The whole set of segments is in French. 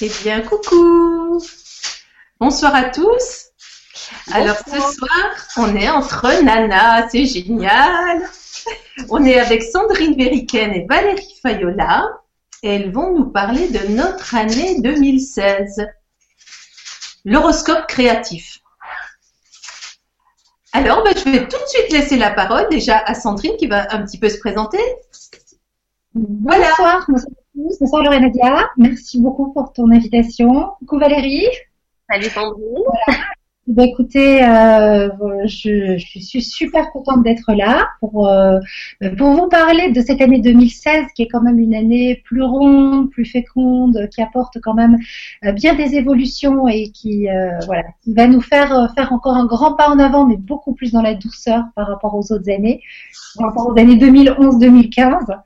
Eh bien, coucou Bonsoir à tous Alors ce soir, on est entre Nana, c'est génial On est avec Sandrine Veriken et Valérie Fayola et elles vont nous parler de notre année 2016. L'horoscope créatif. Alors, ben, je vais tout de suite laisser la parole déjà à Sandrine qui va un petit peu se présenter. Voilà. Bonsoir, bonsoir Lorraine Nadia. Merci beaucoup pour ton invitation. Coucou Valérie. Salut Sandrine. Bah, écoutez, euh, je, je, suis super contente d'être là pour, euh, pour vous parler de cette année 2016 qui est quand même une année plus ronde, plus féconde, qui apporte quand même euh, bien des évolutions et qui, euh, voilà, qui va nous faire faire encore un grand pas en avant, mais beaucoup plus dans la douceur par rapport aux autres années, par rapport aux années 2011-2015.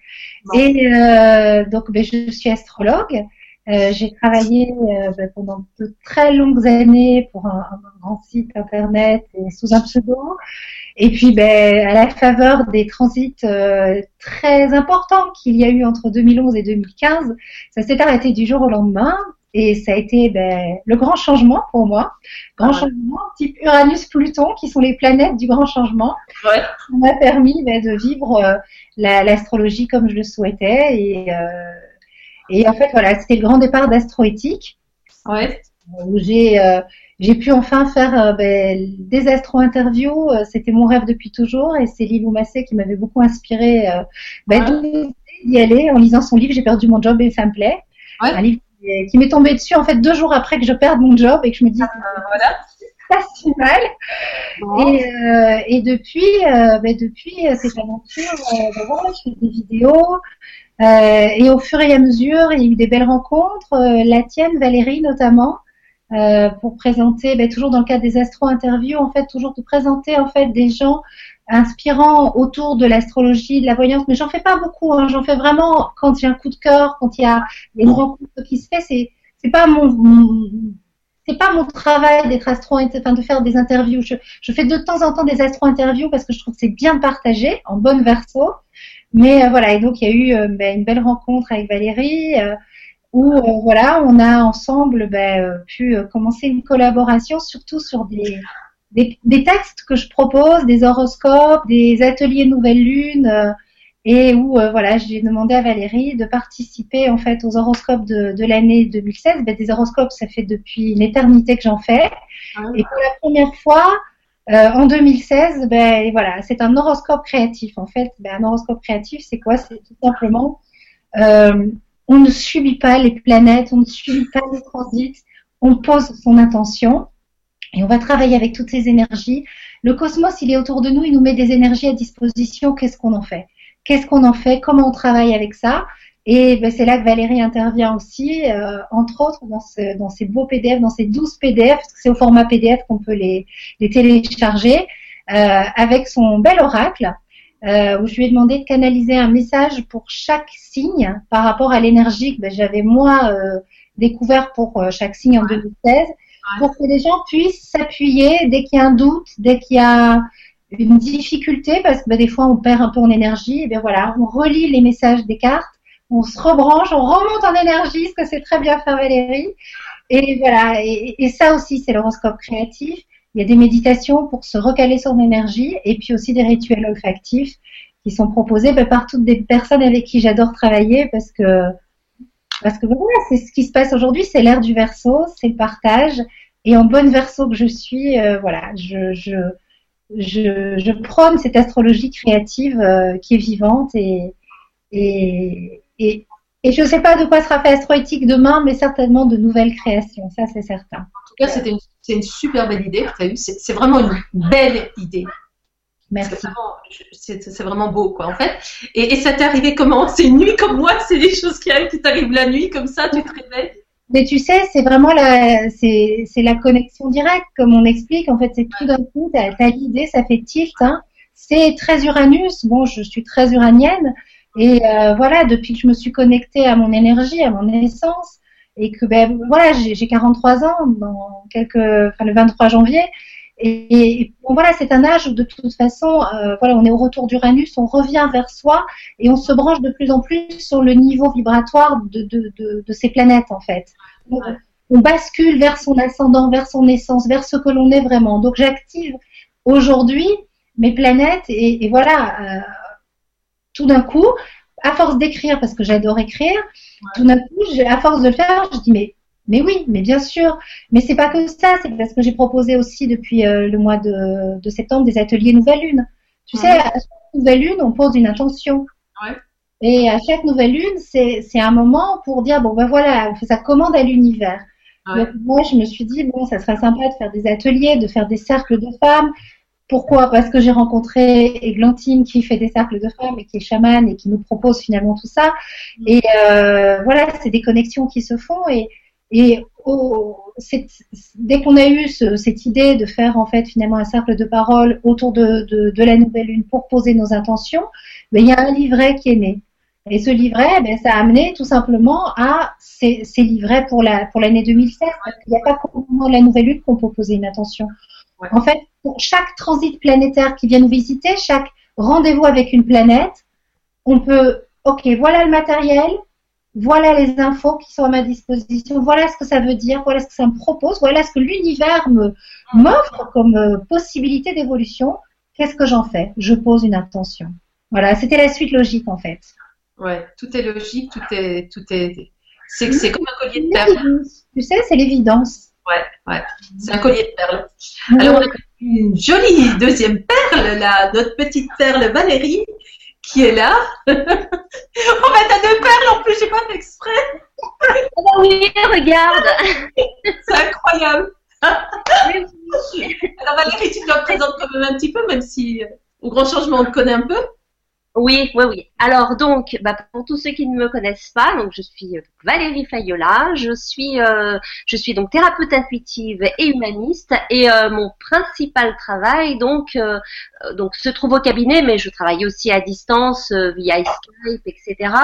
Et euh, donc, ben, je suis astrologue. Euh, j'ai travaillé euh, ben, pendant de très longues années pour un, un, grand site internet et sous un pseudo. Et puis, ben, à la faveur des transits euh, très importants qu'il y a eu entre 2011 et 2015, ça s'est arrêté du jour au lendemain. Et ça a été ben, le grand changement pour moi. Grand ah changement type Uranus-Pluton, qui sont les planètes du grand changement. Ouais. Ça m'a permis ben, de vivre l'astrologie la, comme je le souhaitais. Et, euh, et en fait, voilà, c'était le grand départ d'astroéthique. Ouais. Où j'ai euh, j'ai pu enfin faire euh, ben, des astro-interviews. C'était mon rêve depuis toujours. Et c'est Lilou Massé qui m'avait beaucoup inspiré ben, ouais. d'y aller. En lisant son livre, j'ai perdu mon job et ça me plaît. Ouais. Un livre qui m'est tombé dessus en fait deux jours après que je perde mon job et que je me dis ah, voilà pas si mal. Bon. Et, euh, et, depuis, euh, ben depuis cette aventure, euh, ben voilà, je fais des vidéos. Et au fur et à mesure, il y a eu des belles rencontres. la tienne, Valérie notamment, pour présenter, ben, toujours dans le cadre des astro-interviews, en fait, toujours te présenter en fait des gens inspirants autour de l'astrologie, de la voyance, mais j'en fais pas beaucoup. Hein. J'en fais vraiment quand j'ai un coup de cœur, quand il y a une rencontre qui se fait. C'est c'est pas mon, mon c'est pas mon travail d'être astro, enfin de faire des interviews. Je, je, fais de temps en temps des astro-interviews parce que je trouve que c'est bien partagé, en bonne verso. Mais euh, voilà, et donc il y a eu euh, ben, une belle rencontre avec Valérie euh, où euh, voilà, on a ensemble ben, euh, pu commencer une collaboration, surtout sur des, des, des, textes que je propose, des horoscopes, des ateliers nouvelle lune et où euh, voilà, j'ai demandé à Valérie de participer en fait aux horoscopes de, de l'année 2016. Ben, des horoscopes, ça fait depuis une éternité que j'en fais. Ah. Et pour la première fois, euh, en 2016, ben voilà, c'est un horoscope créatif. En fait, ben, un horoscope créatif, c'est quoi? C'est tout simplement, euh, on ne subit pas les planètes, on ne subit pas les transits, on pose son intention et on va travailler avec toutes ces énergies. Le cosmos, il est autour de nous, il nous met des énergies à disposition. Qu'est-ce qu'on en fait? Qu'est-ce qu'on en fait, comment on travaille avec ça? Et ben, c'est là que Valérie intervient aussi, euh, entre autres dans, ce, dans, ces beaux PDF, dans ces 12 PDF, parce que c'est au format PDF qu'on peut les, les télécharger, euh, avec son bel oracle, euh, où je lui ai demandé de canaliser un message pour chaque signe par rapport à l'énergie que ben, j'avais moi euh, découvert pour chaque signe en 2016, pour que les gens puissent s'appuyer dès qu'il y a un doute, dès qu'il y a une difficulté parce que bah, des fois on perd un peu en énergie, et bien voilà, on relit les messages des cartes, on se rebranche, on remonte en énergie, ce que c'est très bien faire Valérie. Et voilà, et, ça aussi c'est l'horoscope créatif. Il y a des méditations pour se recaler son énergie et puis aussi des rituels olfactifs qui sont proposés bah, par toutes des personnes avec qui j'adore travailler parce que parce que voilà, c'est ce qui se passe aujourd'hui, c'est l'ère du verso, c'est le partage. Et en bonne verso que je suis, euh, voilà, je, je je, prône cette astrologie créative euh, qui est vivante et, et, et je ne sais pas de quoi sera fait Astroéthique demain, mais certainement de nouvelles créations, ça c'est certain. En tout cas, c'était une, c'est une super belle idée que tu as eue, c'est, c'est vraiment une belle idée. Merci. C'est, c'est vraiment beau, quoi, en fait. Et, et ça t'est arrivé comment? C'est une nuit comme moi C'est des choses qui arrivent, qui t'arrivent la nuit, comme ça, tu te réveilles? Mais tu sais, c'est vraiment la, c'est, c'est la connexion directe, comme on explique. En fait, c'est tout d'un coup, t'as, t'as l'idée, ça fait tilt. Hein. C'est très Uranus. Bon, je suis très uranienne. Et euh, voilà, depuis que je me suis connectée à mon énergie, à mon essence, et que ben voilà, j'ai, j'ai 43 ans dans quelques, enfin le 23 janvier. Et, et bon, voilà, c'est un âge où de toute façon, euh, voilà, on est au retour d'Uranus, on revient vers soi et on se branche de plus en plus sur le niveau vibratoire de, de, de, de ces planètes en fait. on bascule vers son ascendant, vers son essence, vers ce que l'on est vraiment. Donc j'active aujourd'hui mes planètes et, voilà, euh, tout d'un coup, à force d'écrire, parce que j'adore écrire, tout d'un coup, à force de le faire, je dis mais mais oui, mais bien sûr. Mais c'est pas que ça, c'est parce que j'ai proposé aussi depuis euh, le mois de, de, septembre des ateliers Nouvelle Lune. Tu sais, à chaque Nouvelle Lune, on pose une intention. Ouais. Et à chaque Nouvelle Lune, c'est un moment pour dire bon ben voilà, on fait sa commande à l'univers. Donc moi, je me suis dit bon, ça serait sympa de faire des ateliers, de faire des cercles de femmes. Pourquoi? Parce que j'ai rencontré Églantine qui fait des cercles de femmes et qui est chamane et qui nous propose finalement tout ça. Et euh, voilà, c'est des connexions qui se font et et dès qu'on a eu cette idée de faire en fait finalement un cercle de parole autour de, la nouvelle lune pour poser nos intentions, ben, il y a un livret qui est né. Et ce livret, ben, ça a amené tout simplement à ces, livrets pour la l'année 2016. Il n'y a pas qu'au moment de la nouvelle lune qu'on peut poser une intention. En fait, pour chaque transit planétaire qui vient nous visiter, chaque rendez-vous avec une planète, on peut, ok, voilà le matériel, voilà les infos qui sont à ma disposition, voilà ce que ça veut dire, voilà ce que ça me propose, voilà ce que l'univers me m'offre comme euh, possibilité d'évolution. Qu'est-ce que j'en fais? Je pose une intention. Voilà, c'était la suite logique en fait. Ouais, tout est logique, tout est, tout est, c'est, c'est comme un collier de perles. Tu sais, c'est l'évidence. Ouais, ouais, c'est un collier de perles. Alors on a une jolie deuxième perle, là, notre petite perle Valérie, qui est là. oh, bah, t'as deux perles en plus, j'ai pas fait exprès. oui, regarde. C'est incroyable. Alors, Valérie, tu te la présentes quand même un petit peu, même si euh, au grand changement, on te connaît un peu. Oui, oui, oui. Alors donc, bah, pour tous ceux qui ne me connaissent pas, donc je suis euh, Valérie Fayola, je suis, euh, je suis donc thérapeute intuitive et humaniste, et euh, mon principal travail donc, donc se trouve au cabinet, mais je travaille aussi à distance via Skype, etc.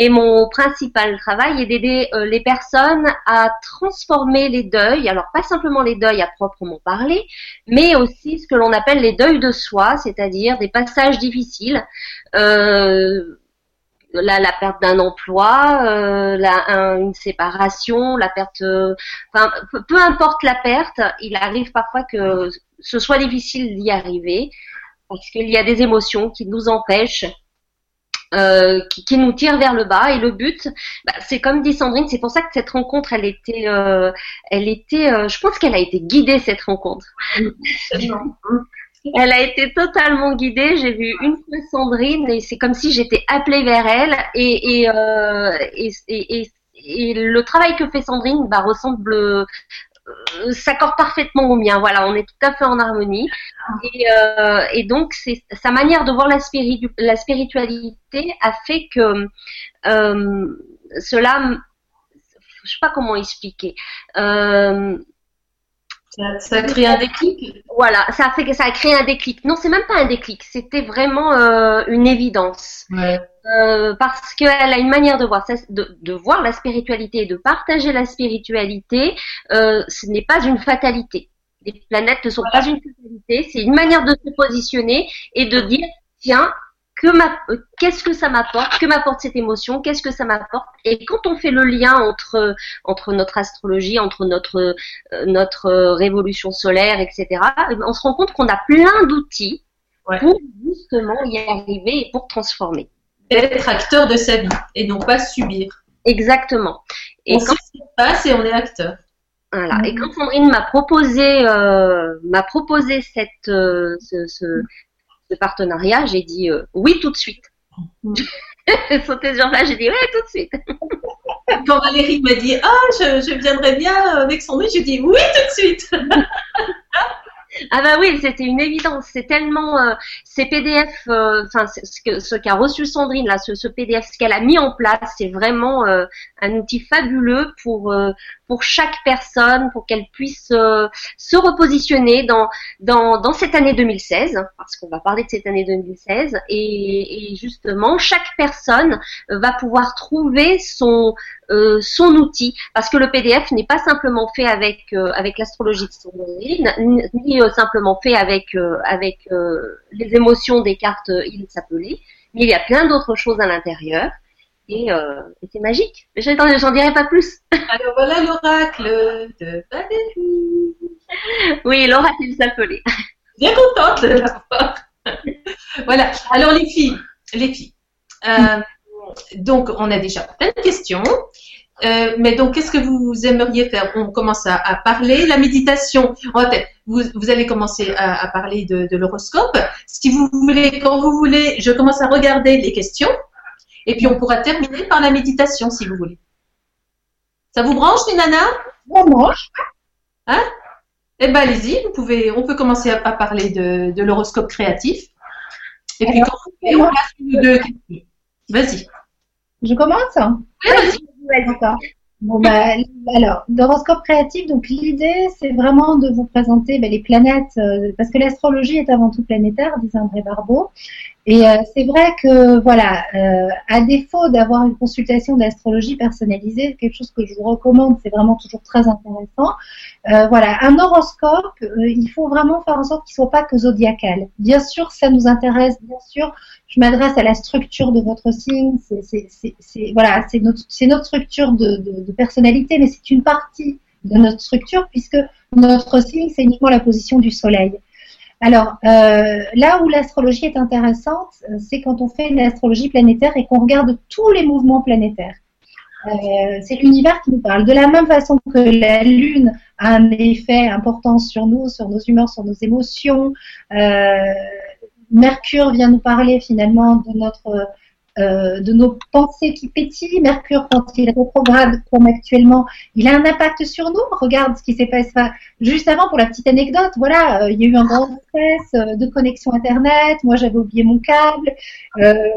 Et mon principal travail est d'aider euh, les personnes à transformer les deuils, alors pas simplement les deuils à proprement parler, mais aussi ce que l'on appelle les deuils de soi, c'est-à-dire des passages difficiles. Euh, la, la, perte d'un emploi, euh, la, une séparation, la perte, euh, enfin peu, peu, importe la perte, il arrive parfois que ce soit difficile d'y arriver parce qu'il y a des émotions qui nous empêchent euh, qui, qui, nous tire vers le bas. Et le but, bah, c'est comme dit Sandrine, c'est pour ça que cette rencontre, elle était, euh, elle était, euh, je pense qu'elle a été guidée cette rencontre. elle a été totalement guidée. J'ai vu une fois Sandrine et c'est comme si j'étais appelée vers elle. Et, et, et, et, et, le travail que fait Sandrine bah, ressemble s'accorde parfaitement au mien. Voilà, on est tout à fait en harmonie. Et, euh, donc, c'est sa manière de voir la, la, spiritualité a fait que euh, cela, je sais pas comment expliquer. Euh, ça, a créé un déclic Voilà, ça a fait que ça a créé un déclic. Non, c'est même pas un déclic, c'était vraiment euh, une évidence. Ouais. Euh, parce qu'elle a une manière de voir, de, de, voir la spiritualité et de partager la spiritualité. Euh, ce n'est pas une fatalité. Les planètes ne sont pas une fatalité, c'est une manière de se positionner et de dire tiens, que qu'est-ce que ça m'apporte, que m'apporte cette émotion, qu'est-ce que ça m'apporte. Et quand on fait le lien entre entre notre astrologie, entre notre euh, notre révolution solaire, etc., on se rend compte qu'on a plein d'outils pour justement y arriver et pour transformer. Être acteur de sa vie et non pas subir. Exactement. Et on quand sait se passe et on est acteur. Voilà. Et quand Sandrine m'a proposé euh, m'a proposé cette euh, ce, ce, de partenariat, j'ai dit euh, oui tout de suite. Mmh. Sauter sur là, j'ai dit oui tout de suite. Quand Valérie m'a dit ah je, je viendrai bien avec son j'ai dit oui tout de suite. Ah bah oui, c'était une évidence. C'est tellement euh, ces PDF, euh, enfin ce que ce qu'a reçu Sandrine là, ce, ce PDF, ce qu'elle a mis en place, c'est vraiment un outil fabuleux pour pour chaque personne, pour qu'elle puisse se repositionner dans dans cette année 2016, parce qu'on va parler de cette année 2016, et, et justement chaque personne va pouvoir trouver son euh, son outil, parce que le PDF n'est pas simplement fait avec euh, avec l'astrologie de Sandrine, ni euh, simplement fait avec avec les émotions des cartes il s'appelait, mais il y a plein d'autres choses à l'intérieur. Et, euh, et c'est magique. Mais j'en dirai pas plus. Alors voilà l'oracle de Valérie. Oui, l'oracle s'appelait. Bien contente de l'avoir. voilà. Alors les filles, les filles. Euh, donc on a déjà plein de questions. Euh, mais donc, qu'est-ce que vous aimeriez faire? On commence à, à, parler. La méditation, vous, vous allez commencer à, à parler de, de l'horoscope. Si vous voulez, quand vous voulez, je commence à regarder les questions. Et puis, on pourra terminer par la méditation, si vous voulez. Ça vous branche, les nanas? Ça branche. Hein? Eh ben, allez-y. Vous pouvez, on peut commencer à, à parler de, de l'horoscope créatif. Et puis, quand vous voulez, on passe une ou deux questions. Vas-y. Je commence? Oui, vas-y. D'accord. Bon, bah, alors, d'horoscope créatif, donc l'idée, c'est vraiment de vous présenter bah, les planètes, euh, parce que l'astrologie est avant tout planétaire, disait André Barbeau. Et euh, c'est vrai que, voilà, euh, à défaut d'avoir une consultation d'astrologie personnalisée, quelque chose que je vous recommande, c'est vraiment toujours très intéressant. voilà, un horoscope, il faut vraiment faire en sorte qu'il soit pas que zodiacal. Bien sûr, ça nous intéresse, bien sûr, je m'adresse à la structure de votre signe. C'est notre, structure de personnalité, mais c'est une partie de notre structure puisque notre signe c'est uniquement la position du soleil. Alors euh, là où l'astrologie est intéressante, euh, c'est quand on fait une astrologie planétaire et qu'on regarde tous les mouvements planétaires. Euh, c'est l'univers qui nous parle. De la même façon que la Lune a un effet important sur nous, sur nos humeurs, sur nos émotions, Mercure vient nous parler finalement de notre euh, de nos pensées qui pétillent. Mercure, quand il rétrograde comme actuellement, il a un impact sur nous. Regarde ce qui s'est passé juste avant pour la petite anecdote. Voilà, euh, il y a eu un grand stress euh, de connexion Internet. Moi, j'avais oublié mon câble.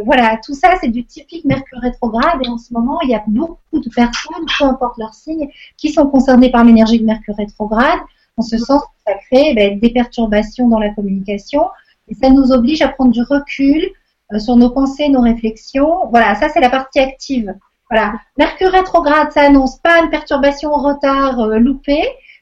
voilà, tout ça, c'est du typique Mercure rétrograde. Et en ce moment, il y a beaucoup de personnes, peu importe leur signe, qui sont concernées par l'énergie de Mercure rétrograde. En ce sens, ça crée ben, des perturbations dans la communication, et ça nous oblige à prendre du recul sur nos pensées, nos réflexions. Voilà, ça c'est la partie active. Voilà. Mercure rétrograde, ça annonce pas une perturbation en retard euh, loupé,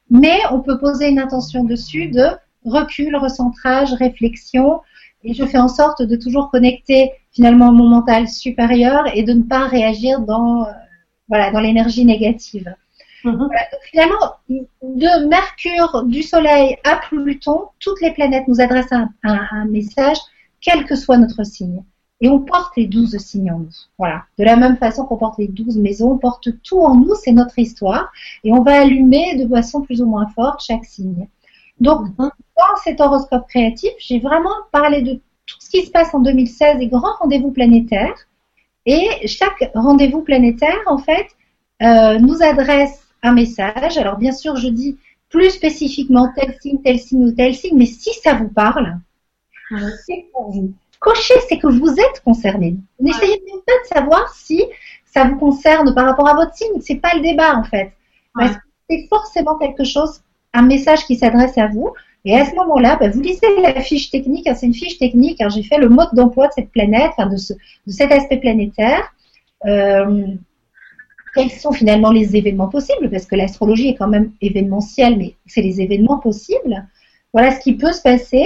mais on peut poser une intention dessus de recul, recentrage, réflexion. Et je fais en sorte de toujours connecter finalement mon mental supérieur et de ne pas réagir dans, euh, voilà, dans l'énergie négative. Mhm. donc, finalement, de Mercure, du Soleil à Pluton, toutes les planètes nous adressent un, un, message, quel que soit notre signe. Et on porte les douze signes en nous. Voilà. De la même façon qu'on porte les douze maisons, on porte tout en nous, c'est notre histoire. Et on va allumer de façon plus ou moins forte chaque signe. Donc, mhm. dans cet horoscope créatif, j'ai vraiment parlé de tout ce qui se passe en 2016, des grands rendez-vous planétaires. Et chaque rendez-vous planétaire, en fait, euh, nous adresse un message. Alors bien sûr, je dis plus spécifiquement tel signe, tel signe ou tel signe, mais si ça vous parle, pour vous. Cochez, c'est que vous êtes concerné. N'essayez même pas de savoir si ça vous concerne par rapport à votre signe. C'est pas le débat en fait. C'est forcément quelque chose, un message qui s'adresse à vous. Et à ce moment-là, bah, vous lisez la fiche technique. Hein, c'est une fiche technique. Hein, J'ai fait le mode d'emploi de cette planète, enfin de, ce, de cet aspect planétaire. Euh, quels sont finalement les événements possibles, parce que l'astrologie est quand même événementielle, mais c'est les événements possibles. Voilà ce qui peut se passer.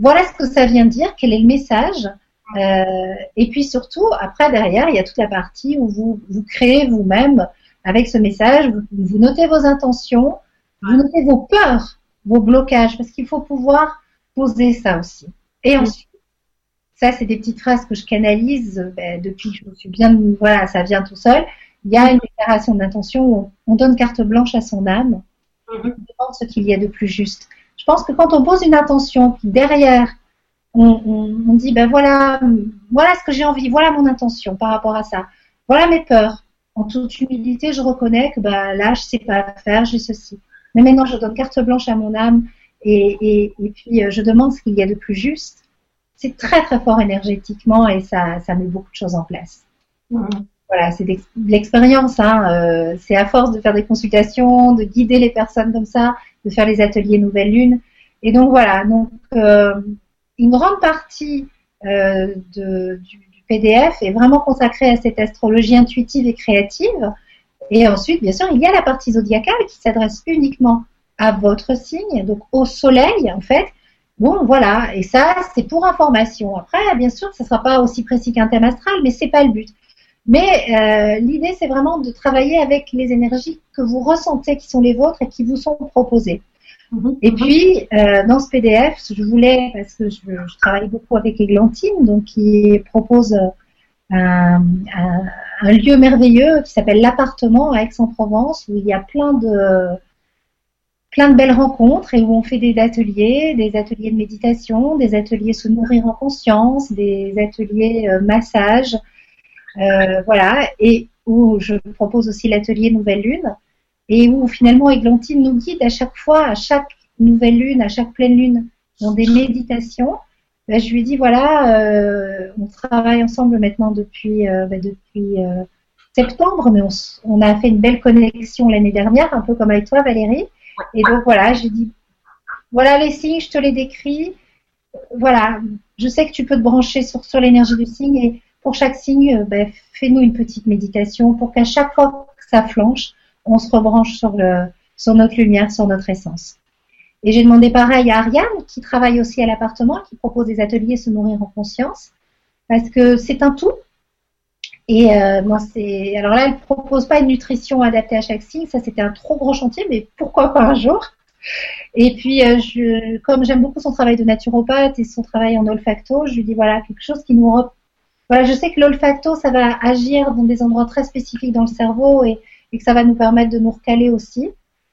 Voilà ce que ça vient dire, quel est le message. Euh, et puis surtout, après, derrière, il y a toute la partie où vous, vous créez vous-même avec ce message, vous, vous, notez vos intentions, vous notez vos peurs, vos blocages, parce qu'il faut pouvoir poser ça aussi. Et ensuite, ça, c'est des petites phrases que je canalise ben, depuis que je me suis bien, voilà, ça vient tout seul il y a une déclaration d'intention où on donne carte blanche à son âme, on demande ce qu'il y a de plus juste. Je pense que quand on pose une intention, puis derrière, on, dit, ben voilà, voilà ce que j'ai envie, voilà mon intention par rapport à ça, voilà mes peurs. En toute humilité, je reconnais que ben, là, je sais pas faire, j'ai ceci. Mais maintenant, je donne carte blanche à mon âme et, puis euh, je demande ce qu'il y a de plus juste. C'est très très fort énergétiquement et ça, ça met beaucoup de choses en place. Voilà, c'est de l'expérience. Hein, euh, c'est à force de faire des consultations, de guider les personnes comme ça, de faire les ateliers Nouvelle Lune. Et donc voilà, donc euh, une grande partie euh, du, PDF est vraiment consacrée à cette astrologie intuitive et créative. Et ensuite, bien sûr, il y a la partie zodiacale qui s'adresse uniquement à votre signe, donc au Soleil en fait. Bon, voilà, et ça, c'est pour information. Après, bien sûr, ce ne sera pas aussi précis qu'un thème astral, mais c'est pas le but. Mais euh, l'idée, c'est vraiment de travailler avec les énergies que vous ressentez, qui sont les vôtres et qui vous sont proposées. Mhm. Et puis, euh, dans ce PDF, je voulais, parce que je, je travaille beaucoup avec Églantine, donc qui propose euh, un, un, un lieu merveilleux qui s'appelle l'appartement à Aix-en-Provence, où il y a plein de plein de belles rencontres et où on fait des ateliers, des ateliers de méditation, des ateliers se nourrir en conscience, des ateliers euh, massage, euh, voilà, et où je propose aussi l'atelier Nouvelle Lune et où finalement Églantine nous guide à chaque fois, à chaque nouvelle lune, à chaque pleine lune, dans des méditations. Je lui dis voilà, euh, on travaille ensemble maintenant depuis euh, ben, depuis septembre, mais on, a fait une belle connexion l'année dernière, un peu comme avec toi Valérie. Et donc voilà, je dis voilà les signes, je te les décris. Voilà, je sais que tu peux te brancher sur, sur l'énergie du signe et pour chaque signe, ben, fais-nous une petite méditation pour qu'à chaque fois que ça flanche, on se rebranche sur, notre lumière, sur notre essence. Et j'ai demandé pareil à Ariane, qui travaille aussi à l'appartement, qui propose des ateliers se nourrir en conscience, parce que c'est un tout. Et euh, moi, c'est alors là, elle propose pas une nutrition adaptée à chaque signe, ça c'était un trop gros chantier, mais pourquoi pas un jour? Et puis, euh, comme j'aime beaucoup son travail de naturopathe et son travail en olfacto, je lui dis voilà quelque chose qui nous voilà, je sais que l'olfacto, ça va agir dans des endroits très spécifiques dans le cerveau et et que ça va nous permettre de nous recaler aussi.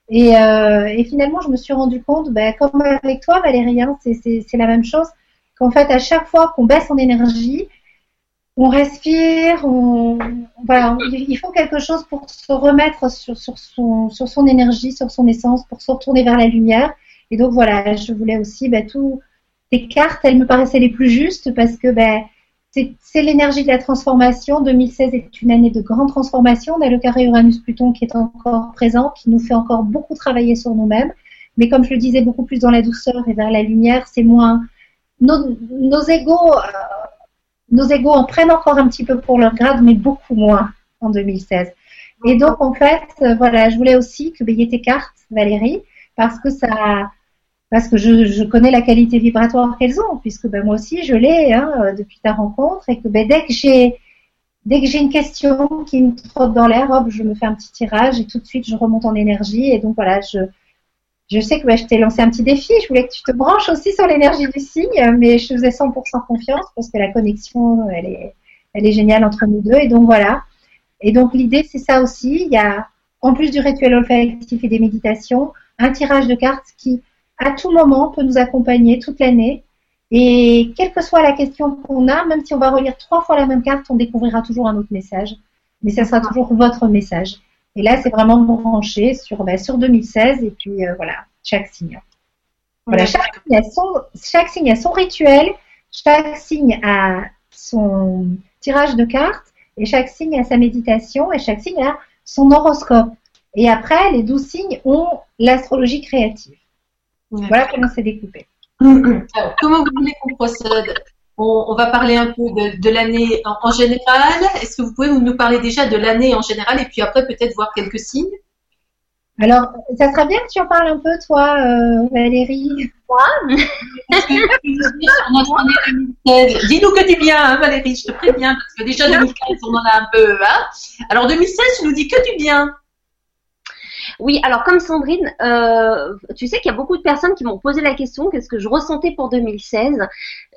Et, euh, et finalement, je me suis rendu compte, ben, comme avec toi, Valérie, hein, c'est la même chose, qu'en fait, à chaque fois qu'on baisse en énergie, on respire, on, voilà, il faut quelque chose pour se remettre sur, sur, son, sur son énergie, sur son essence, pour se retourner vers la lumière. Et donc voilà, je voulais aussi, ben, tout, tes cartes, elles me paraissaient les plus justes parce que ben, c'est l'énergie de la transformation. 2016 est une année de grande transformation. On a le carré Uranus-Pluton qui est encore présent, qui nous fait encore beaucoup travailler sur nous-mêmes. Mais comme je le disais, beaucoup plus dans la douceur et vers la lumière, c'est moins. Nos, égaux, euh, nos en prennent encore un petit peu pour leur grade, mais beaucoup moins en 2016. Et donc, en fait, euh, voilà, je voulais aussi que vous tes cartes, Valérie, parce que ça, parce que je, connais la qualité vibratoire qu'elles ont, puisque ben, moi aussi je l'ai hein, euh, depuis ta rencontre, et que ben, dès que j'ai dès que j'ai une question qui me trotte dans l'air, hop, je me fais un petit tirage et tout de suite je remonte en énergie. Et donc voilà, je, sais que ben, je t'ai lancé un petit défi. Je voulais que tu te branches aussi sur l'énergie du signe, mais je faisais 100% confiance parce que la connexion, elle est, elle est géniale entre nous deux. Et donc voilà. Et donc l'idée, c'est ça aussi. Il y a, en plus du rituel olfactif et des méditations, un tirage de cartes qui à tout moment peut nous accompagner toute l'année. Et quelle que soit la question qu'on a, même si on va relire trois fois la même carte, on découvrira toujours un autre message. Mais ça sera toujours votre message. Et là, c'est vraiment branché sur, bah, sur 2016 et puis euh, voilà, chaque signe. Voilà, chaque signe, a son, chaque signe a son rituel, chaque signe a son tirage de cartes et chaque signe a sa méditation et chaque signe a son horoscope. Et après, les douze signes ont l'astrologie créative. Voilà comment c'est découpé. Alors, comment vous voulez qu'on procède? On, va parler un peu de, l'année en, général. Est-ce que vous pouvez nous parler déjà de l'année en général et puis après peut-être voir quelques signes? Alors, ça serait bien que tu en parles un peu, toi, euh, Valérie. Moi? Dis-nous que du bien, hein, Valérie, je te préviens, parce que déjà 2015, on en a un peu. Hein Alors, 2016, tu nous dis que du bien. Oui, alors comme Sandrine, euh, tu sais qu'il y a beaucoup de personnes qui m'ont posé la question qu'est-ce que je ressentais pour 2016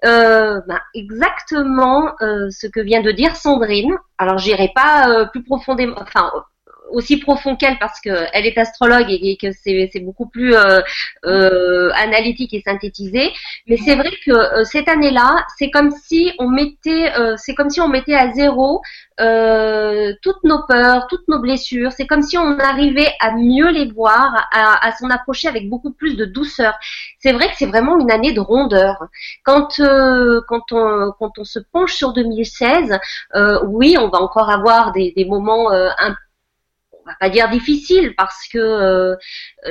euh, ben, Exactement euh, ce que vient de dire Sandrine. Alors j'irai pas euh, plus profondément, enfin aussi profond qu'elle parce qu'elle est astrologue et, que c'est beaucoup plus euh, euh, analytique et synthétisé. Mais c'est vrai que euh, cette année-là, c'est comme si on mettait, c'est comme si on mettait à zéro toutes nos peurs, toutes nos blessures. C'est comme si on arrivait à mieux les voir, à, à s'en approcher avec beaucoup plus de douceur. C'est vrai que c'est vraiment une année de rondeur. Quand quand on quand on se penche sur 2016, oui, on va encore avoir des, des moments un on va pas dire difficile parce que euh,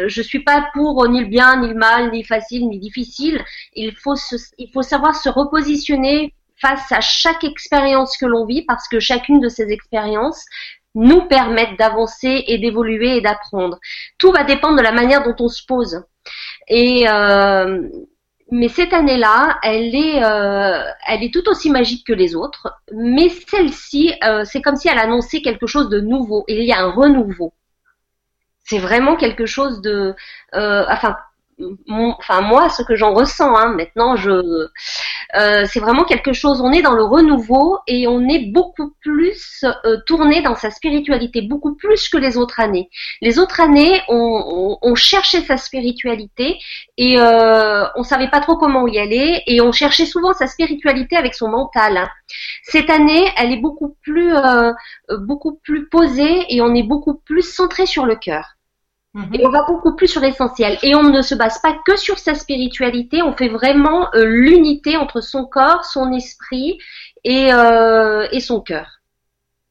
je suis pas pour ni le bien ni le mal ni facile ni difficile. Il faut il faut savoir se repositionner face à chaque expérience que l'on vit parce que chacune de ces expériences nous permettent d'avancer et d'évoluer et d'apprendre. Tout va dépendre de la manière dont on se pose. Et euh, mais cette année-là, elle est, euh, elle est tout aussi magique que les autres. Mais celle-ci, euh, c'est comme si elle annonçait quelque chose de nouveau. Il y a un renouveau. C'est vraiment quelque chose de, euh, enfin, enfin moi, ce que j'en ressens. Hein, maintenant, je, euh, c'est vraiment quelque chose. On est dans le renouveau et on est beaucoup plus euh, tourné dans sa spiritualité, beaucoup plus que les autres années. Les autres années, on, on, cherchait sa spiritualité et euh, on savait pas trop comment y aller et on cherchait souvent sa spiritualité avec son mental. Hein. Cette année, elle est beaucoup plus, euh, beaucoup plus posée et on est beaucoup plus centré sur le cœur. Et on va beaucoup plus sur l'essentiel. Et on ne se base pas que sur sa spiritualité, on fait vraiment euh, l'unité entre son corps, son esprit et, euh, et son cœur.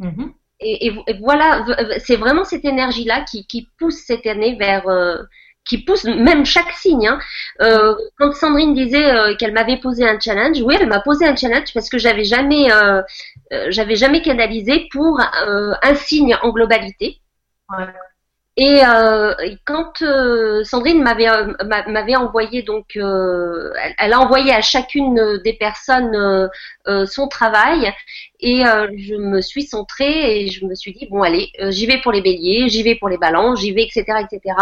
Mm-hmm. et, et, voilà, c'est vraiment cette énergie-là qui, qui, pousse cette année vers... Euh, qui pousse même chaque signe. Hein. Euh, quand Sandrine disait euh, qu'elle m'avait posé un challenge, oui, elle m'a posé un challenge parce que j'avais jamais, euh, j'avais jamais canalisé pour un signe en globalité. Ouais. Et, euh, quand euh, Sandrine m'avait euh, m'avait envoyé donc, euh, elle, a envoyé à chacune des personnes euh, son travail et je me suis centrée et je me suis dit bon allez j'y vais pour les béliers, j'y vais pour les balances, j'y vais etc etc.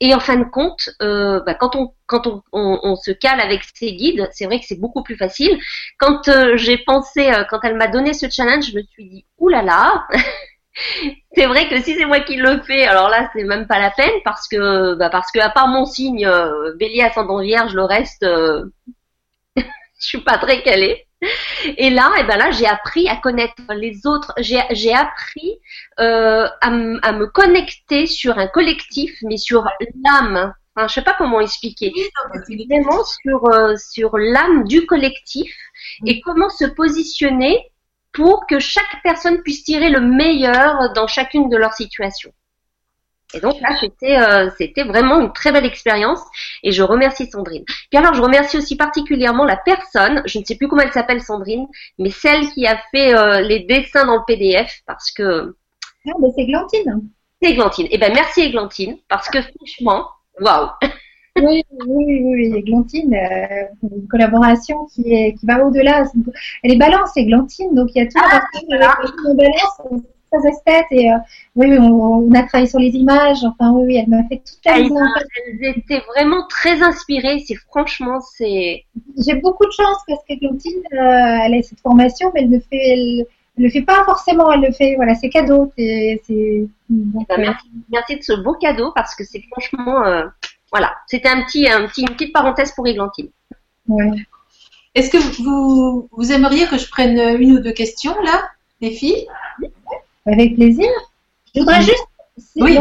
Et en fin de compte, bah, quand on quand on, on, se cale avec ses guides, c'est vrai que c'est beaucoup plus facile. Quand j'ai pensé, quand elle m'a donné ce challenge, je me suis dit oulala. C'est vrai que si c'est moi qui le fais, alors là c'est même pas la peine parce que bah parce que à part mon signe euh, Bélier ascendant Vierge, le reste euh, je suis pas très calée. Et là, et eh ben là, j'ai appris à connaître les autres. J'ai appris euh, à, à, me connecter sur un collectif, mais sur l'âme. Enfin, je sais pas comment expliquer. Vraiment sur euh, sur l'âme du collectif et comment se positionner pour que chaque personne puisse tirer le meilleur dans chacune de leurs situations. Et donc là, c'était euh, c'était vraiment une très belle expérience et je remercie Sandrine. Puis alors, je remercie aussi particulièrement la personne, je ne sais plus comment elle s'appelle Sandrine, mais celle qui a fait euh, les dessins dans le PDF parce que. Non, mais c'est Glantine. C'est Églantine. Eh ben merci Églantine parce que franchement, waouh. Oui, oui, oui, Églantine, euh, une collaboration qui, est, qui va au-delà. Elle est balance, Églantine, donc il y a tout ah, la balance, très esthète. Et euh, oui, on, on, a travaillé sur les images. Enfin, oui, oui elle m'a fait toute la mise Elles étaient vraiment très inspirées. C'est franchement, c'est. J'ai beaucoup de chance parce qu'Églantine, euh, elle a cette formation, mais elle ne fait. Elle, le fait pas forcément, elle le fait, voilà, c'est cadeau. C'est, c'est... Ben, merci, merci de ce beau cadeau parce que c'est franchement, euh, voilà, c'était un petit, un petit, une petite parenthèse pour Églantine. Est-ce que vous, vous aimeriez que je prenne une ou deux questions là, les filles? Avec plaisir. Je voudrais juste. Oui.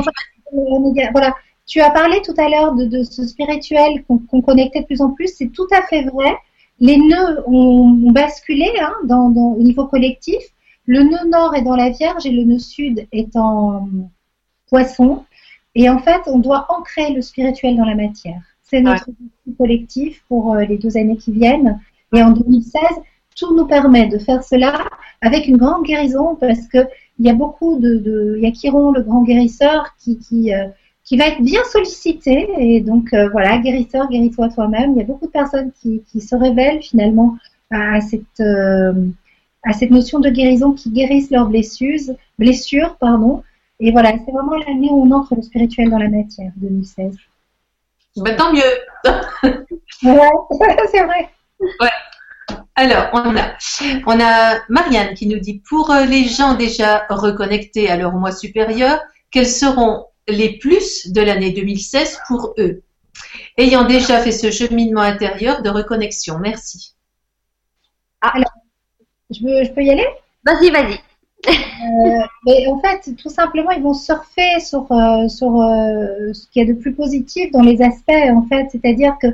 voilà. Tu as parlé tout à l'heure de, de, ce spirituel qu'on connectait de plus en plus. C'est tout à fait vrai. Les nœuds ont, basculé hein, dans, dans, au niveau collectif. Le nœud nord est dans la Vierge et le nœud sud est en poisson. Et en fait, on doit ancrer le spirituel dans la matière. C'est notre objectif collectif pour euh, les deux années qui viennent. Et en 2016, tout nous permet de faire cela avec une grande guérison parce que il y a beaucoup de, de il y a Chiron, le grand guérisseur, qui qui, euh, qui va être bien sollicité et donc euh, voilà, guérisseur, guéris-toi toi-même. Il y a beaucoup de personnes qui, qui se révèlent finalement à cette à cette notion de guérison, qui guérissent leurs blessures, blessures pardon, et voilà, c'est vraiment l'année où on entre le spirituel dans la matière, 2016. Bah, tant mieux. ouais, c'est vrai. Ouais. Alors, on a, on a Marianne qui nous dit pour euh, les gens déjà reconnectés à leur moi supérieur, quels seront les plus de l'année 2016 pour eux? Ayant déjà fait ce cheminement intérieur de reconnexion. Merci. Ah, alors, je, je peux y aller? Vas-y, vas-y. Euh, mais en fait, tout simplement, ils vont surfer sur, euh, sur euh, ce qu'il y a de plus positif dans les aspects, en fait. C'est-à-dire que,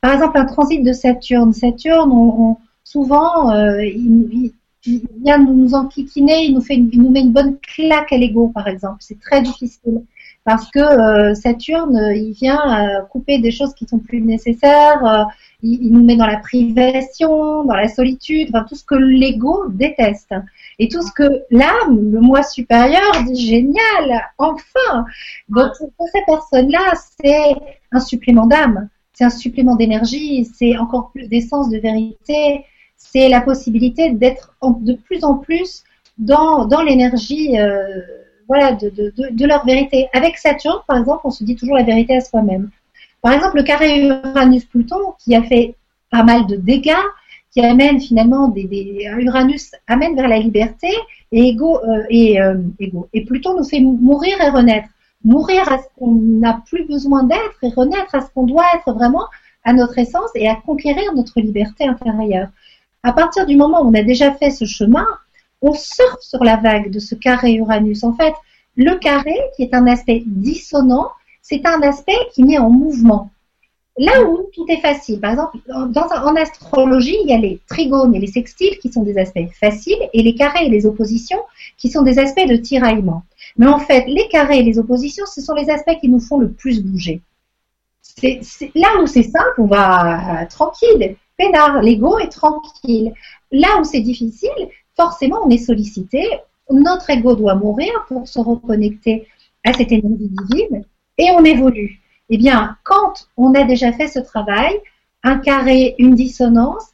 par exemple, un transit de Saturne. Saturne, on, souvent, il, il, vient nous enquiquiner, il nous, fait il nous met une bonne claque à l'ego, par exemple. C'est très difficile. Parce que Saturne, il vient couper des choses qui sont plus nécessaires, il, il, nous met dans la privation, dans la solitude, enfin, tout ce que l'ego déteste. Et tout ce que l'âme, le moi supérieur, dit génial, enfin. Donc pour ces personnes-là, c'est un supplément d'âme. c'est un supplément d'énergie, c'est encore plus d'essence, de vérité, c'est la possibilité d'être de plus en plus dans, dans l'énergie euh, voilà, de, leur vérité. Avec Saturne, par exemple, on se dit toujours la vérité à soi-même. Par exemple, le carré Uranus-Pluton, qui a fait pas mal de dégâts, qui amène finalement des, des Uranus amène vers la liberté et Ego, euh, et, euh, et Pluton nous fait mourir et renaître. Mourir à ce qu'on n'a plus besoin d'être et renaître à ce qu'on doit être vraiment à notre essence et à conquérir notre liberté intérieure. À partir du moment où on a déjà fait ce chemin, on surfe sur la vague de ce carré Uranus. En fait, le carré, qui est un aspect dissonant, c'est un aspect qui met en mouvement. Là où tout est facile, par exemple, en astrologie, il y a les trigones et les sextiles qui sont des aspects faciles et les carrés et les oppositions qui sont des aspects de tiraillement. Mais en fait, les carrés et les oppositions, ce sont les aspects qui nous font le plus bouger. Là où c'est simple, on va euh, tranquille, pénard, l'ego est tranquille. Là où c'est difficile, forcément, on est sollicité. Notre ego doit mourir pour se reconnecter à cette énergie divine et on évolue. Eh bien, quand on a déjà fait ce travail, un carré, une dissonance,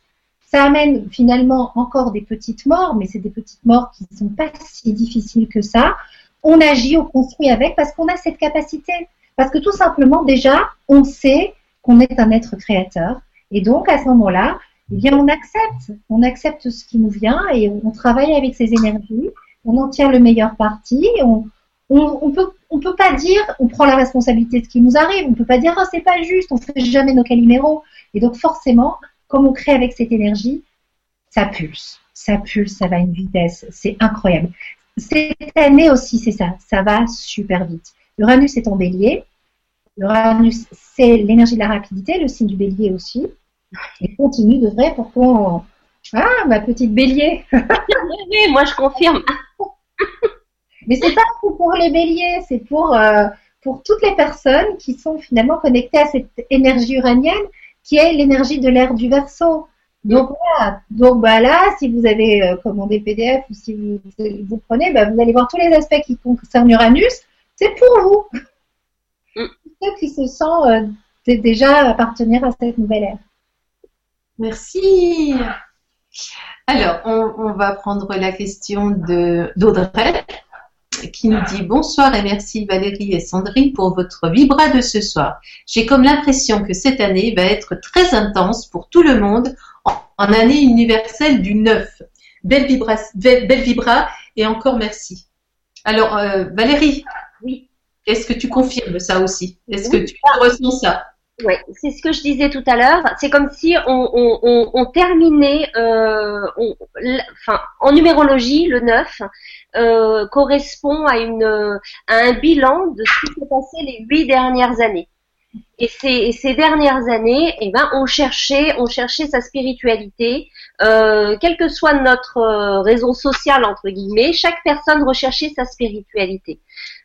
ça amène finalement encore des petites morts, mais c'est des petites morts qui ne sont pas si difficiles que ça. On agit, on construit avec parce qu'on a cette capacité. Parce que tout simplement, déjà, on sait qu'on est un être créateur. Et donc, à ce moment-là, eh bien, on accepte. On accepte ce qui nous vient et on travaille avec ces énergies. On en tire le meilleur parti. On, on, on peut pas dire on prend la responsabilité de ce qui nous arrive, on peut pas dire oh, c'est pas juste, on fait jamais nos caliméros. Et donc forcément, comme on crée avec cette énergie, ça pulse, ça pulse, ça va à une vitesse, c'est incroyable. Cette année aussi, c'est ça, ça va super vite. Uranus est en bélier. Uranus, c'est l'énergie de la rapidité, le signe du bélier aussi. Et continue de vrai pour qu'on... Ah, ma petite bélier Oui, moi je confirme Mais c'est pas pour les béliers, c'est pour, euh, pour toutes les personnes qui sont finalement connectées à cette énergie uranienne qui est l'énergie de l'ère du verso. Donc voilà, donc bah là, si vous avez euh, commandé PDF ou si vous, vous prenez, bah, vous allez voir tous les aspects qui concernent Uranus, c'est pour vous. Mm. Ceux qui se sentent euh, déjà appartenir à cette nouvelle ère. Merci. Alors, on, on va prendre la question d'Audrey qui nous dit bonsoir et merci Valérie et Sandrine pour votre vibra de ce soir. J'ai comme l'impression que cette année va être très intense pour tout le monde en, année universelle du 9. Belle vibra, belle, vibra et encore merci. Alors euh, Valérie, oui. Est-ce que tu confirmes ça aussi? Est-ce que tu ressens ça? Oui, c'est ce que je disais tout à l'heure. C'est comme si on, terminait, euh, enfin, en numérologie, le 9 euh, correspond à, une, à un bilan de ce qui s'est passé les huit dernières années. Et ces, dernières années, eh ben, on cherchait, on cherchait sa spiritualité, euh, quel que soit notre euh, raison sociale entre guillemets, chaque personne recherchait sa spiritualité.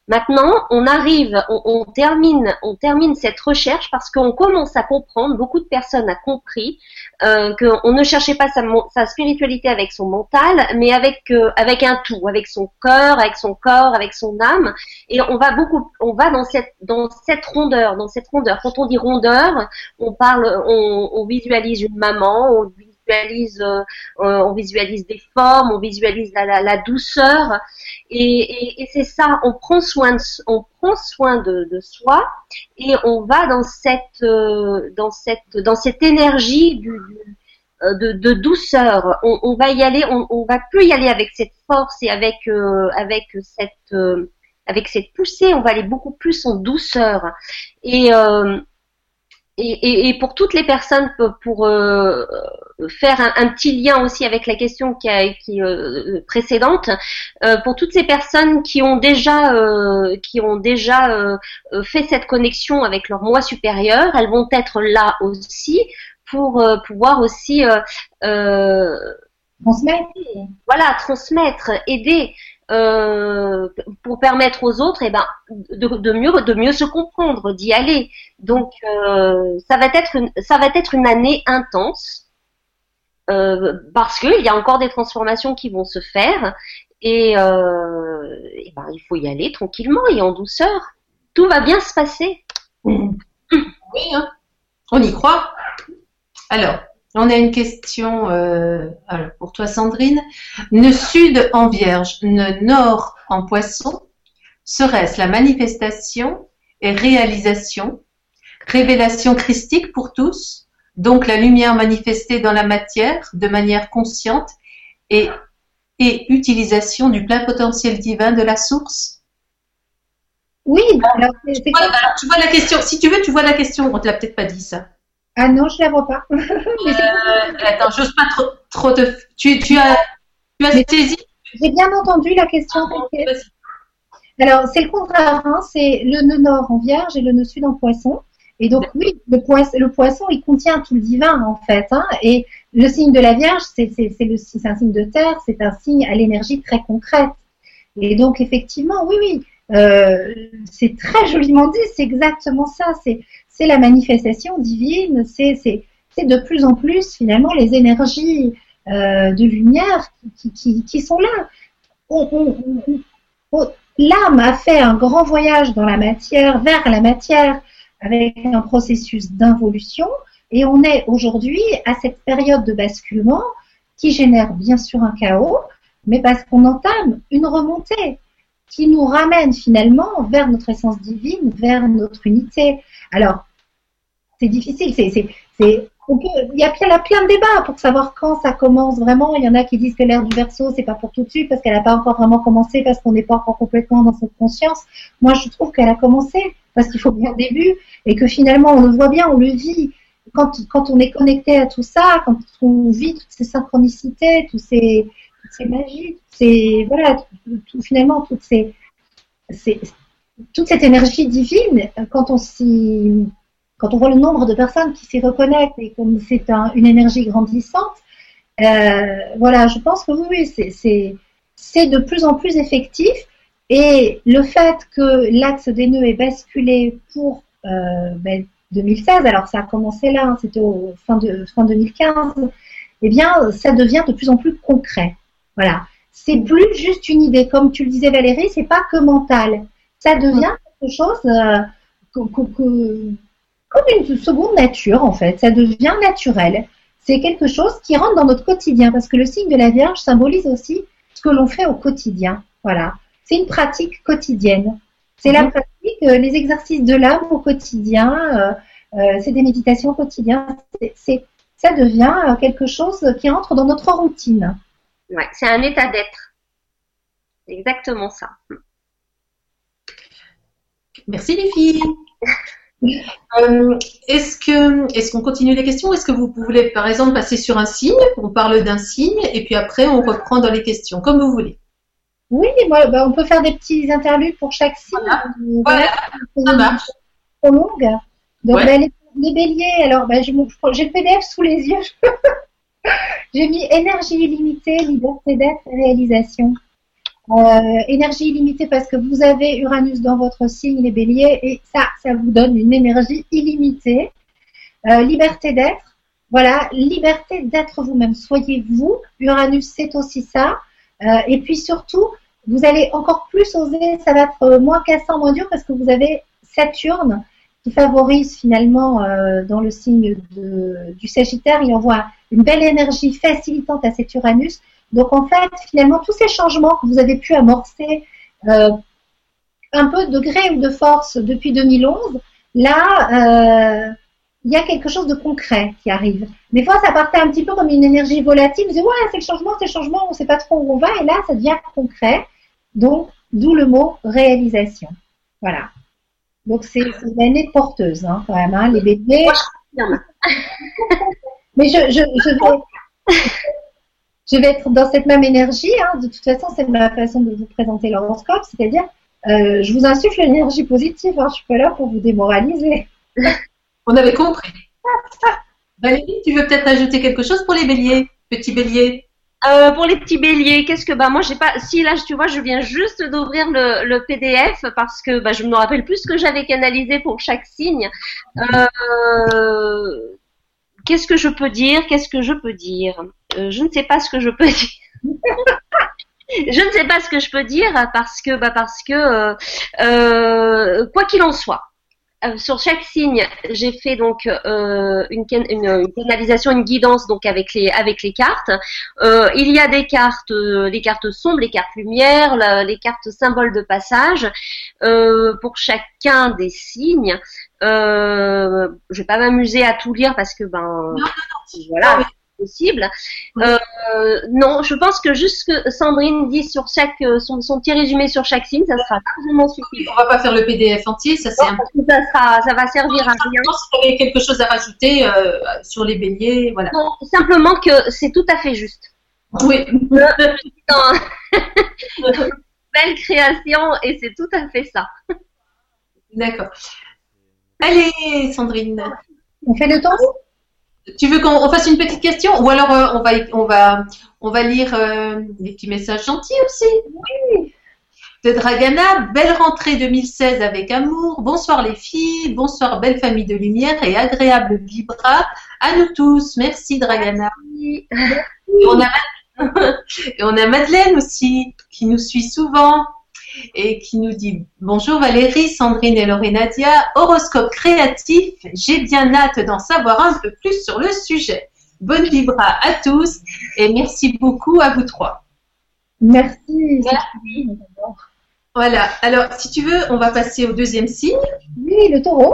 Maintenant, on arrive, on, termine, on termine cette recherche parce qu'on commence à comprendre, beaucoup de personnes ont compris euh, qu'on ne cherchait pas sa, spiritualité avec son mental, mais avec euh, avec un tout, avec son cœur, avec son corps, avec son âme, et on va beaucoup, on va dans cette dans cette rondeur, dans cette rondeur. Quand on dit rondeur, on parle, on, on visualise une maman, on euh, euh, on visualise des formes, on visualise la, la, douceur, et, c'est ça. On prend soin de, on prend soin de, soi et on va dans cette, euh, dans cette, dans cette énergie de, douceur. On, on, va y aller, on, on va plus y aller avec cette force et avec cette poussée. On va aller beaucoup plus en douceur et, et, pour toutes les personnes, pour, euh, faire un, petit lien aussi avec la question qui, a, qui euh, précédente, euh, pour toutes ces personnes qui ont déjà, qui ont déjà fait cette connexion avec leur moi supérieur, elles vont être là aussi pour pouvoir aussi transmettre, voilà, transmettre, aider. Euh, pour permettre aux autres, eh ben, de, de, mieux de mieux se comprendre, d'y aller. Donc, euh, ça va être une, ça va être une année intense euh, parce qu'il y a encore des transformations qui vont se faire et, ben, il faut y aller tranquillement et en douceur. Tout va bien se passer. Oui, hein. On y croit. Alors, on a une question euh, pour toi, Sandrine. Ne sud en vierge, ne nord en poisson, serait-ce la manifestation et réalisation, révélation christique pour tous, donc la lumière manifestée dans la matière de manière consciente et, et utilisation du plein potentiel divin de la source? Oui, alors, tu vois la question. Si tu veux, tu vois la question. On te l'a peut-être pas dit ça. Ah non, je la vois pas. Euh, attends, j'ose pas trop, trop de. Tu, tu as, tu as saisi J'ai bien entendu la question. Alors, c'est le contraire. Hein, c'est le nœud nord en vierge et le nœud sud en poisson. Et donc, oui, le poisson, le poisson, il contient tout le divin, en fait. Hein, et le signe de la Vierge, c'est un signe de terre, c'est un signe à l'énergie très concrète. Et donc, effectivement, oui, oui, euh, c'est très joliment dit, c'est exactement ça. C'est c'est la manifestation divine, c'est de plus en plus finalement les énergies euh, de lumière qui, sont là. L'âme a fait un grand voyage dans la matière, vers la matière, avec un processus d'involution, et on est aujourd'hui à cette période de basculement qui génère bien sûr un chaos, mais parce qu'on entame une remontée qui nous ramène finalement vers notre essence divine, vers notre unité. Alors, c'est difficile. C'est, c'est, c'est, il y a plein, de débats pour savoir quand ça commence vraiment. Il y en a qui disent que l'ère du verso, c'est pas pour tout de suite parce qu'elle n'a pas encore vraiment commencé, parce qu'on n'est pas encore complètement dans cette conscience. Moi, je trouve qu'elle a commencé parce qu'il faut bien début et que finalement, on le voit bien, on le vit. Quand, quand on est connecté à tout ça, quand on vit toutes ces synchronicités, tous ces, toutes ces magies, voilà, tout, finalement, toutes ces, toute cette énergie divine, quand on voit le nombre de personnes qui s'y reconnectent et comme c'est une énergie grandissante, euh, voilà, je pense que oui, c'est de plus en plus effectif. Et le fait que l'axe des nœuds est basculé pour 2016, euh, ben, alors ça a commencé là, hein, c'était fin, fin 2015, eh bien, ça devient de plus en plus concret. Voilà. C'est plus juste une idée. Comme tu le disais, Valérie, c'est pas que mental. Ça devient quelque chose euh, que comme une seconde nature en fait. Ça devient naturel. C'est quelque chose qui rentre dans notre quotidien parce que le signe de la Vierge symbolise aussi ce que l'on fait au quotidien. Voilà. C'est une pratique quotidienne. C'est la mhm. pratique, euh, les exercices de l'âme au quotidien. Euh, c'est des méditations quotidiennes. C'est, ça devient quelque chose qui entre dans notre routine. Ouais, c'est un état d'être. Exactement ça. Merci les filles. Euh, est-ce que est-ce qu'on continue les questions Est-ce que vous voulez par exemple passer sur un signe On parle d'un signe et puis après on reprend dans les questions, comme vous voulez. Oui, bah, on peut faire des petits interludes pour chaque signe. Voilà, ça marche. Trop longue. Donc bah, les, béliers, alors bah, j'ai le PDF sous les yeux. j'ai mis énergie illimitée, liberté d'être, réalisation. Euh, énergie illimitée parce que vous avez Uranus dans votre signe, les béliers, et ça, ça vous donne une énergie illimitée. Euh, liberté d'être, voilà, liberté d'être vous-même. Soyez vous. Uranus, c'est aussi ça. Euh, et puis surtout, vous allez encore plus oser, ça va être moins cassant, moins dur parce que vous avez Saturne qui favorise finalement dans le signe du Sagittaire, il envoie une belle énergie facilitante à cet Uranus donc en fait, finalement, tous ces changements que vous avez pu amorcer euh, un peu de gré ou de force depuis 2011, là, euh, il y a quelque chose de concret qui arrive. Des fois, ça partait un petit peu comme une énergie volatile. Vous dites, ouais, c'est le changement, c'est le changement, on ne sait pas trop où on va. Et là, ça devient concret. Donc, d'où le mot réalisation. Voilà. Donc, c'est une année porteuse, hein, quand même, hein, les bébés. Mais je, je, je vais je vais être dans cette même énergie. Hein. De toute façon, c'est ma façon de vous présenter l'horoscope, c'est-à-dire, euh, je vous insuffle l'énergie positive. Hein. Je suis pas là pour vous démoraliser. On avait compris. Valérie, tu veux peut-être ajouter quelque chose pour les béliers, petits béliers? Euh, pour les petits béliers, qu'est-ce que bah moi j'ai pas si là tu vois je viens juste d'ouvrir le, PDF parce que bah, je me rappelle plus ce que j'avais canalisé pour chaque signe. Euh, qu'est-ce que je peux dire? Qu'est-ce que je peux dire? Euh, Je ne sais pas ce que je peux dire. je ne sais pas ce que je peux dire parce que, bah, parce que, euh, euh, quoi qu'il en soit, euh, sur chaque signe, j'ai fait donc euh, une, une, canalisation, une guidance donc avec les avec les cartes. Euh, il y a des cartes, les cartes sombres, les cartes lumière, les cartes symboles de passage pour chacun des signes. je vais pas m'amuser à tout lire parce que ben voilà possible. Euh, non, je pense que juste que Sandrine dit sur chaque euh, son, petit résumé sur chaque signe, ça sera largement suffisant. On va pas faire le PDF entier, ça c'est un... ça sera, ça va servir à rien. Si vous quelque chose à rajouter euh, sur les béliers, voilà. Non, simplement que c'est tout à fait juste. Oui. belle création et c'est tout à fait ça. D'accord. Allez, Sandrine. On fait le temps? Tu veux qu'on fasse une petite question ou alors euh, on va on va on va lire euh, des petits messages gentils aussi. Oui. De Dragana, belle rentrée 2016 avec amour. Bonsoir les filles, bonsoir belle famille de lumière et agréable vibra à nous tous. Merci Dragana. on a et on a Madeleine aussi qui nous suit souvent et qui nous dit Bonjour Valérie, Sandrine et Lorenadia, horoscope créatif, j'ai bien hâte d'en savoir un peu plus sur le sujet. Bonne vibra à tous et merci beaucoup à vous trois. Merci. Voilà, alors si tu veux, on va passer au deuxième signe. Oui, le taureau.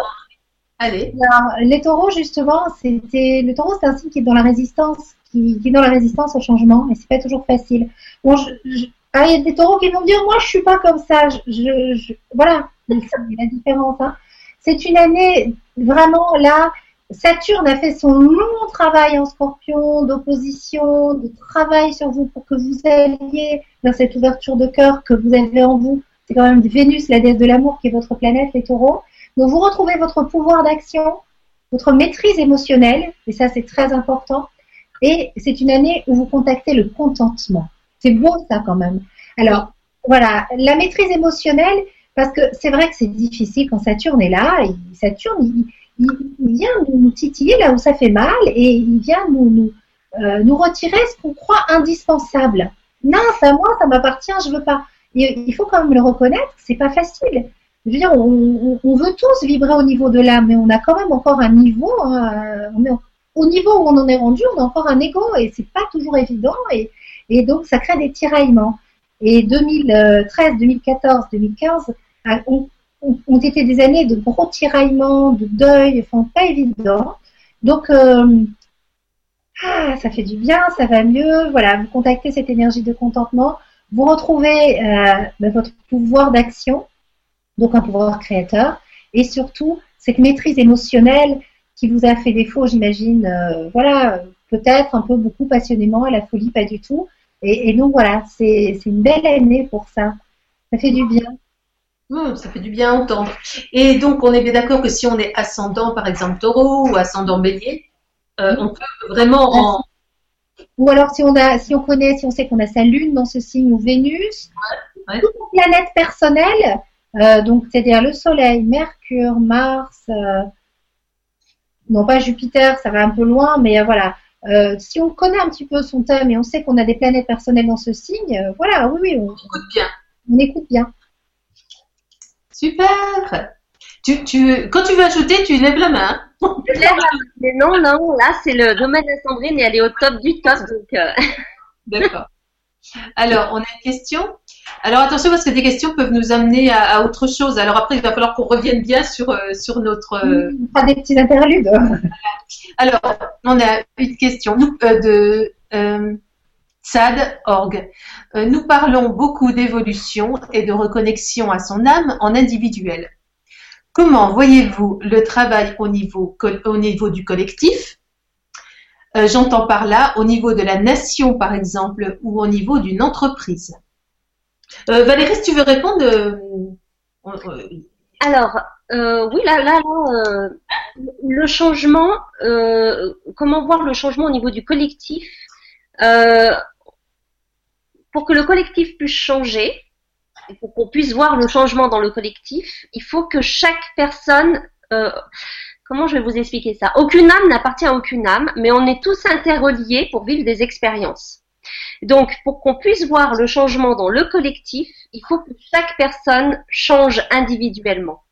Allez. les taureaux, justement, c'était le taureau, c'est un signe qui est dans la résistance, qui, est dans la résistance au changement, et c'est pas toujours facile. Bon, je, ah, il y a des taureaux qui vont dire, moi, je suis pas comme ça. Je, voilà, c'est la différence. Hein. C'est une année vraiment là. Saturne a fait son long travail en scorpion, d'opposition, de travail sur vous pour que vous alliez dans cette ouverture de cœur que vous avez en vous. C'est quand même Vénus, la déesse de l'amour, qui est votre planète, les taureaux. Donc vous retrouvez votre pouvoir d'action, votre maîtrise émotionnelle, et ça c'est très important. Et c'est une année où vous contactez le contentement. C'est beau ça quand même. Alors voilà, la maîtrise émotionnelle, parce que c'est vrai que c'est difficile quand Saturne est là. Et Saturne, il, vient nous, titiller là où ça fait mal et il vient nous, nous, euh, retirer ce qu'on croit indispensable. Non, c'est à moi, ça m'appartient, je veux pas. il faut quand même le reconnaître, c'est pas facile. Je veux on, veut tous vibrer au niveau de l'âme, mais on a quand même encore un niveau. Hein, au niveau où on en est rendu, on a encore un ego et c'est pas toujours évident. Et donc, ça crée des tiraillements. Et 2013, 2014, 2015 ont, ont, été des années de gros tiraillements, de deuil, enfin, pas évident. Donc, euh, ah, ça fait du bien, ça va mieux. Voilà, vous contactez cette énergie de contentement. Vous retrouvez euh, ben, votre pouvoir d'action, donc un pouvoir créateur, et surtout cette maîtrise émotionnelle qui vous a fait défaut, j'imagine. Euh, voilà, peut-être un peu beaucoup passionnément, à la folie, pas du tout. Et, donc voilà, c'est une belle année pour ça. Ça fait du bien. Hmm, ça fait du bien entendre. Et donc, on est bien d'accord que si on est ascendant, par exemple, taureau ou ascendant bélier, euh, on peut vraiment en... Ou alors, si on, a, si on connaît, si on sait qu'on a sa lune dans ce signe ou Vénus, ouais, toutes les planètes personnelles, euh, donc c'est-à-dire le Soleil, Mercure, Mars, euh, non pas Jupiter, ça va un peu loin, mais voilà, euh, si on connaît un petit peu son thème et on sait qu'on a des planètes personnelles dans ce signe, euh, voilà, oui, oui, on, écoute bien. On écoute bien. Super. Tu, tu, quand tu veux ajouter, tu lèves la main. Je lève la main. Mais non, non, là c'est le domaine de Sandrine et elle est au top du top. Euh. D'accord. Alors, on a une question. Alors attention parce que des questions peuvent nous amener à, autre chose. Alors après, il va falloir qu'on revienne bien sur, euh, sur notre. Euh... Pas des petits interludes. Alors, on a une question euh, de euh, Sad Org. nous parlons beaucoup d'évolution et de reconnexion à son âme en individuel. Comment voyez-vous le travail au niveau, au niveau du collectif J'entends par là au niveau de la nation, par exemple, ou au niveau d'une entreprise. Euh, Valérie, si tu veux répondre. Euh, euh, Alors, oui, là, là, le changement, comment voir le changement au niveau du collectif Pour que le collectif puisse changer, pour qu'on puisse voir le changement dans le collectif, il faut que chaque personne comment je vais vous expliquer ça? Aucune âme n'appartient à aucune âme, mais on est tous interreliés pour vivre des expériences. Donc, pour qu'on puisse voir le changement dans le collectif, il faut que chaque personne change individuellement.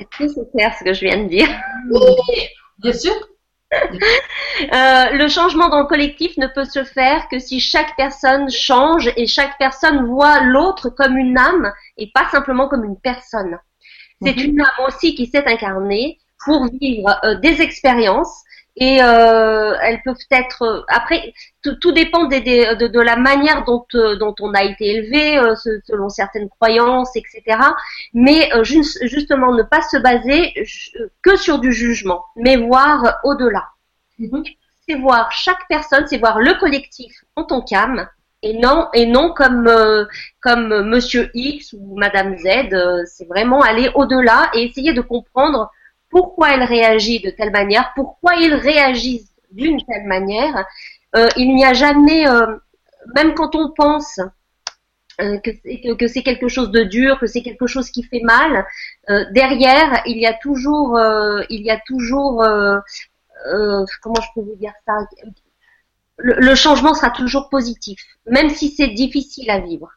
Est-ce c'est clair ce que je viens de dire Oui, bien sûr. Euh, le changement dans le collectif ne peut se faire que si chaque personne change et chaque personne voit l'autre comme une âme et pas simplement comme une personne. C'est mhm. une âme aussi qui s'est incarnée pour vivre euh, des expériences et euh, elles peuvent être euh, après tout, dépend des, de, de, la manière dont euh, dont on a été élevé euh, selon certaines croyances etc mais juste, justement ne pas se baser que sur du jugement mais voir au-delà mhm. c'est voir chaque personne c'est voir le collectif en tant qu'âme et non et non comme comme Monsieur X ou Madame Z c'est vraiment aller au-delà et essayer de comprendre pourquoi elle réagit de telle manière, pourquoi ils réagissent d'une telle manière. Euh, il n'y a jamais, euh, même quand on pense euh, que, c'est quelque chose de dur, que c'est quelque chose qui fait mal, derrière il y a toujours, il y a toujours, comment je peux vous dire ça, le changement sera toujours positif, même si c'est difficile à vivre.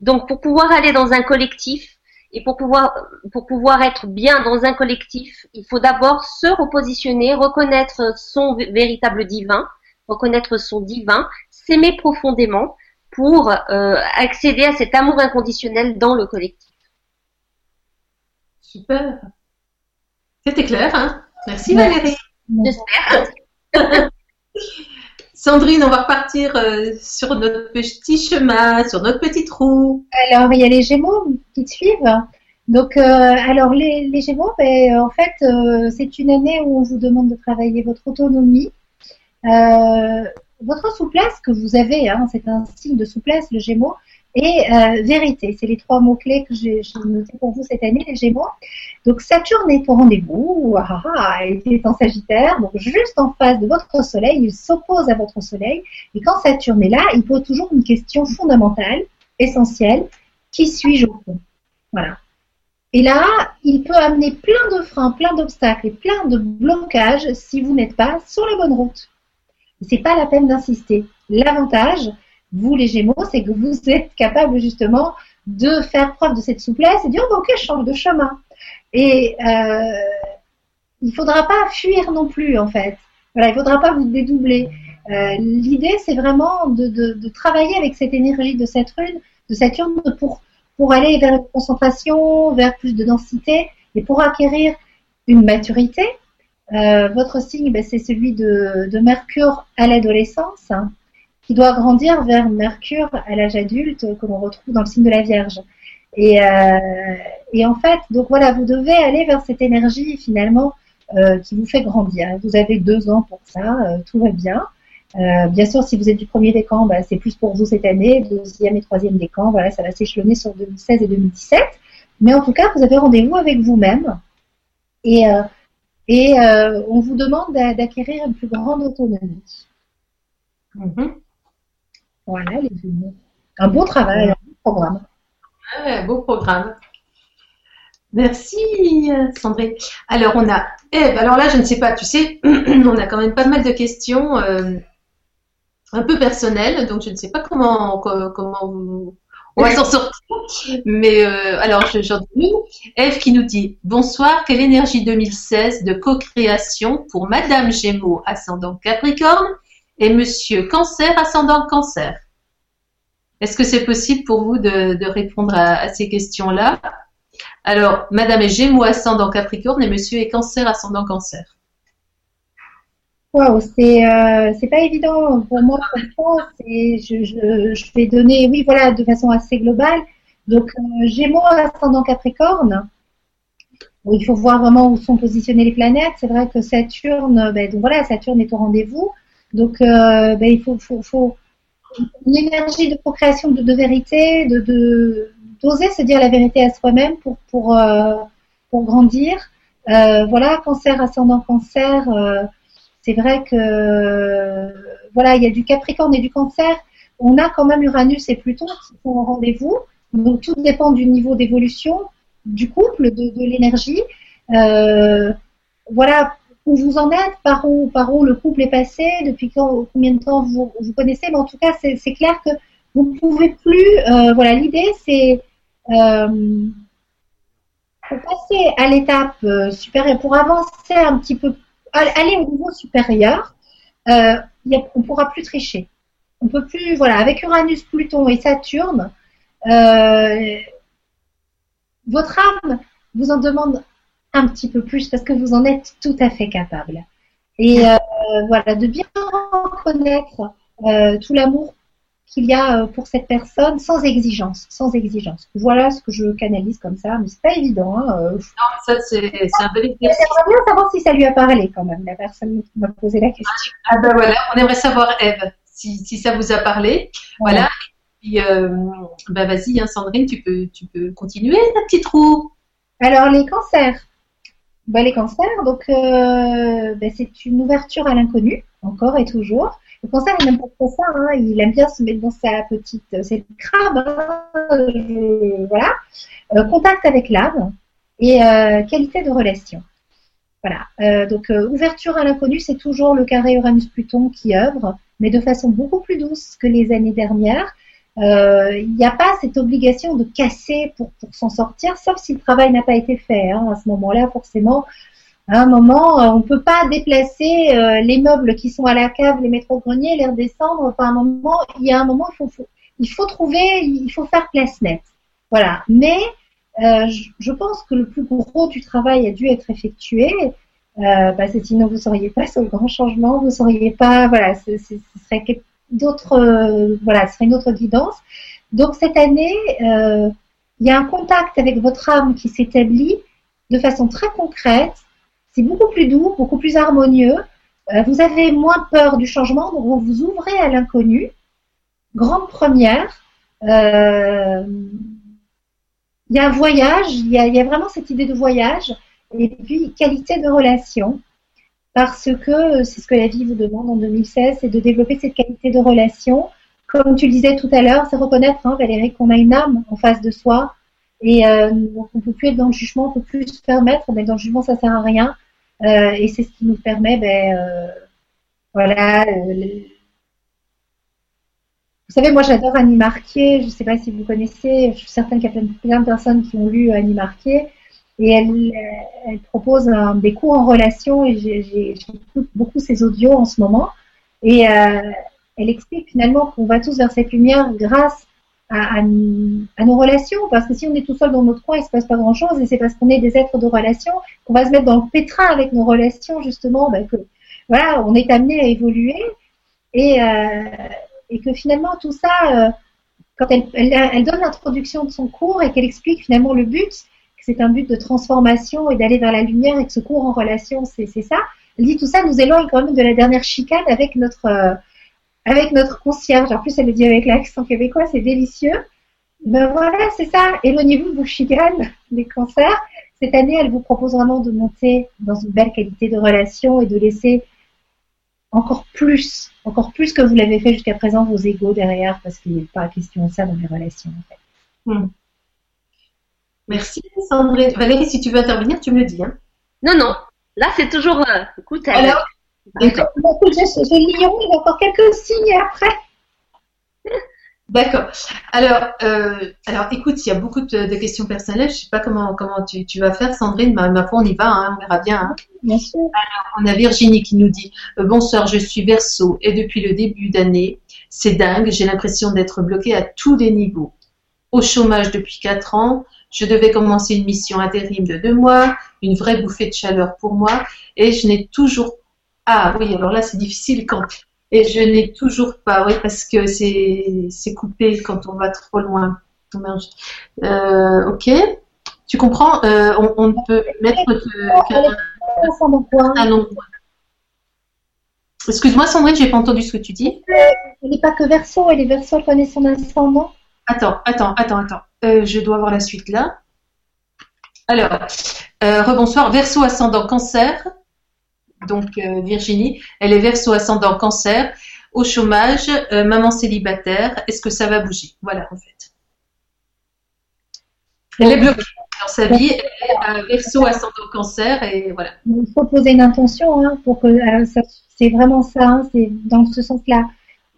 Donc pour pouvoir aller dans un collectif, et pour pouvoir, pour pouvoir être bien dans un collectif, il faut d'abord se repositionner, reconnaître son véritable divin, reconnaître son divin, s'aimer profondément pour euh, accéder à cet amour inconditionnel dans le collectif. Super. C'était clair, hein? Merci Valérie. J'espère. Sandrine, on va repartir euh, sur notre petit chemin, sur notre petite roue. Alors, il y a les Gémeaux qui suivent. Donc, euh, alors les, Gémeaux, ben, en fait, euh, c'est une année où on vous demande de travailler votre autonomie, votre souplesse que vous avez. Hein, c'est un signe de souplesse, le Gémeaux et euh, vérité. C'est les trois mots-clés que j'ai notés pour vous cette année, les Gémeaux. Donc Saturne est au rendez-vous, ah, ah, ah, il est en Sagittaire, donc juste en face de votre Soleil, il s'oppose à votre Soleil. Et quand Saturne est là, il pose toujours une question fondamentale, essentielle, qui suis-je au fond? Voilà. Et là, il peut amener plein de freins, plein d'obstacles et plein de blocages si vous n'êtes pas sur la bonne route. C'est pas la peine d'insister. L'avantage, vous les Gémeaux, c'est que vous êtes capable justement de faire preuve de cette souplesse et de dire oh, ok, je change de chemin. Et euh, il ne faudra pas fuir non plus en fait. Voilà, il ne faudra pas vous dédoubler. Euh, l'idée, c'est vraiment de, travailler avec cette énergie de Saturne, de Saturne pour, pour aller vers une concentration, vers plus de densité et pour acquérir une maturité. Euh, votre signe, ben, c'est celui de, Mercure à l'adolescence. Qui doit grandir vers Mercure à l'âge adulte que l'on retrouve dans le signe de la Vierge. Et, euh, et, en fait, donc voilà, vous devez aller vers cette énergie finalement euh, qui vous fait grandir. Vous avez deux ans pour ça, euh, tout va bien. Euh, bien sûr, si vous êtes du premier décan, bah, c'est plus pour vous cette année. Deuxième et troisième décan, voilà, ça va s'échelonner sur 2016 et 2017. Mais en tout cas, vous avez rendez-vous avec vous-même. Et, euh, et on vous demande d'acquérir une plus grande autonomie. Mm-hmm. Voilà, les Un beau travail, un beau programme. Ouais, beau programme. Merci Sandrine. Alors on a Eve. Alors là, je ne sais pas, tu sais, on a quand même pas mal de questions euh, un peu personnelles, donc je ne sais pas comment comment on va s'en sortir. Mais euh, alors j'en dis Eve qui nous dit bonsoir. Quelle énergie 2016 de co-création pour Madame Gémeaux ascendant Capricorne et Monsieur Cancer, ascendant Cancer. Est-ce que c'est possible pour vous de, répondre à, ces questions-là? Alors, Madame est Gémeaux, ascendant Capricorne, et Monsieur est Cancer, ascendant Cancer. Waouh, c'est euh, pas évident pour moi Je, je, vais donner, oui, voilà, de façon assez globale. Donc, euh, Gémeaux, ascendant Capricorne. il faut voir vraiment où sont positionnées les planètes. C'est vrai que Saturne, ben, donc voilà, Saturne est au rendez-vous. Donc, euh, ben, il faut, une énergie de procréation de, vérité, de d'oser se dire la vérité à soi-même pour pour euh, pour grandir. Euh, voilà, cancer ascendant cancer, c'est vrai que voilà, il y a du Capricorne et du Cancer. On a quand même Uranus et Pluton qui sont au rendez-vous. Donc tout dépend du niveau d'évolution du couple, de, de l'énergie. voilà, où vous en êtes, par où, par où le couple est passé, depuis combien de temps vous, vous connaissez, mais en tout cas, c'est clair que vous ne pouvez plus. Euh, voilà, l'idée, c'est. Euh, pour passer à l'étape euh, supérieure, pour avancer un petit peu, aller au niveau supérieur, euh, on ne pourra plus tricher. On peut plus, voilà, avec Uranus, Pluton et Saturne, euh, votre âme vous en demande un petit peu plus parce que vous en êtes tout à fait capable. Et euh, voilà, de bien reconnaître euh, tout l'amour qu'il y a euh, pour cette personne sans exigence, sans exigence. Voilà ce que je canalise comme ça, mais c'est pas évident. Hein. Non, ça c'est un bel exercice. J'aimerais bien savoir si ça lui a parlé quand même, la personne qui m'a posé la question. Ah ben voilà, on aimerait savoir Eve, si, si ça vous a parlé. Voilà. Et puis, euh, ben vas-y, hein, Sandrine, tu peux, tu peux continuer, la petite roue. Alors les cancers. Ben, les cancers, donc euh, ben, c'est une ouverture à l'inconnu, encore et toujours. Le cancer, il n'aime pas trop ça. Hein. Il aime bien se mettre dans sa petite, euh, crabe. Hein. voilà. Euh, contact avec l'âme et qualité de relation. Voilà. donc ouverture à l'inconnu, c'est toujours le carré Uranus-Pluton qui œuvre, mais de façon beaucoup plus douce que les années dernières. Il n'y a pas cette obligation de casser pour, s'en sortir, sauf si le travail n'a pas été fait. Hein. À ce moment-là, forcément, à un moment, euh, on ne peut pas déplacer euh, les meubles qui sont à la cave, les mettre au grenier, les redescendre. Enfin, un moment, il y a un moment, il faut, il faut trouver, il faut faire place nette. Voilà. Mais euh, je, pense que le plus gros du travail a dû être effectué. Euh, parce que sinon, vous ne seriez pas sur le grand changement, vous ne seriez pas, voilà, ce serait d'autres, voilà, ce serait une autre guidance. Donc cette année, il y a un contact avec votre âme qui s'établit de façon très concrète c'est beaucoup plus doux, beaucoup plus harmonieux. Euh, vous avez moins peur du changement, donc vous vous ouvrez à l'inconnu. Grande première. Euh, il y a un voyage, il y a, vraiment cette idée de voyage, et puis qualité de relation, parce que c'est ce que la vie vous demande en 2016, c'est de développer cette qualité de relation. Comme tu le disais tout à l'heure, c'est reconnaître, hein, Valérie, qu'on a une âme en face de soi, et euh, on peut plus être dans le jugement, on peut plus se permettre, mais dans le jugement, ça sert à rien. Euh, et c'est ce qui nous permet, ben, euh, voilà. Euh, vous savez, moi j'adore Annie Marquier, je ne sais pas si vous connaissez, je suis certaine qu'il y a plein, de personnes qui ont lu Annie Marquier, et elle, propose des cours en relation, et j'écoute beaucoup ses audios en ce moment, et elle explique finalement qu'on va tous vers cette lumière grâce à, nos relations, parce que si on est tout seul dans notre coin, il se passe pas grand-chose, et c'est parce qu'on est des êtres de relation qu'on va se mettre dans le pétrin avec nos relations, justement, ben, voilà, on est amené à évoluer, et, euh, que finalement tout ça, euh, quand elle, donne l'introduction de son cours et qu'elle explique finalement le but, c'est un but de transformation et d'aller vers la lumière et que ce cours en relation, c'est ça. Elle dit tout ça nous éloigne quand même de la dernière chicane avec notre euh, avec notre concierge. En plus, elle le dit avec l'accent québécois, c'est délicieux. Ben voilà, c'est ça. Éloignez-vous de vos chicanes, des cancers. Cette année, elle vous propose vraiment de monter dans une belle qualité de relation et de laisser encore plus, encore plus que vous l'avez fait jusqu'à présent, vos égaux derrière, parce qu'il n'est pas question de ça dans les relations. En fait. Hmm. Merci Sandrine. Valérie, si tu veux intervenir, tu me le dis. Hein. Non, non. Là, c'est toujours. Euh, écoute, Alors, D'accord. Je, il y a encore quelques signes après. D'accord. Alors, euh, alors, écoute, il y a beaucoup de, questions personnelles. Je ne sais pas comment, comment tu, tu, vas faire, Sandrine. Ma, ma foi, on y va, hein, on verra bien. Hein. Bien sûr. Alors, on a Virginie qui nous dit euh, Bonsoir, je suis verso et depuis le début d'année, c'est dingue. J'ai l'impression d'être bloquée à tous les niveaux. Au chômage depuis 4 ans, je devais commencer une mission intérim de deux mois, une vraie bouffée de chaleur pour moi, et je n'ai toujours ah oui, alors là, c'est difficile quand. Et je n'ai toujours pas, oui, parce que c'est coupé quand on va trop loin. Euh, ok. Tu comprends euh, on, peut mettre un endroit. Excuse-moi, Sandrine, j'ai pas entendu ce que tu dis. Elle n'est pas que verso, elle est verso, elle connaît son ascendant. Attends, attends, attends, attends. Euh, je dois avoir la suite là. Alors, rebonsoir, verso ascendant cancer donc euh, Virginie, elle est verso ascendant cancer, au chômage, euh, maman célibataire, est-ce que ça va bouger? Voilà en fait. Elle est bloquée dans sa vie, elle verso ascendant cancer et voilà. Une intention hein, pour que euh, c'est vraiment ça, hein, c'est dans ce sens-là.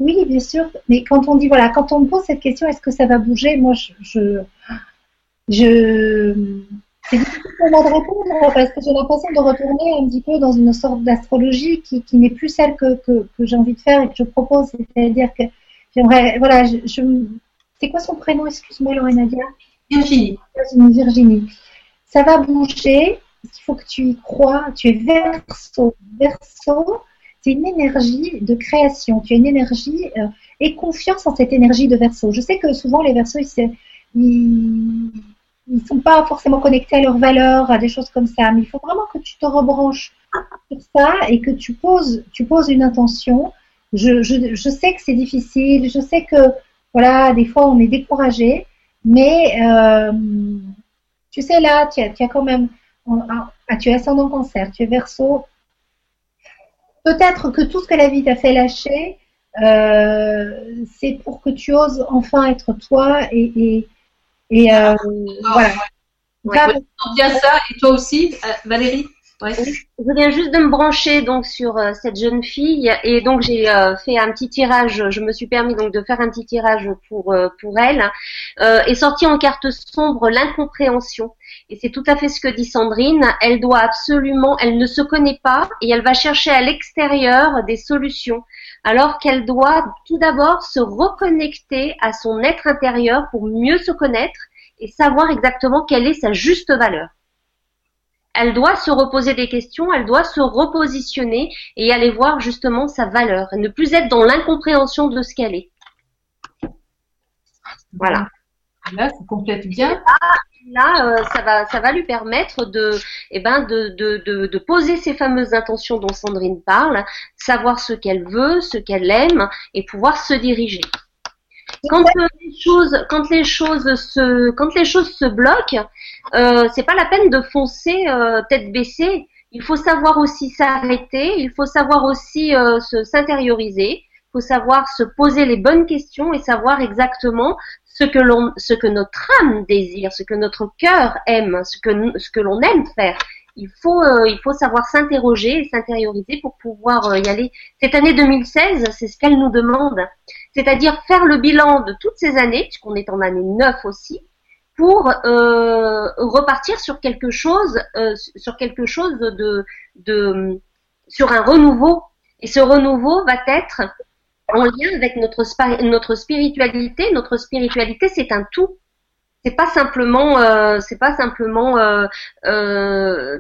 Oui, bien sûr, mais quand on dit voilà, quand on me pose cette question, est-ce que ça va bouger? Moi, je, je, je C'est difficile pour moi de répondre parce que j'ai l'impression de retourner un petit peu dans une sorte d'astrologie qui, qui n'est plus celle que, que, que j'ai envie de faire et que je propose. C'est-à-dire que j'aimerais, voilà, je, je c'est quoi son prénom? Excuse-moi, Lorena Nadia Virginie. Virginie. Ça va bouger. Il faut que tu y crois? Tu es verso. Verso, c'est une énergie de création. Tu as une énergie euh, et confiance en cette énergie de verso. Je sais que souvent les versos, ils ne sont pas forcément connectés à leurs valeurs, à des choses comme ça. Mais il faut vraiment que tu te rebranches sur ça et que tu poses, tu poses une intention. Je sais que c'est difficile. Je sais que voilà, des fois on est découragé, mais euh, tu sais là, tu as, tu as quand même, ah, tu es ascendant cancer, tu es verso. Peut-être que tout ce que la vie t'a fait lâcher, euh, c'est pour que tu oses enfin être toi et, et, et euh, voilà. bien ça, et toi aussi, euh, Valérie? Je viens juste de me brancher donc sur euh, cette jeune fille. Et donc j'ai euh, fait un petit tirage. Je me suis permis donc de faire un petit tirage pour euh, pour elle et sorti en carte sombre l'incompréhension. Et c'est tout à fait ce que dit Sandrine. Elle doit absolument, elle ne se connaît pas et elle va chercher à l'extérieur des solutions, alors qu'elle doit tout d'abord se reconnecter à son être intérieur pour mieux se connaître et savoir exactement quelle est sa juste valeur elle doit se reposer des questions, elle doit se repositionner et aller voir justement sa valeur, et ne plus être dans l'incompréhension de ce qu'elle est. Voilà. Là, ça complète bien. Là, euh, ça va, ça va lui permettre de, eh ben, de, de, de, poser ces fameuses intentions dont Sandrine parle, savoir ce qu'elle veut, ce qu'elle aime, et pouvoir se diriger. Quand euh, les choses, quand les choses se, quand les choses se bloquent, euh, c'est pas la peine de foncer euh, tête baissée. Il faut savoir aussi s'arrêter, il faut savoir aussi euh, se s'intérioriser, il faut savoir se poser les bonnes questions et savoir exactement ce que l'on, ce que notre âme désire, ce que notre cœur aime, ce que ce que l'on aime faire. Il faut, euh, il faut savoir s'interroger et s'intérioriser pour pouvoir y aller. Cette année 2016, c'est ce qu'elle nous demande, c'est-à-dire faire le bilan de toutes ces années, puisqu'on est en année 9 aussi, pour euh, repartir sur quelque chose, euh, sur quelque chose de, de, sur un renouveau. Et ce renouveau va être en lien avec notre notre spiritualité. Notre spiritualité, c'est un tout. C'est pas simplement, euh, c'est pas simplement euh, euh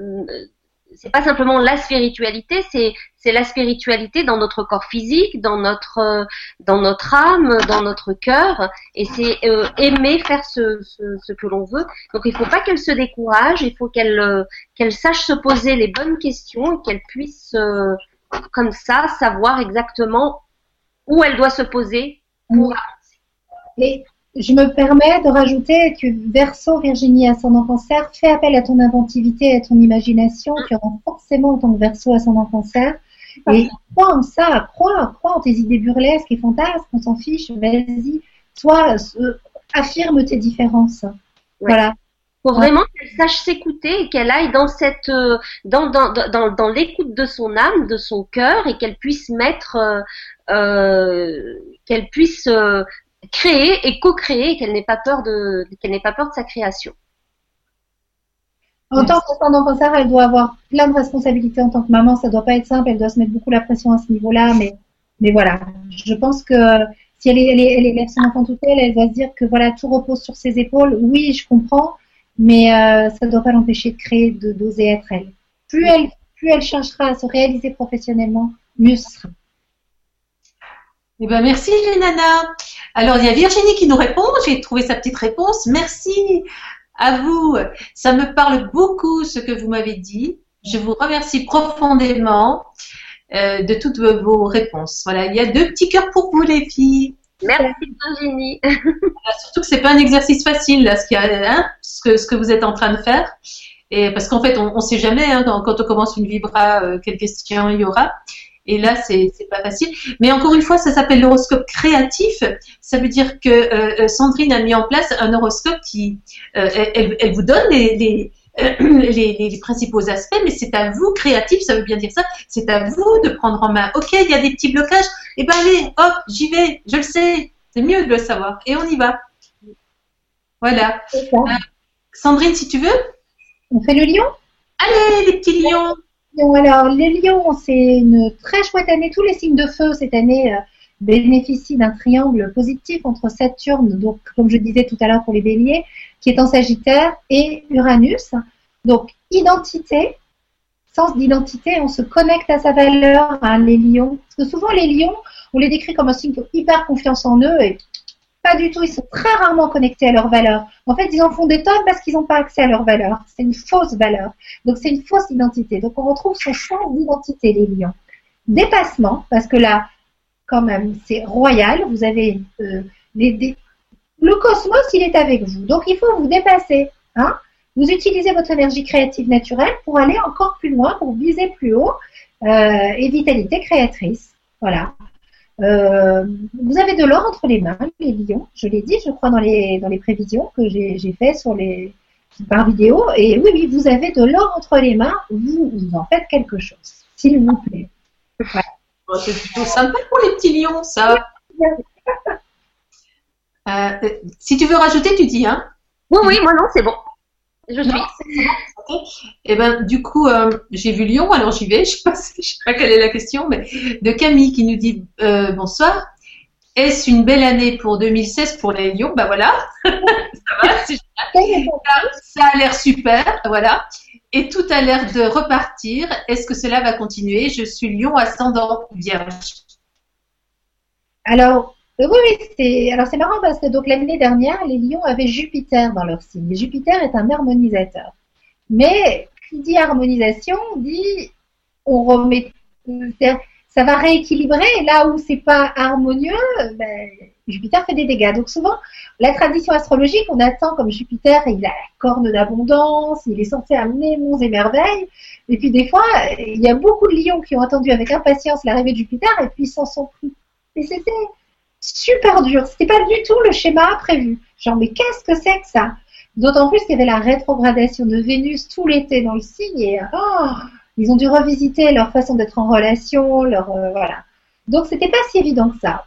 c'est pas simplement la spiritualité, c'est c'est la spiritualité dans notre corps physique, dans notre dans notre âme, dans notre cœur, et c'est euh, aimer faire ce, ce, ce que l'on veut. Donc il faut pas qu'elle se décourage, il faut qu'elle euh, qu'elle sache se poser les bonnes questions et qu'elle puisse euh, comme ça savoir exactement où elle doit se poser pour avancer je me permets de rajouter que Verso, Virginie, ascendant cancer, fais appel à ton inventivité et à ton imagination. Tu auras forcément en tant que Verso, ascendant cancer. Et crois en ça, crois, crois en tes idées burlesques et fantasmes, on s'en fiche, vas-y. Sois, euh, affirme tes différences. Voilà. Faut vraiment qu'elle sache s'écouter et qu'elle aille dans cette, euh, dans, dans, dans, dans l'écoute de son âme, de son cœur et qu'elle puisse mettre, euh, euh qu'elle puisse créer et co-créer, qu'elle n'ait pas peur de, qu'elle n'ait pas peur de sa création. En tant qu'ascendant cancer, elle doit avoir plein de responsabilités en tant que maman. Ça doit pas être simple. Elle doit se mettre beaucoup la pression à ce niveau-là. Mais, mais voilà. Je pense que si elle, est, elle, est, elle élève son enfant toute elle, elle va se dire que voilà, tout repose sur ses épaules. Oui, je comprends. Mais euh, ça ne doit pas l'empêcher de créer, de d'oser être elle. Plus elle, plus elle cherchera à se réaliser professionnellement, mieux ce sera. Eh ben merci Nana. Alors il y a Virginie qui nous répond. J'ai trouvé sa petite réponse. Merci à vous. Ça me parle beaucoup ce que vous m'avez dit. Je vous remercie profondément euh, de toutes vos réponses. Voilà, il y a deux petits cœurs pour vous les filles. Merci Virginie. Surtout que c'est pas un exercice facile là, ce, qu'il y a, hein, ce, que, ce que vous êtes en train de faire. Et parce qu'en fait, on ne sait jamais hein, quand, on commence une vibra, euh, quelle question il y aura. Et là, c'est c'est pas facile. Mais encore une fois, ça s'appelle l'horoscope créatif. Ça veut dire que euh, euh, Sandrine a mis en place un horoscope qui, euh, elle, elle, vous donne les, les les, les, principaux aspects, mais c'est à vous, créatif, ça veut bien dire ça, c'est à vous de prendre en main. Ok, il y a des petits blocages, et eh ben allez, hop, j'y vais, je le sais, c'est mieux de le savoir, et on y va. Voilà. Sandrine, si tu veux. On fait le lion? Allez, les petits lions alors, les lions, c'est une très chouette année. Tous les signes de feu cette année bénéficient d'un triangle positif entre Saturne, donc comme je disais tout à l'heure pour les béliers, qui est en Sagittaire, et Uranus. Donc, identité, sens d'identité, on se connecte à sa valeur, hein, les lions. Parce que souvent, les lions, on les décrit comme un signe de hyper confiance en eux et pas du tout, ils sont très rarement connectés à leurs valeurs. En fait, ils en font des tonnes parce qu'ils n'ont pas accès à leurs valeurs. C'est une fausse valeur. Donc, c'est une fausse identité. Donc, on retrouve son sens d'identité, les lions. Dépassement, parce que là, quand même, c'est royal. Vous avez euh, les, le cosmos, il est avec vous. Donc, il faut vous dépasser. Hein vous utilisez votre énergie créative naturelle pour aller encore plus loin, pour viser plus haut euh, et vitalité créatrice. Voilà. Euh, vous avez de l'or entre les mains, les lions. Je l'ai dit, je crois, dans les, dans les prévisions que j'ai fait sur les, par vidéo. Et oui, oui, vous avez de l'or entre les mains. Vous, vous en faites quelque chose, s'il vous plaît. C'est plutôt sympa pour les petits lions, ça. Euh, si tu veux rajouter, tu dis, hein Oui, oui, moi non, c'est bon. Je suis. Et eh ben, du coup, euh, j'ai vu Lyon, alors j'y vais. Je ne sais, pas quelle est la question, mais de Camille qui nous dit euh, bonsoir. Est-ce une belle année pour 2016 pour les Lions Ben voilà, ça va, ça, a l'air super, voilà. Et tout a l'air de repartir. Est-ce que cela va continuer? Je suis Lion ascendant vierge. Alors, euh, oui, c'est alors c'est marrant parce que donc l'année dernière, les lions avaient Jupiter dans leur signe. Jupiter est un harmonisateur. Mais qui dit harmonisation dit on remet ça va rééquilibrer là où c'est pas harmonieux, ben, Jupiter fait des dégâts. Donc souvent, la tradition astrologique, on attend comme Jupiter, il a la corne d'abondance, il est censé amener monts et merveilles. Et puis des fois, il y a beaucoup de lions qui ont attendu avec impatience l'arrivée de Jupiter et puis ils s'en sont pris. Et c'était super dur. C'était pas du tout le schéma prévu. Genre, mais qu'est-ce que c'est que ça? D'autant plus qu'il y avait la rétrogradation de Vénus tout l'été dans le signe et oh, ils ont dû revisiter leur façon d'être en relation, leur euh, voilà. Donc c'était pas si évident que ça.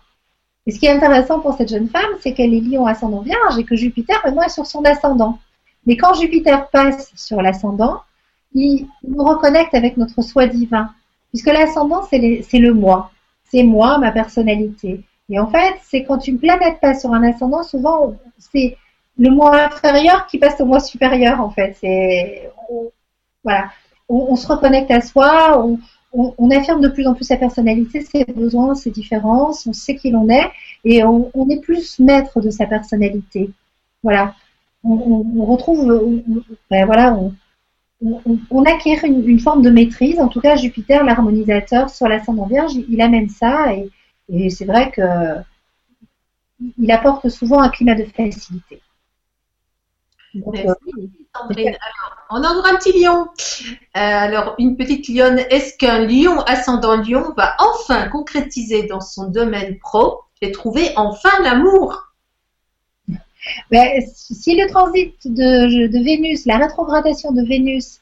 Et ce qui est intéressant pour cette jeune femme, c'est qu'elle est lion ascendant vierge et que Jupiter maintenant est sur son ascendant. Mais quand Jupiter passe sur l'ascendant, il nous reconnecte avec notre soi divin. Puisque l'ascendant, c'est le moi. C'est moi, ma personnalité. Et en fait, c'est quand une planète passe sur un ascendant, souvent, c'est le moi inférieur qui passe au moi supérieur, en fait. C'est, voilà. On, se reconnecte à soi, on, affirme de plus en plus sa personnalité, ses besoins, ses différences, on sait qui l'on est, et on, est plus maître de sa personnalité. Voilà. On, retrouve, ben voilà, on, acquiert une, une, forme de maîtrise. En tout cas, Jupiter, l'harmonisateur sur l'ascendant vierge, il amène ça et et c'est vrai que il apporte souvent un climat de facilité. Merci, Sandrine. on a encore un petit lion. Euh, alors, une petite lionne, est-ce qu'un lion ascendant lion va enfin concrétiser dans son domaine pro et trouver enfin l'amour? Ben, Si le transit de, Vénus, la rétrogradation de Vénus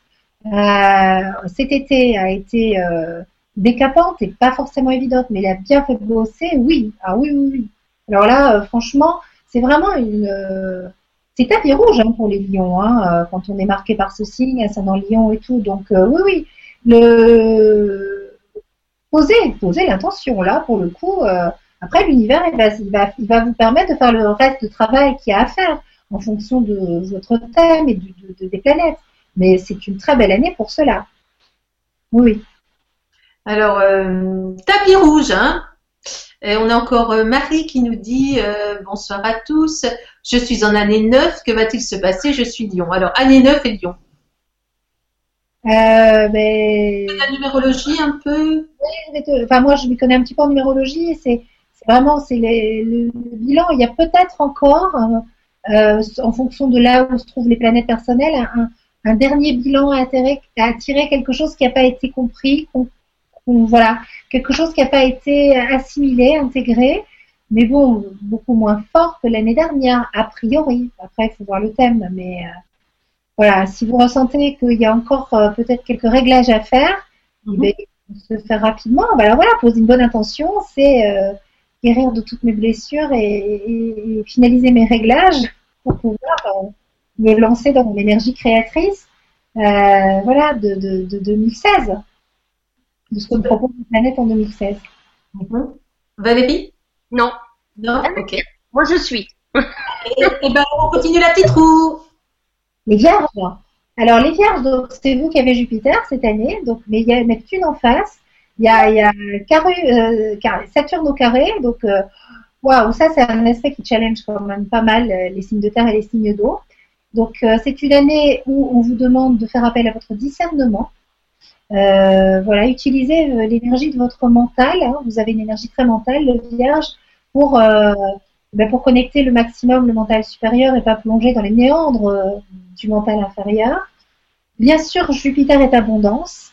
euh, cet été a été euh, décapante et pas forcément évidente, mais il a bien fait bosser, oui. Ah oui, oui. Alors là, franchement, c'est vraiment une. Euh, c'est tapis rouge hein, pour les lions, hein, euh, quand on est marqué par ce signe, ascendant lion et tout. Donc oui, oui. Le poser l'intention là, pour le coup. après, l'univers, il va, vous permettre de faire le reste de travail qu'il y a à faire en fonction de votre thème et de, des planètes. Mais c'est une très belle année pour cela. Oui. Alors, euh, tapis rouge, hein et on a encore euh, Marie qui nous dit euh, bonsoir à tous. Je suis en année 9. Que va-t-il se passer? Je suis Lyon. Alors, année 9 et Lyon. Euh, ben... La numérologie un peu Oui, enfin, moi je me connais un petit peu en numérologie. C'est vraiment c'est le, bilan. Il y a peut-être encore, en fonction de là où se trouvent les planètes personnelles, un, un dernier bilan à, à tirer quelque chose qui n'a pas été compris, voilà, quelque chose qui n'a pas été assimilé, intégré, mais bon, beaucoup moins fort que l'année dernière, a priori. Après, il faut voir le thème, mais euh, voilà, si vous ressentez qu'il y a encore euh, peut-être quelques réglages à faire, mm se faire rapidement. Ben alors voilà, poser une bonne intention, c'est euh, guérir de toutes mes blessures et, finaliser mes réglages pour pouvoir me lancer dans mon énergie créatrice voilà, de, de, de 2016, de ce que me propose la planète en 2016. Mhm. Valérie Non. Non? Ok. Moi, je suis. et, et ben, on continue la petite roue. Les Vierges. Alors, les Vierges, donc, c'est vous qui avez Jupiter cette année, donc, mais il y a Neptune en face. Il y a, il y a carré, euh, carré, Saturne au carré, donc euh, waouh, ça c'est un aspect qui challenge quand même pas mal euh, les signes de terre et les signes d'eau. Donc euh, c'est une année où on vous demande de faire appel à votre discernement. Euh, voilà, utilisez l'énergie de votre mental. Hein. Vous avez une énergie très mentale, le Vierge, pour ben, pour connecter le maximum le mental supérieur et pas plonger dans les méandres du mental inférieur. Bien sûr, Jupiter est abondance.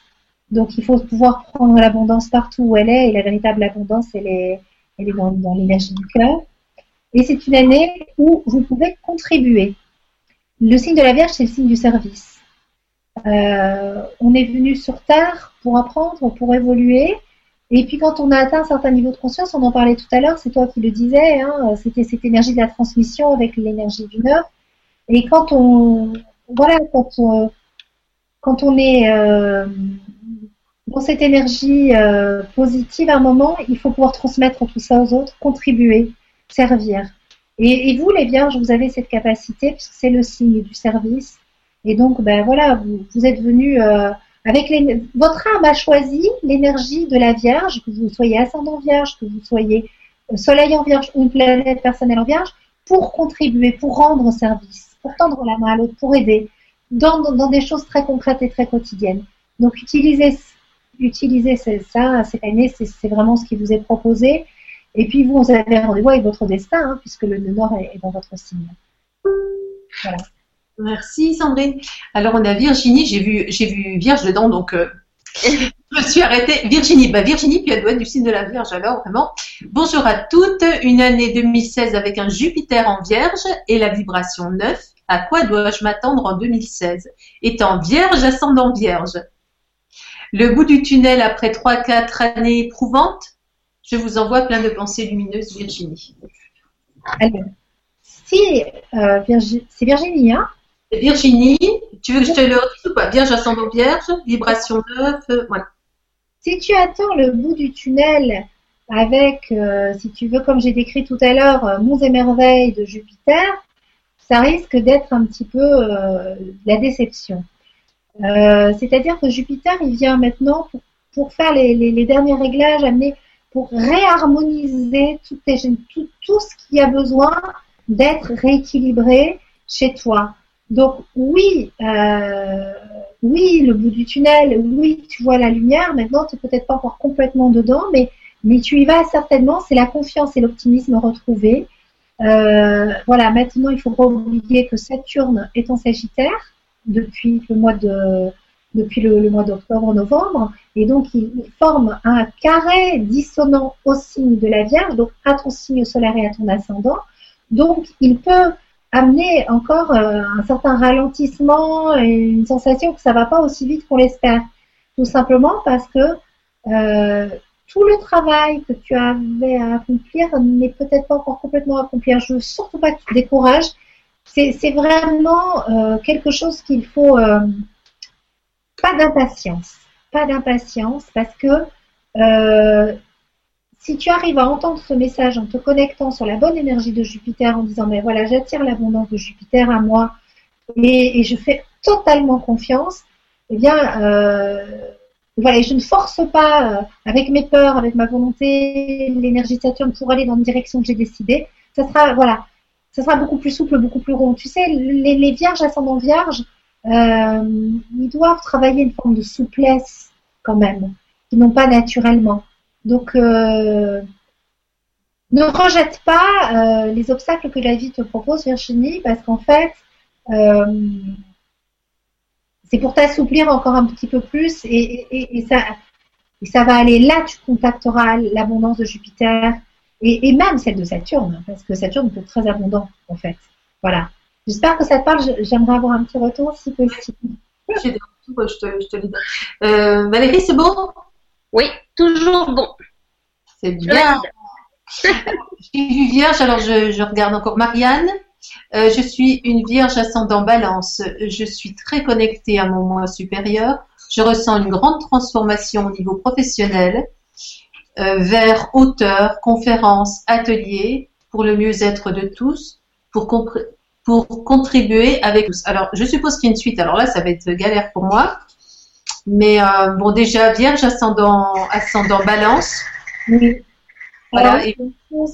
Donc il faut pouvoir prendre l'abondance partout où elle est, et la véritable abondance, elle est, elle est dans, dans l'énergie du cœur. Et c'est une année où vous pouvez contribuer. Le signe de la Vierge, c'est le signe du service. Euh, on est venu sur Terre pour apprendre, pour évoluer. Et puis quand on a atteint un certain niveau de conscience, on en parlait tout à l'heure, c'est toi qui le disais, hein, c'était cette énergie de la transmission avec l'énergie du neuf. Et quand on, voilà, quand on, est euh, dans cette énergie euh, positive à un moment, il faut pouvoir transmettre tout ça aux autres, contribuer, servir. Et, et vous, les vierges, vous avez cette capacité, puisque c'est le signe du service. Et donc, ben voilà, vous, êtes venus euh, avec les, votre âme a choisi l'énergie de la Vierge, que vous soyez ascendant Vierge, que vous soyez euh, Soleil en Vierge ou une planète personnelle en Vierge, pour contribuer, pour rendre service, pour tendre la main à l'autre, pour aider, dans, des choses très concrètes et très quotidiennes. Donc, utilisez utilisez ça cette année, c'est vraiment ce qui vous est proposé. Et puis vous, vous avez rendez-vous avec votre destin, hein, puisque le, Nord est, dans votre signe. Voilà. Merci Sandrine. Alors on a Virginie, j'ai vu, j'ai vu Vierge dedans, donc euh, je me suis arrêtée. Virginie, bah Virginie, puis elle doit être du signe de la Vierge, alors vraiment. Bonjour à toutes, une année 2016 avec un Jupiter en Vierge et la vibration 9. À quoi dois-je m'attendre en 2016 Étant Vierge, ascendant Vierge. Le bout du tunnel après 3-4 années éprouvantes, je vous envoie plein de pensées lumineuses, Virginie. Alors, si, euh, Virgi c'est Virginie, hein? Virginie, tu veux que je te le redise ou pas? Vierge ascendant vierge, vibration 9, euh, voilà. Si tu attends le bout du tunnel avec, euh, si tu veux, comme j'ai décrit tout à l'heure, euh, Monts et Merveilles de Jupiter, ça risque d'être un petit peu euh, la déception. Euh, c'est-à-dire que Jupiter, il vient maintenant pour, faire les, derniers réglages, amener pour réharmoniser tout, tout ce qui a besoin d'être rééquilibré chez toi. Donc oui, euh, oui, le bout du tunnel, oui, tu vois la lumière. Maintenant, tu n'es peut-être pas encore complètement dedans, mais mais tu y vas certainement. C'est la confiance et l'optimisme retrouvé. Euh, voilà, maintenant, il faut pas oublier que Saturne est en Sagittaire depuis le mois de depuis mois d'octobre-novembre, et donc il, forme un carré dissonant au signe de la Vierge, donc à ton signe solaire et à ton ascendant. Donc il peut amener encore euh, un certain ralentissement et une sensation que ça va pas aussi vite qu'on l'espère, tout simplement parce que euh, tout le travail que tu avais à accomplir n'est peut-être pas encore complètement accompli. Je veux surtout pas que tu te décourages. C'est vraiment euh, quelque chose qu'il faut pas d'impatience, pas d'impatience parce que si tu arrives à entendre ce message en te connectant sur la bonne énergie de Jupiter en disant mais voilà j'attire l'abondance de Jupiter à moi et, je fais totalement confiance, eh bien euh, voilà, je ne force pas euh, avec mes peurs, avec ma volonté, l'énergie de Saturne pour aller dans une direction que j'ai décidée. Ça sera voilà, ça sera beaucoup plus souple, beaucoup plus rond. Tu sais, les, les vierges ascendant vierges, euh, ils doivent travailler une forme de souplesse quand même, qu'ils n'ont pas naturellement. Donc, euh, ne rejette pas euh, les obstacles que la vie te propose, Virginie, parce qu'en fait, euh, c'est pour t'assouplir encore un petit peu plus et, ça, va aller là, tu contacteras l'abondance de Jupiter, et, même celle de Saturne, parce que Saturne être très abondant, en fait. Voilà. J'espère que ça te parle. J'aimerais avoir un petit retour, si possible. J'ai des retours, je te, je Valérie, c'est bon? Oui, toujours bon. C'est bien. J'ai vu Vierge, alors je, je, regarde encore Marianne. Euh, je suis une vierge ascendant balance. Je suis très connectée à mon moi supérieur. Je ressens une grande transformation au niveau professionnel euh, vers auteur, conférences, ateliers pour le mieux-être de tous, pour, pour contribuer avec tous. Alors, je suppose qu'il y a une suite. Alors là, ça va être galère pour moi. Mais euh, bon, déjà, Vierge ascendant, ascendant balance. Oui. Voilà, et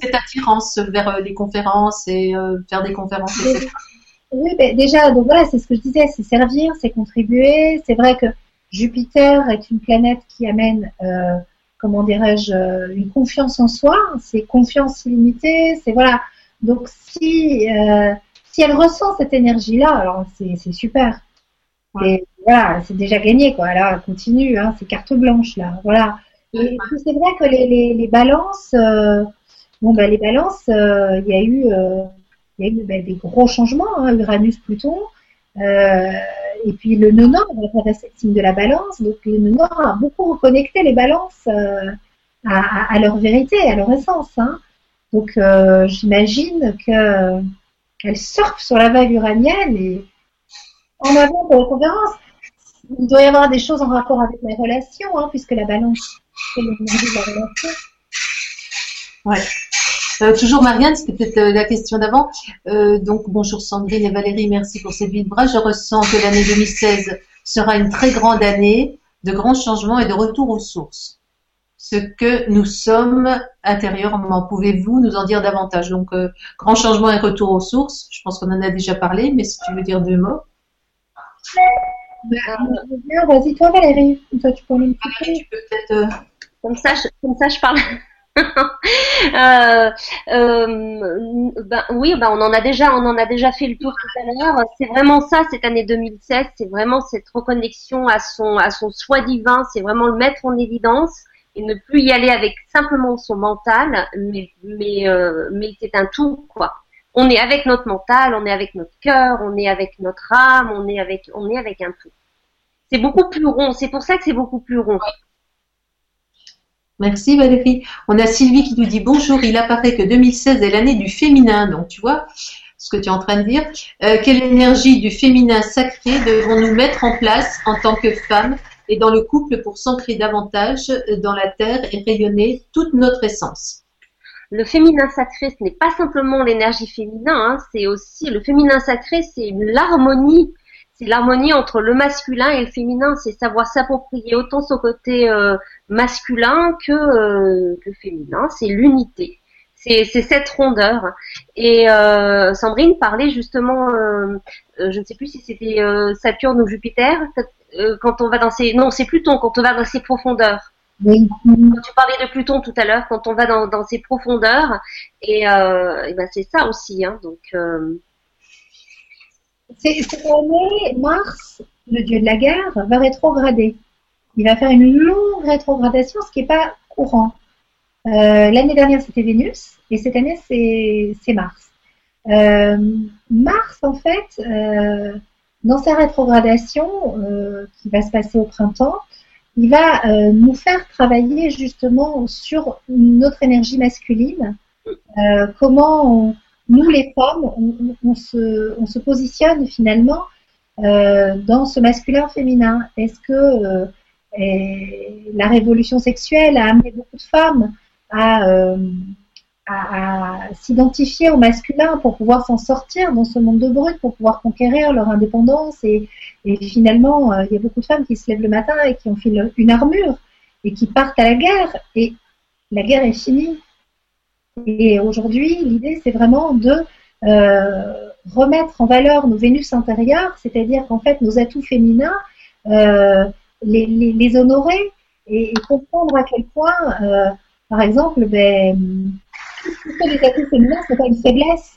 cette attirance vers euh, les conférences et euh, faire des conférences, etc. Oui, ben déjà, donc voilà, c'est ce que je disais, c'est servir, c'est contribuer. C'est vrai que Jupiter est une planète qui amène, euh, comment dirais-je, une confiance en soi. C'est confiance illimitée. C'est voilà. Donc si euh, si elle ressent cette énergie-là, alors c'est super. Et voilà, c'est déjà gagné quoi. Là, continue, hein, c'est carte blanche là. Voilà. Et c'est vrai que les, les, les balances, euh, bon ben les balances, euh, il y a eu, euh, il y a eu ben, des gros changements, hein, Uranus-Pluton, et puis le nœud nord va traverser le signe de la balance, donc le nœud nord a beaucoup reconnecté les balances à, leur vérité, à leur essence. Hein. Donc j'imagine que qu'elles surfent sur la vague uranienne et en avant pour la conférence. Il doit y avoir des choses en rapport avec les relations, hein, puisque la balance Ouais. Euh, toujours Marianne, c'était peut-être euh, la question d'avant. Euh, donc bonjour Sandrine et Valérie, merci pour cette bras. Je ressens que l'année 2016 sera une très grande année de grands changements et de retour aux sources. Ce que nous sommes intérieurement, pouvez-vous nous en dire davantage? Donc grand changement et retour aux sources. Je pense qu'on en a déjà parlé, mais si tu veux dire deux mots. Bah, vas-y toi Valérie, toi tu peux ah, Tu peux peut-être. Comme ça, je, comme ça, je parle. euh, euh, ben, oui, ben, on en a déjà, on en a déjà fait le tour tout à l'heure. C'est vraiment ça, cette année 2016. C'est vraiment cette reconnexion à son, à son soi divin. C'est vraiment le mettre en évidence et ne plus y aller avec simplement son mental, mais, mais, euh, mais c'est un tout, quoi. On est avec notre mental, on est avec notre cœur, on est avec notre âme, on est avec, on est avec un tout. C'est beaucoup plus rond. C'est pour ça que c'est beaucoup plus rond. Merci Valérie. On a Sylvie qui nous dit bonjour. Il apparaît que 2016 est l'année du féminin. Donc tu vois ce que tu es en train de dire. Euh, quelle énergie du féminin sacré devons-nous mettre en place en tant que femmes et dans le couple pour s'ancrer davantage dans la terre et rayonner toute notre essence? Le féminin sacré, ce n'est pas simplement l'énergie féminin, hein, c'est aussi le féminin sacré, c'est l'harmonie c'est l'harmonie entre le masculin et le féminin, c'est savoir s'approprier autant son côté euh, masculin que, euh, que féminin, c'est l'unité. C'est cette rondeur. Et euh, Sandrine parlait justement, euh, je ne sais plus si c'était Saturne ou Jupiter, quand on va dans ces... Non, c'est Pluton, quand on va dans ses profondeurs. Oui. Quand tu parlais de Pluton tout à l'heure, quand on va dans, dans ses profondeurs, et, et ben c'est ça aussi. Hein, donc cette année, Mars, le dieu de la guerre, va rétrograder. Il va faire une longue rétrogradation, ce qui n'est pas courant. Euh, l'année dernière, c'était Vénus, et cette année, c'est Mars. Euh, Mars, en fait, euh, dans sa rétrogradation, qui va se passer au printemps, il va nous faire travailler justement sur notre énergie masculine, comment on, nous les femmes, on, se, on se, positionne finalement euh, dans ce masculin-féminin. Est-ce que euh, la révolution sexuelle a amené beaucoup de femmes à, euh, à, s'identifier au masculin pour pouvoir s'en sortir dans ce monde de brut, pour pouvoir conquérir leur indépendance. Et, finalement, il y a beaucoup de femmes qui se lèvent le matin et qui ont fait une armure et qui partent à la guerre. Et la guerre est finie. Et aujourd'hui, l'idée, c'est vraiment de euh, remettre en valeur nos Vénus intérieures, c'est-à-dire qu'en fait, nos atouts féminins, euh, les, honorer et, comprendre à quel point, euh, par exemple, ben, les atouts féminins, c'est pas une faiblesse.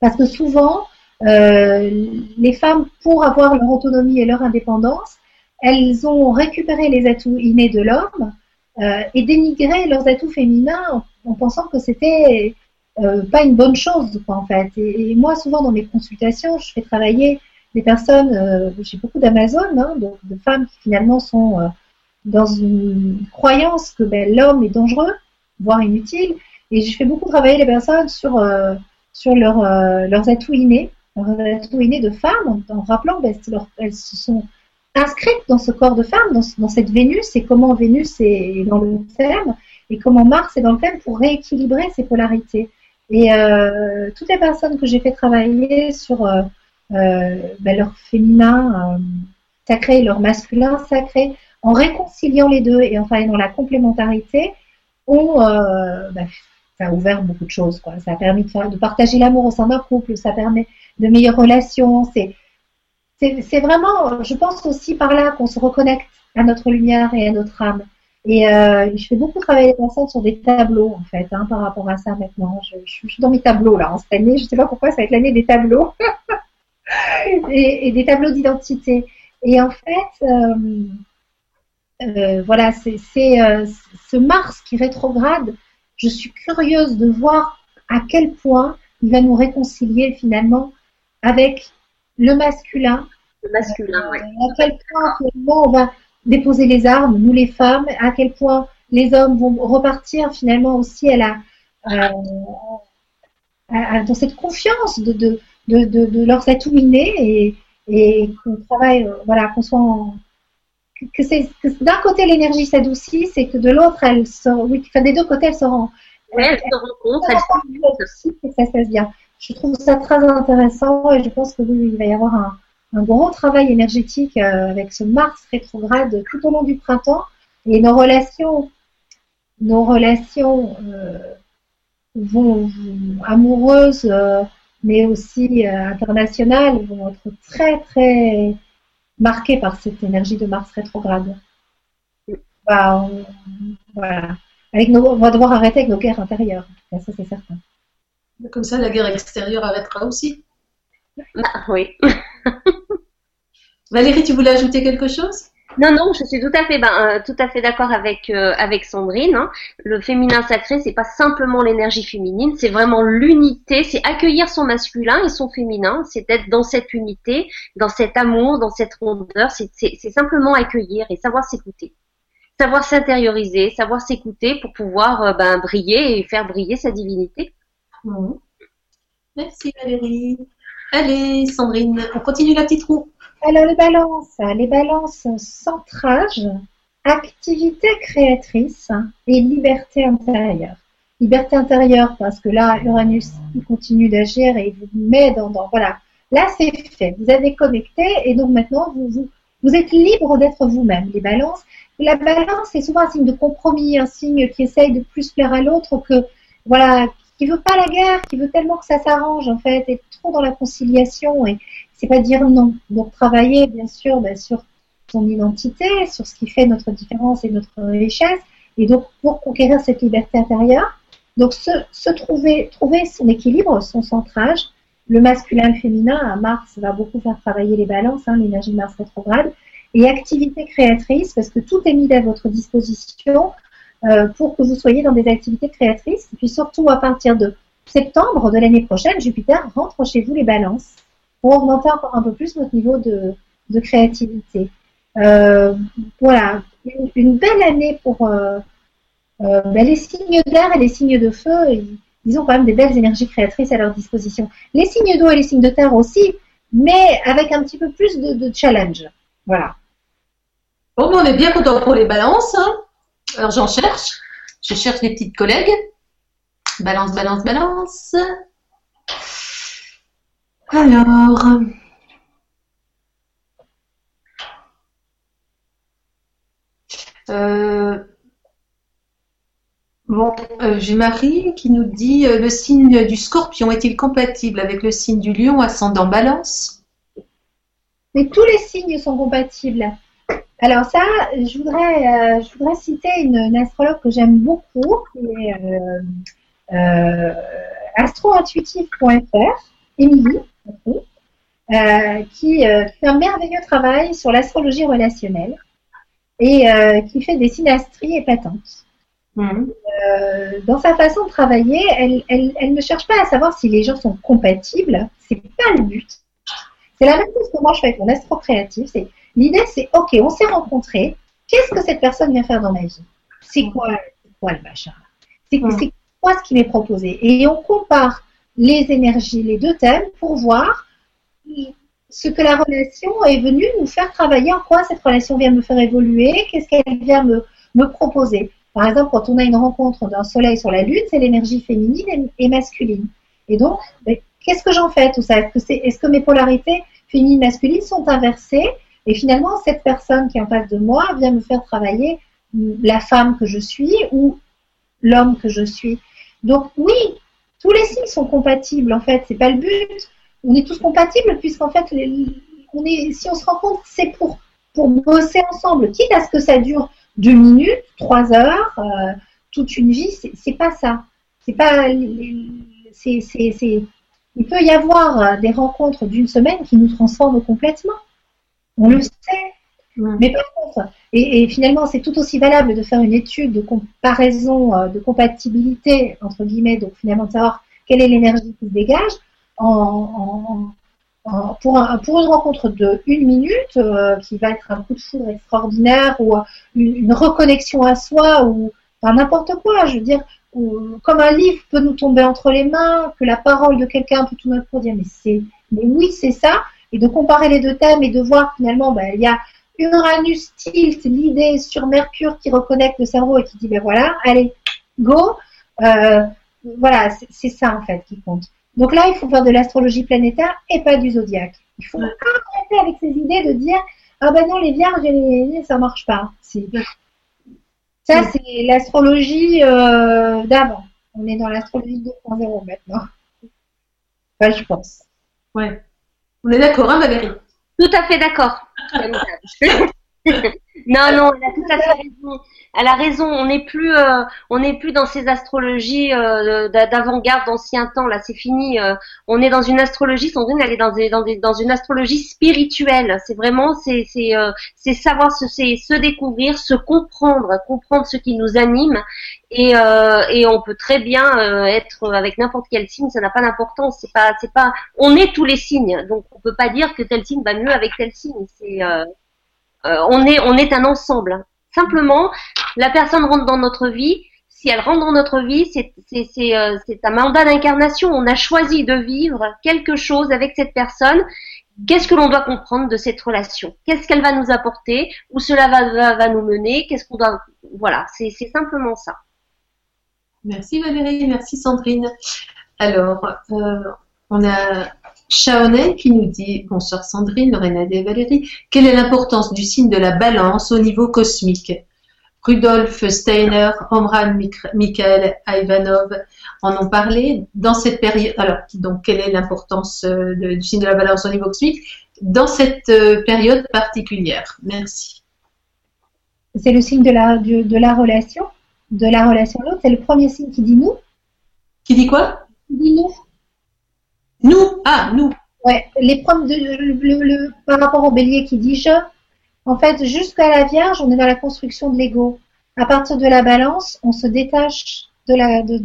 Parce que souvent, euh, les femmes, pour avoir leur autonomie et leur indépendance, elles ont récupéré les atouts innés de l'homme euh, et dénigré leurs atouts féminins en pensant que c'était euh, pas une bonne chose, quoi, en fait. Et, moi, souvent dans mes consultations, je fais travailler des personnes, euh, j'ai beaucoup d'Amazones, hein, de, femmes qui finalement sont dans une croyance que ben, l'homme est dangereux, voire inutile, et je fais beaucoup travailler les personnes sur euh, sur euh, leurs atouts innés, leurs atouts innés de femmes, en, rappelant qu'elles se sont inscrites dans ce corps de femme, dans, cette Vénus, et comment Vénus est dans le thème, et comment Mars est dans le thème pour rééquilibrer ces polarités. Et euh, toutes les personnes que j'ai fait travailler sur ben, leur féminin sacré leur masculin sacré, en réconciliant les deux et en travaillant dans la complémentarité, ont, ben, ça a ouvert beaucoup de choses. Quoi. Ça a permis de, faire, de partager l'amour au sein d'un couple, ça permet de meilleures relations. C'est, c'est, vraiment, je pense aussi par là qu'on se reconnecte à notre lumière et à notre âme. Et euh, je fais beaucoup travailler les personnes sur des tableaux, en fait, hein, par rapport à ça maintenant. Je, suis dans mes tableaux, là, en cette année. Je ne sais pas pourquoi, ça va être l'année des tableaux. et, des tableaux d'identité. Et en fait, euh, euh, voilà, c'est ce Mars qui rétrograde je suis curieuse de voir à quel point il va nous réconcilier finalement avec le masculin. Le masculin, oui. À quel point finalement on va déposer les armes, nous les femmes, à quel point les hommes vont repartir finalement aussi à la, dans cette confiance de, de, de, de, leurs atouts innés et, et qu'on travaille, euh, voilà, qu'on soit en, que c'est d'un côté l'énergie s'adoucit, c'est que de l'autre elle se, oui, enfin des deux côtés elle se rend. Oui, elle se rencontre, elle se et ça se passe bien. Je trouve ça très intéressant et je pense que oui, il va y avoir un, un gros travail énergétique euh, avec ce Mars rétrograde tout au long du printemps et nos relations, nos relations euh, vont, vont, amoureuses, euh, mais aussi euh, internationales, vont être très très marqué par cette énergie de Mars rétrograde. Bah, on, voilà. Avec nos, on va devoir arrêter avec nos guerres intérieures. Ça, c'est certain. Comme ça, la guerre extérieure arrêtera aussi. Ah, oui. Valérie, tu voulais ajouter quelque chose? Non, non, je suis tout à fait, ben, tout à fait d'accord avec euh, avec Sandrine. Hein. Le féminin sacré, c'est pas simplement l'énergie féminine, c'est vraiment l'unité, c'est accueillir son masculin et son féminin, c'est être dans cette unité, dans cet amour, dans cette rondeur. C'est simplement accueillir et savoir s'écouter, savoir s'intérioriser, savoir s'écouter pour pouvoir euh, ben, briller et faire briller sa divinité. Mmh. Merci Valérie. Allez, Sandrine, on continue la petite roue. Alors les balances, les balances centrage, activité créatrice et liberté intérieure. Liberté intérieure parce que là, Uranus, il continue d'agir et il vous met dans, dans voilà. Là, c'est fait. Vous avez connecté et donc maintenant, vous, vous, vous êtes libre d'être vous-même. Les balances, la balance, c'est souvent un signe de compromis, un signe qui essaye de plus plaire à l'autre que, voilà, qui veut pas la guerre, qui veut tellement que ça s'arrange en fait, et trop dans la conciliation et c'est pas dire non. Donc travailler bien sûr ben, sur son identité, sur ce qui fait notre différence et notre richesse, et donc pour conquérir cette liberté intérieure, donc se, trouver, trouver son équilibre, son centrage, le masculin le féminin, Mars va beaucoup faire travailler les balances, hein, l'énergie de Mars rétrograde, et activité créatrice, parce que tout est mis à votre disposition euh, pour que vous soyez dans des activités créatrices. Et puis surtout à partir de septembre de l'année prochaine, Jupiter rentre chez vous les balances pour augmenter encore un peu plus votre niveau de, créativité. Euh, voilà, une, belle année pour euh, euh, ben les signes d'air et les signes de feu. Ils, ont quand même des belles énergies créatrices à leur disposition. Les signes d'eau et les signes de terre aussi, mais avec un petit peu plus de, challenge. Voilà. Bon, on est bien content pour les balances. Hein. Alors j'en cherche. Je cherche des petites collègues. Balance, balance, balance. Alors. Euh, bon, euh, j'ai Marie qui nous dit euh, le signe du scorpion est-il compatible avec le signe du lion ascendant balance? Mais tous les signes sont compatibles. Alors ça, je voudrais, je voudrais citer une, astrologue que j'aime beaucoup, qui est astrointuitive.fr, Émilie, euh, qui euh, fait un merveilleux travail sur l'astrologie relationnelle et euh, qui fait des synastries épatantes. Mmh. dans sa façon de travailler, elle, elle, elle, ne cherche pas à savoir si les gens sont compatibles. C'est pas le but. C'est la même chose que moi je fais avec mon astro créatif. C'est l'idée, c'est ok, on s'est rencontrés. Qu'est-ce que cette personne vient faire dans ma vie? C'est quoi, quoi le machin? C'est mmh. quoi ce qui m'est proposé? Et on compare les énergies, les deux thèmes, pour voir ce que la relation est venue nous faire travailler, en quoi cette relation vient me faire évoluer, qu'est-ce qu'elle vient me, proposer. Par exemple, quand on a une rencontre d'un soleil sur la lune, c'est l'énergie féminine et, masculine. Et donc, ben, qu'est-ce que j'en fais tout ça? Est-ce que, mes polarités féminines masculines sont inversées? Et finalement, cette personne qui est en face de moi vient me faire travailler la femme que je suis ou l'homme que je suis. Donc oui, tous les signes sont compatibles en fait, c'est pas le but. On est tous compatibles puisqu'en fait, on est, si on se rencontre, c'est pour, pour bosser ensemble, quitte à ce que ça dure deux minutes, trois heures, euh, toute une vie, c'est pas ça. C'est pas, c'est, il peut y avoir des rencontres d'une semaine qui nous transforment complètement. On le sait. Mais par contre, et, finalement, c'est tout aussi valable de faire une étude de comparaison, euh, de compatibilité, entre guillemets, donc finalement de savoir quelle est l'énergie qui se dégage en, pour, pour, une rencontre de une minute, euh, qui va être un coup de foudre extraordinaire, ou une, reconnexion à soi, ou n'importe quoi, je veux dire, comme un livre peut nous tomber entre les mains, que la parole de quelqu'un peut tout coup dire, mais c'est, mais oui, c'est ça, et de comparer les deux thèmes et de voir finalement, ben, il y a Uranus tilt l'idée sur Mercure qui reconnecte le cerveau et qui dit ben voilà, allez, go. Euh, voilà, c'est ça en fait qui compte. Donc là, il faut faire de l'astrologie planétaire et pas du zodiaque. Il faut arrêter avec ces idées de dire ah ben non, les vierges et les ça marche pas. Ça, c'est l'astrologie euh, d'avant. On est dans l'astrologie 2.0 maintenant. Enfin, je pense. Ouais. On est d'accord, hein, Valérie? Tout à fait d'accord. non, non, elle a tout à fait raison. Elle a raison. On n'est plus, euh, on n'est plus dans ces astrologies euh, d'avant-garde, d'ancien temps. Là, c'est fini. Euh. on est dans une astrologie. Sandrine, elle est dans, dans, dans une astrologie spirituelle. C'est vraiment, c'est, c'est, c'est savoir se, se découvrir, se comprendre, comprendre ce qui nous anime. Et, et on peut très bien être avec n'importe quel signe. Ça n'a pas d'importance. C'est pas, c'est pas. On est tous les signes. Donc, on peut pas dire que tel signe va mieux avec tel signe. C'est euh, on est on est un ensemble. Simplement, la personne rentre dans notre vie. Si elle rentre dans notre vie, euh, c'est un mandat d'incarnation. On a choisi de vivre quelque chose avec cette personne. Qu'est-ce que l'on doit comprendre de cette relation? Qu'est-ce qu'elle va nous apporter? Où cela va, va, nous mener? Qu'est-ce qu'on doit Voilà, c'est simplement ça. Merci Valérie, merci Sandrine. Alors, euh, on a Chaonet qui nous dit, bonsoir Sandrine, Lorena et Valérie, quelle est l'importance du signe de la balance au niveau cosmique? Rudolf Steiner, Omran Mikhail Ivanov en ont parlé dans cette période. Alors, donc, quelle est l'importance euh, du signe de la balance au niveau cosmique? Dans cette euh, période particulière Merci. C'est le signe de la, de, la relation, de la relation à l'autre. C'est le premier signe qui dit nous. Qui dit quoi? Qui dit nous. Nous Ah, nous Ouais, l'épreuve de, le, par rapport au bélier qui dit je, en fait, jusqu'à la Vierge, on est dans la construction de l'ego. À partir de la balance, on se détache de la de,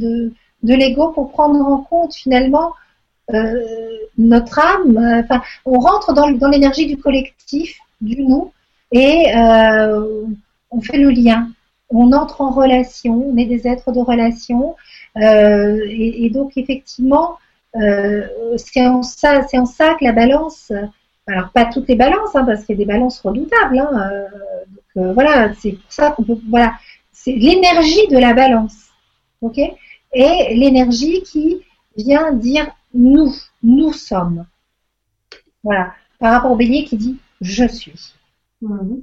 de, l'ego pour prendre en compte finalement euh, notre âme. Enfin, on rentre dans, dans l'énergie du collectif, du nous, et euh, on fait le lien. On entre en relation, on est des êtres de relation, euh, et, donc effectivement, c'est en ça, c'est en ça que la balance. Alors pas toutes les balances, hein, parce qu'il y a des balances redoutables. Hein, euh, donc euh, voilà, c'est pour ça qu'on peut. Voilà, c'est l'énergie de la balance, ok Et l'énergie qui vient dire nous, nous sommes. Voilà. Par rapport au bélier qui dit je suis. Mmh.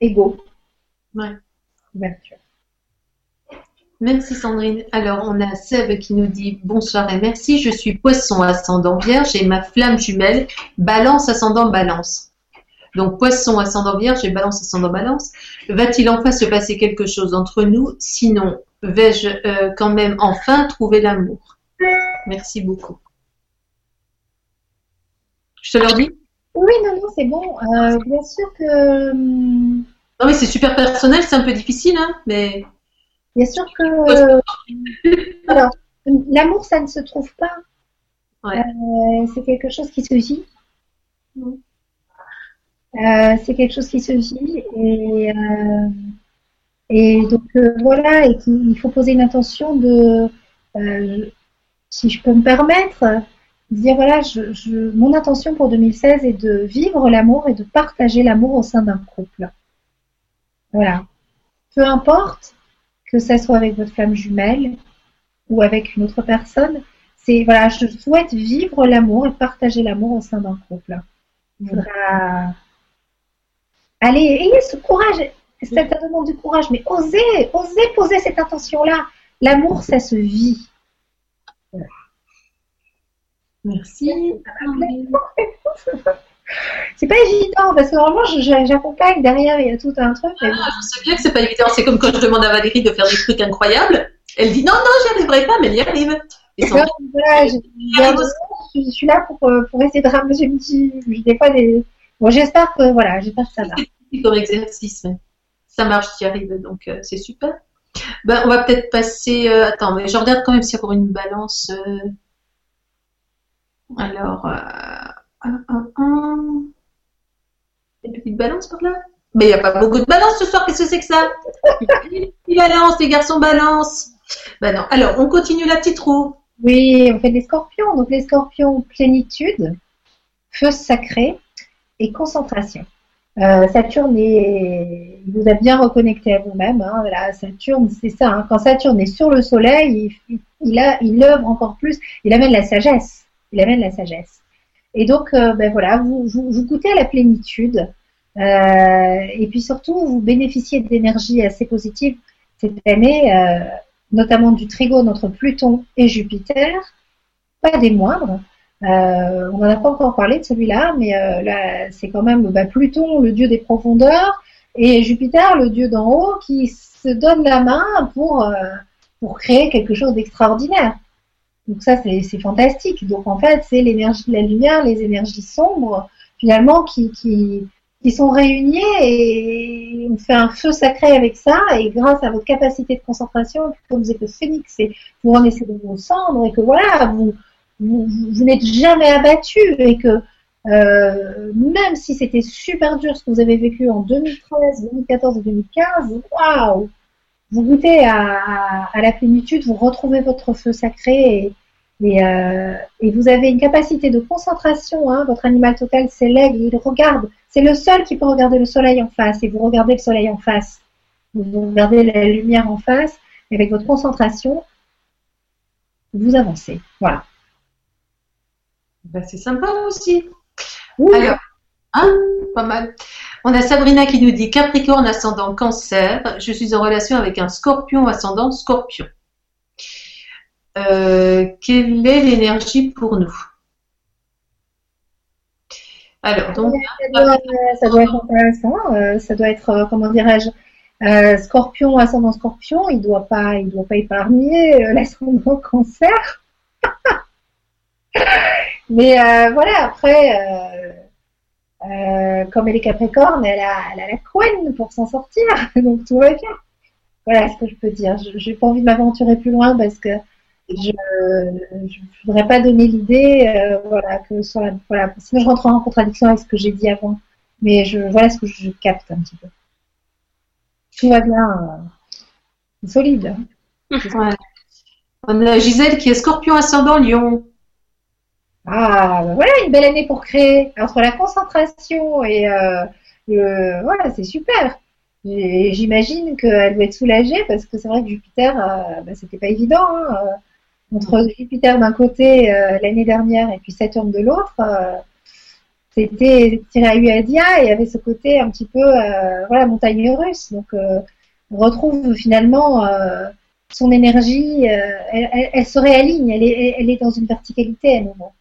Ego. Ouais. Ouverture. Merci Sandrine. Alors, on a Seb qui nous dit bonsoir et merci. Je suis poisson ascendant vierge et ma flamme jumelle balance ascendant balance. Donc, poisson ascendant vierge et balance ascendant balance. Va-t-il enfin se passer quelque chose entre nous? Sinon, vais-je euh, quand même enfin trouver l'amour? Merci beaucoup. Je te le dis Oui, non, non, c'est bon. Euh, bien sûr que. Hum, non, mais c'est super personnel, c'est un peu difficile, hein, mais. Bien sûr que l'amour, ça ne se trouve pas. Euh, c'est quelque chose qui se vit. Euh, c'est quelque chose qui se vit et, euh, et donc voilà et il faut poser une intention de si je peux me permettre, dire voilà, je, mon intention pour 2016 est de vivre l'amour et de partager l'amour au sein d'un couple. Voilà. Peu importe que ça soit avec votre femme jumelle ou avec une autre personne, c'est voilà, je souhaite vivre l'amour et partager l'amour au sein d'un couple. Il faudra allez, ayez ce courage. Ça demande du courage, mais osez, osez poser cette intention-là. L'amour, ça se vit. Merci. C'est pas évident parce que normalement j'accompagne derrière, il y a tout un truc. Ah, je sais bien que c'est pas évident. C'est comme quand je demande à Valérie de faire des trucs incroyables. Elle dit non, non, j'y arriverai pas, mais elle y arrive. Et je, suis là pour, euh, pour essayer de ramener. Je me dis, des fois des. Bon, j'espère que voilà, j'espère que ça va. C'est comme exercice, ça marche, tu y arrives, donc euh, c'est super. Ben, on va peut-être passer. Euh, attends, mais je regarde quand même s'il y a encore une balance. Alors, euh, un, un, un. Une petite balance par là? Mais il n'y a pas beaucoup de balance ce soir, qu'est-ce que c'est que ça? Les les garçons balance. Ben non. Alors, on continue la petite roue. Oui, on fait des scorpions. Donc, les scorpions, plénitude, feu sacré et concentration. Euh, Saturne est, il vous a bien reconnecté à vous-même. Hein, Saturne, c'est ça. Hein. quand Saturne est sur le Soleil, il, il œuvre encore plus. Il amène la sagesse il amène la sagesse. Et donc, euh, ben voilà, vous, vous, goûtez à la plénitude. Euh, et puis surtout, vous bénéficiez d'énergie assez positive cette année, euh, notamment du trigone entre Pluton et Jupiter, pas des moindres. on n'en a pas encore parlé de celui-là, mais là, c'est quand même ben, Pluton, le dieu des profondeurs, et Jupiter, le dieu d'en haut, qui se donne la main pour, pour créer quelque chose d'extraordinaire. Donc ça, c'est fantastique. Donc en fait, c'est l'énergie de la lumière, les énergies sombres, finalement, qui, qui, sont réunies et on fait un feu sacré avec ça. Et grâce à votre capacité de concentration, comme vous êtes le phénix, et vous renaissez de vos cendres et que voilà, vous, vous, vous n'êtes jamais abattu et que euh, même si c'était super dur ce que vous avez vécu en 2013, 2014 et 2015, waouh vous goûtez à, la plénitude, vous retrouvez votre feu sacré et, euh, et, vous avez une capacité de concentration. Hein, votre animal total, c'est l'aigle, il regarde. C'est le seul qui peut regarder le soleil en face et vous regardez le soleil en face. Vous regardez la lumière en face et avec votre concentration, vous avancez. Voilà. Ben, c'est sympa aussi. Alors, hein, pas mal. On a Sabrina qui nous dit Capricorne ascendant Cancer. Je suis en relation avec un Scorpion ascendant Scorpion. Euh, quelle est l'énergie pour nous? Alors, donc. Ça doit, être. Euh, euh, comment dirais-je, Scorpion, ascendant Scorpion, il ne doit pas, doit pas épargner l'ascendant Cancer. Mais voilà, après euh, comme elle est Capricorne, elle a, la couenne pour s'en sortir, donc tout va bien. Voilà ce que je peux dire. Je n'ai pas envie de m'aventurer plus loin parce que je ne voudrais pas donner l'idée, euh, voilà, que sur la, sinon je rentrerai en contradiction avec ce que j'ai dit avant. Mais je, voilà ce que je capte un petit peu. Tout va bien, euh, solide. On a Gisèle qui est Scorpion ascendant Lion. Ah, voilà, une belle année pour créer. Entre la concentration et euh, le. Voilà, c'est super. J'imagine qu'elle doit être soulagée parce que c'est vrai que Jupiter, euh, ben, c'était pas évident. Hein, euh. entre Jupiter d'un côté l'année dernière et puis Saturne de l'autre, c'était tiré à U à Dia et il avait ce côté un petit peu, voilà, montagne russe. Donc, on retrouve finalement son énergie, elle, se réaligne, elle est, elle est dans une verticalité à nouveau.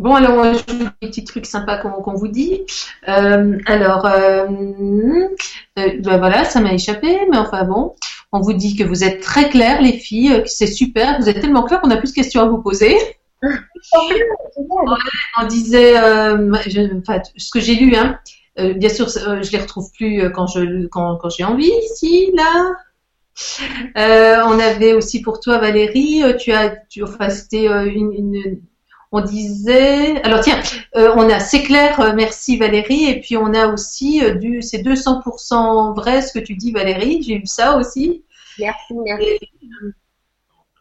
Bon, alors, je des petits trucs sympas qu'on vous dit. Euh, alors, euh, euh, ben voilà, ça m'a échappé, mais enfin bon, on vous dit que vous êtes très claires, les filles, que c'est super, vous êtes tellement claires qu'on a plus de questions à vous poser. on disait, ce que j'ai lu, hein, bien sûr, je les retrouve plus quand je quand, quand j'ai envie, ici, là. on avait aussi pour toi, Valérie, tu as, tu, enfin, c'était une on disait, alors tiens, euh, on a c'est clair, euh, merci Valérie, et puis on a aussi euh, du, c'est 200% vrai ce que tu dis Valérie, j'ai eu ça aussi. Merci, merci.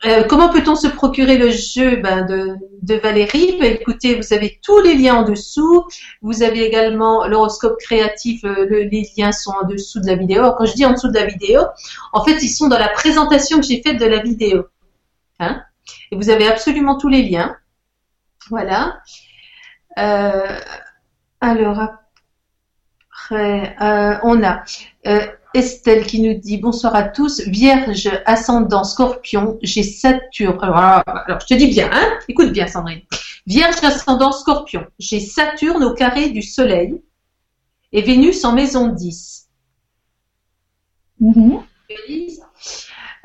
euh, comment peut-on se procurer le jeu ben, de, de, Valérie? Ben, Écoutez, vous avez tous les liens en dessous. Vous avez également l'horoscope créatif. Euh, les liens sont en dessous de la vidéo. quand je dis en dessous de la vidéo, en fait, ils sont dans la présentation que j'ai faite de la vidéo. Hein? Et vous avez absolument tous les liens. Voilà. Euh, alors après, on a Estelle qui nous dit bonsoir à tous, Vierge ascendant Scorpion, j'ai Saturne. Alors, je te dis bien, hein écoute bien Sandrine. Vierge ascendant Scorpion, j'ai Saturne au carré du Soleil et Vénus en maison 10. Mm-hmm.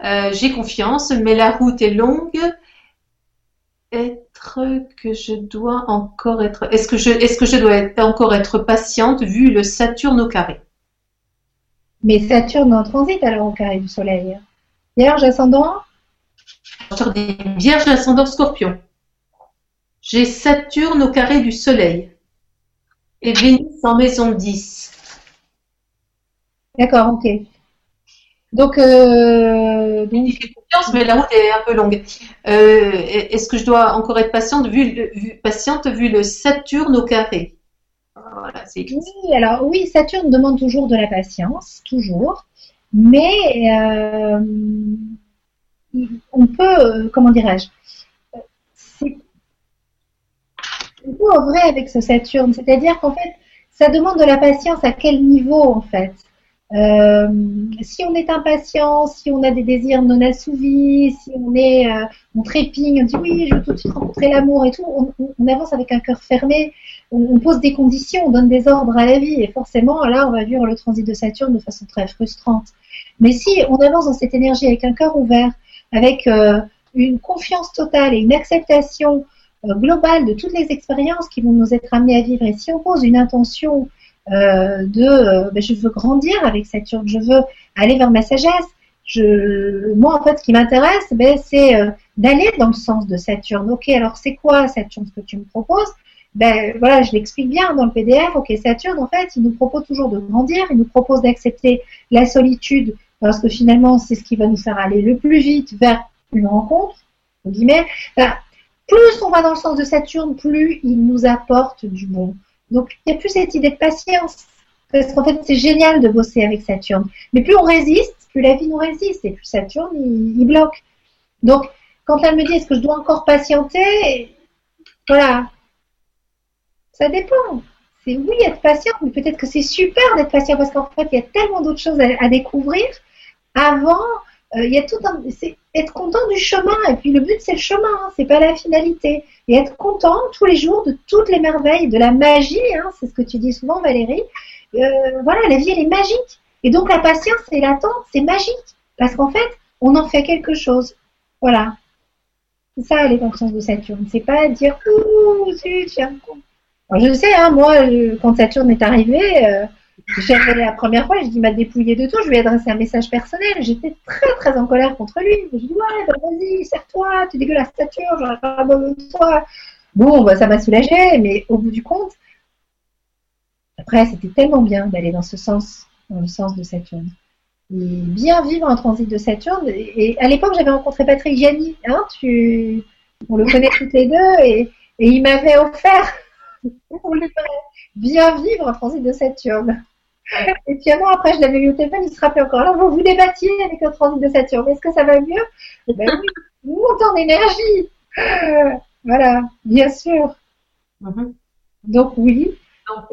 Euh, j'ai confiance, mais la route est longue. Que je dois encore être. Est-ce que je, est-ce que je dois encore être patiente vu le Saturne au carré? Mais Saturne en transit alors au carré du Soleil. Vierge ascendant? Vierge ascendant Scorpion. J'ai Saturne au carré du Soleil. Et Vénus en maison 10. D'accord, ok. Donc, euh, donc... confiance, mais la route est un peu longue. Euh, est-ce que je dois encore être patiente vu, patiente vu le Saturne au carré? Oui, alors oui, Saturne demande toujours de la patience, toujours, mais euh, on peut, euh, comment dirais-je, c'est en vrai avec ce Saturne, c'est-à-dire qu'en fait, ça demande de la patience à quel niveau en fait? Euh, si on est impatient, si on a des désirs non assouvis, si on est, euh, on trépigne, on dit oui, je veux tout de suite rencontrer l'amour et tout, on, avance avec un cœur fermé, on, pose des conditions, on donne des ordres à la vie et forcément là, on va vivre le transit de Saturne de façon très frustrante. Mais si on avance dans cette énergie avec un cœur ouvert, avec euh, une confiance totale et une acceptation globale de toutes les expériences qui vont nous être amenées à vivre, et si on pose une intention euh, de euh, ben, je veux grandir avec Saturne, je veux aller vers ma sagesse. Moi, en fait, ce qui m'intéresse, ben, c'est euh, d'aller dans le sens de Saturne. Ok, alors c'est quoi Saturne, ce que tu me proposes? Ben voilà, je l'explique bien dans le PDF. Ok, Saturne, en fait, il nous propose toujours de grandir, il nous propose d'accepter la solitude, parce que finalement, c'est ce qui va nous faire aller le plus vite vers une rencontre. Plus on va dans le sens de Saturne, plus il nous apporte du bon. Donc, il n'y a plus cette idée de patience. Parce qu'en fait, c'est génial de bosser avec Saturne. Mais plus on résiste, plus la vie nous résiste. Et plus Saturne, il, bloque. Donc, quand elle me dit est-ce que je dois encore patienter, voilà. Ça dépend. C'est oui, être patiente, mais peut-être que c'est super d'être patient parce qu'en fait, il y a tellement d'autres choses à, découvrir avant. Euh, il y a tout un, être content du chemin. Et puis le but, c'est le chemin, hein, c'est pas la finalité. Et être content tous les jours de toutes les merveilles, de la magie, hein, c'est ce que tu dis souvent, Valérie. Euh, voilà, la vie, elle est magique. Et donc la patience et l'attente, c'est magique. Parce qu'en fait, on en fait quelque chose. Voilà. C'est ça les fonctions de Saturne. C'est pas dire ouh con. je sais, hein, moi, quand Saturne est arrivé, euh, j'ai la première fois, je il m'a dépouillé de tout, je lui ai adressé un message personnel. J'étais très, très en colère contre lui. Je lui ai dit, ouais, bah, vas-y, serre-toi, tu dégueules la stature, j'aurais pas besoin de toi. Bon, bah, ça m'a soulagé, mais au bout du compte, après, c'était tellement bien d'aller dans ce sens, dans le sens de Saturne. Et bien vivre un transit de Saturne. Et, à l'époque, j'avais rencontré Patrick Gianni, hein, tu, on le connaît toutes les deux, et, il m'avait offert, bien vivre un transit de Saturne. Et puis avant, après, je l'avais vu au téléphone, il se rappelait encore. Alors, vous vous débattiez avec le transit de Saturne. Est-ce que ça va mieux? Eh ben, oui, monte en énergie. voilà, bien sûr. Mhm. Donc, oui.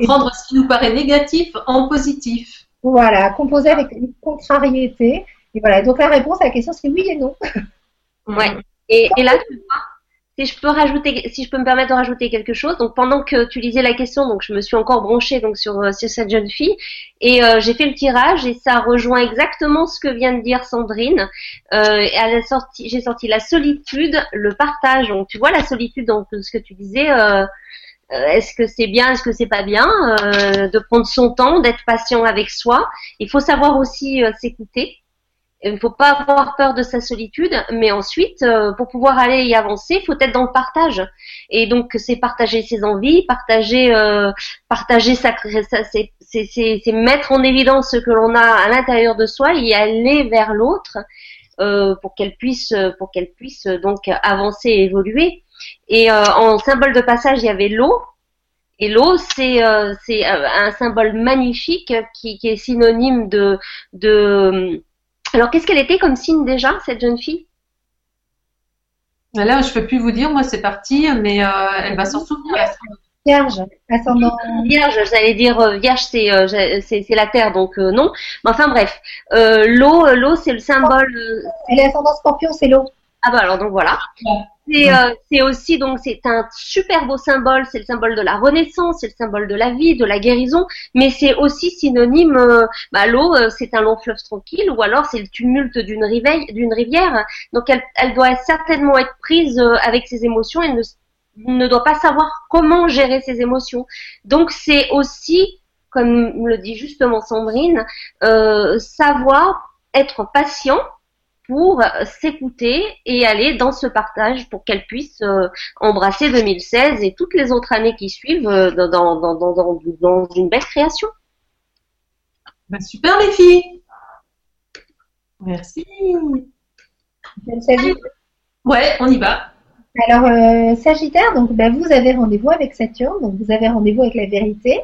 prendre ce qui nous paraît négatif en positif. Voilà, composer avec une contrariété. Et voilà, donc la réponse à la question, c'est oui et non. Ouais. Et, et là, tu vois, si je peux rajouter, si je peux me permettre de rajouter quelque chose, donc pendant que tu lisais la question, donc je me suis encore branchée donc sur, euh, sur cette jeune fille et euh, j'ai fait le tirage et ça rejoint exactement ce que vient de dire Sandrine. Euh, j'ai sorti la solitude, le partage. Donc tu vois la solitude, donc ce que tu disais. Euh est-ce que c'est bien, est-ce que c'est pas bien de prendre son temps, d'être patient avec soi. Il faut savoir aussi s'écouter il ne faut pas avoir peur de sa solitude, mais ensuite, euh, pour pouvoir aller y avancer, il faut être dans le partage. Et donc, c'est partager ses envies, partager, euh, partager sa, c'est mettre en évidence ce que l'on a à l'intérieur de soi et aller vers l'autre. pour qu'elle puisse pour qu'elle puisse donc avancer et évoluer. Et en symbole de passage, il y avait l'eau. Et l'eau, c'est c'est un symbole magnifique qui, qui est synonyme de de. Alors, qu'est-ce qu'elle était comme signe déjà cette jeune fille? Là, je peux plus vous dire, moi c'est parti, mais euh, elle va s'en souvenir. Vierge, ascendant. Vierge, j'allais dire euh, vierge, c'est euh, c'est la terre, donc non. Mais enfin bref, l'eau, l'eau, c'est le symbole. Elle est ascendant Scorpion, c'est l'eau. Ah bah alors donc voilà. Euh, c'est aussi donc c'est un super beau symbole, c'est le symbole de la renaissance, c'est le symbole de la vie, de la guérison, mais c'est aussi synonyme. Euh, bah, l'eau, euh, c'est un long fleuve tranquille, ou alors c'est le tumulte d'une rivière, d'une rivière. Donc elle, elle doit certainement être prise avec ses émotions et ne, ne doit pas savoir comment gérer ses émotions. Donc c'est aussi, comme le dit justement Sandrine, savoir être patient pour s'écouter et aller dans ce partage pour qu'elle puisse euh, embrasser 2016 et toutes les autres années qui suivent euh, dans, dans, dans, dans, une belle création. Ben, super les filles. Merci. Ouais, on y va. Alors, euh, Sagittaire, donc ben, vous avez rendez-vous avec Saturne, donc vous avez rendez-vous avec la vérité.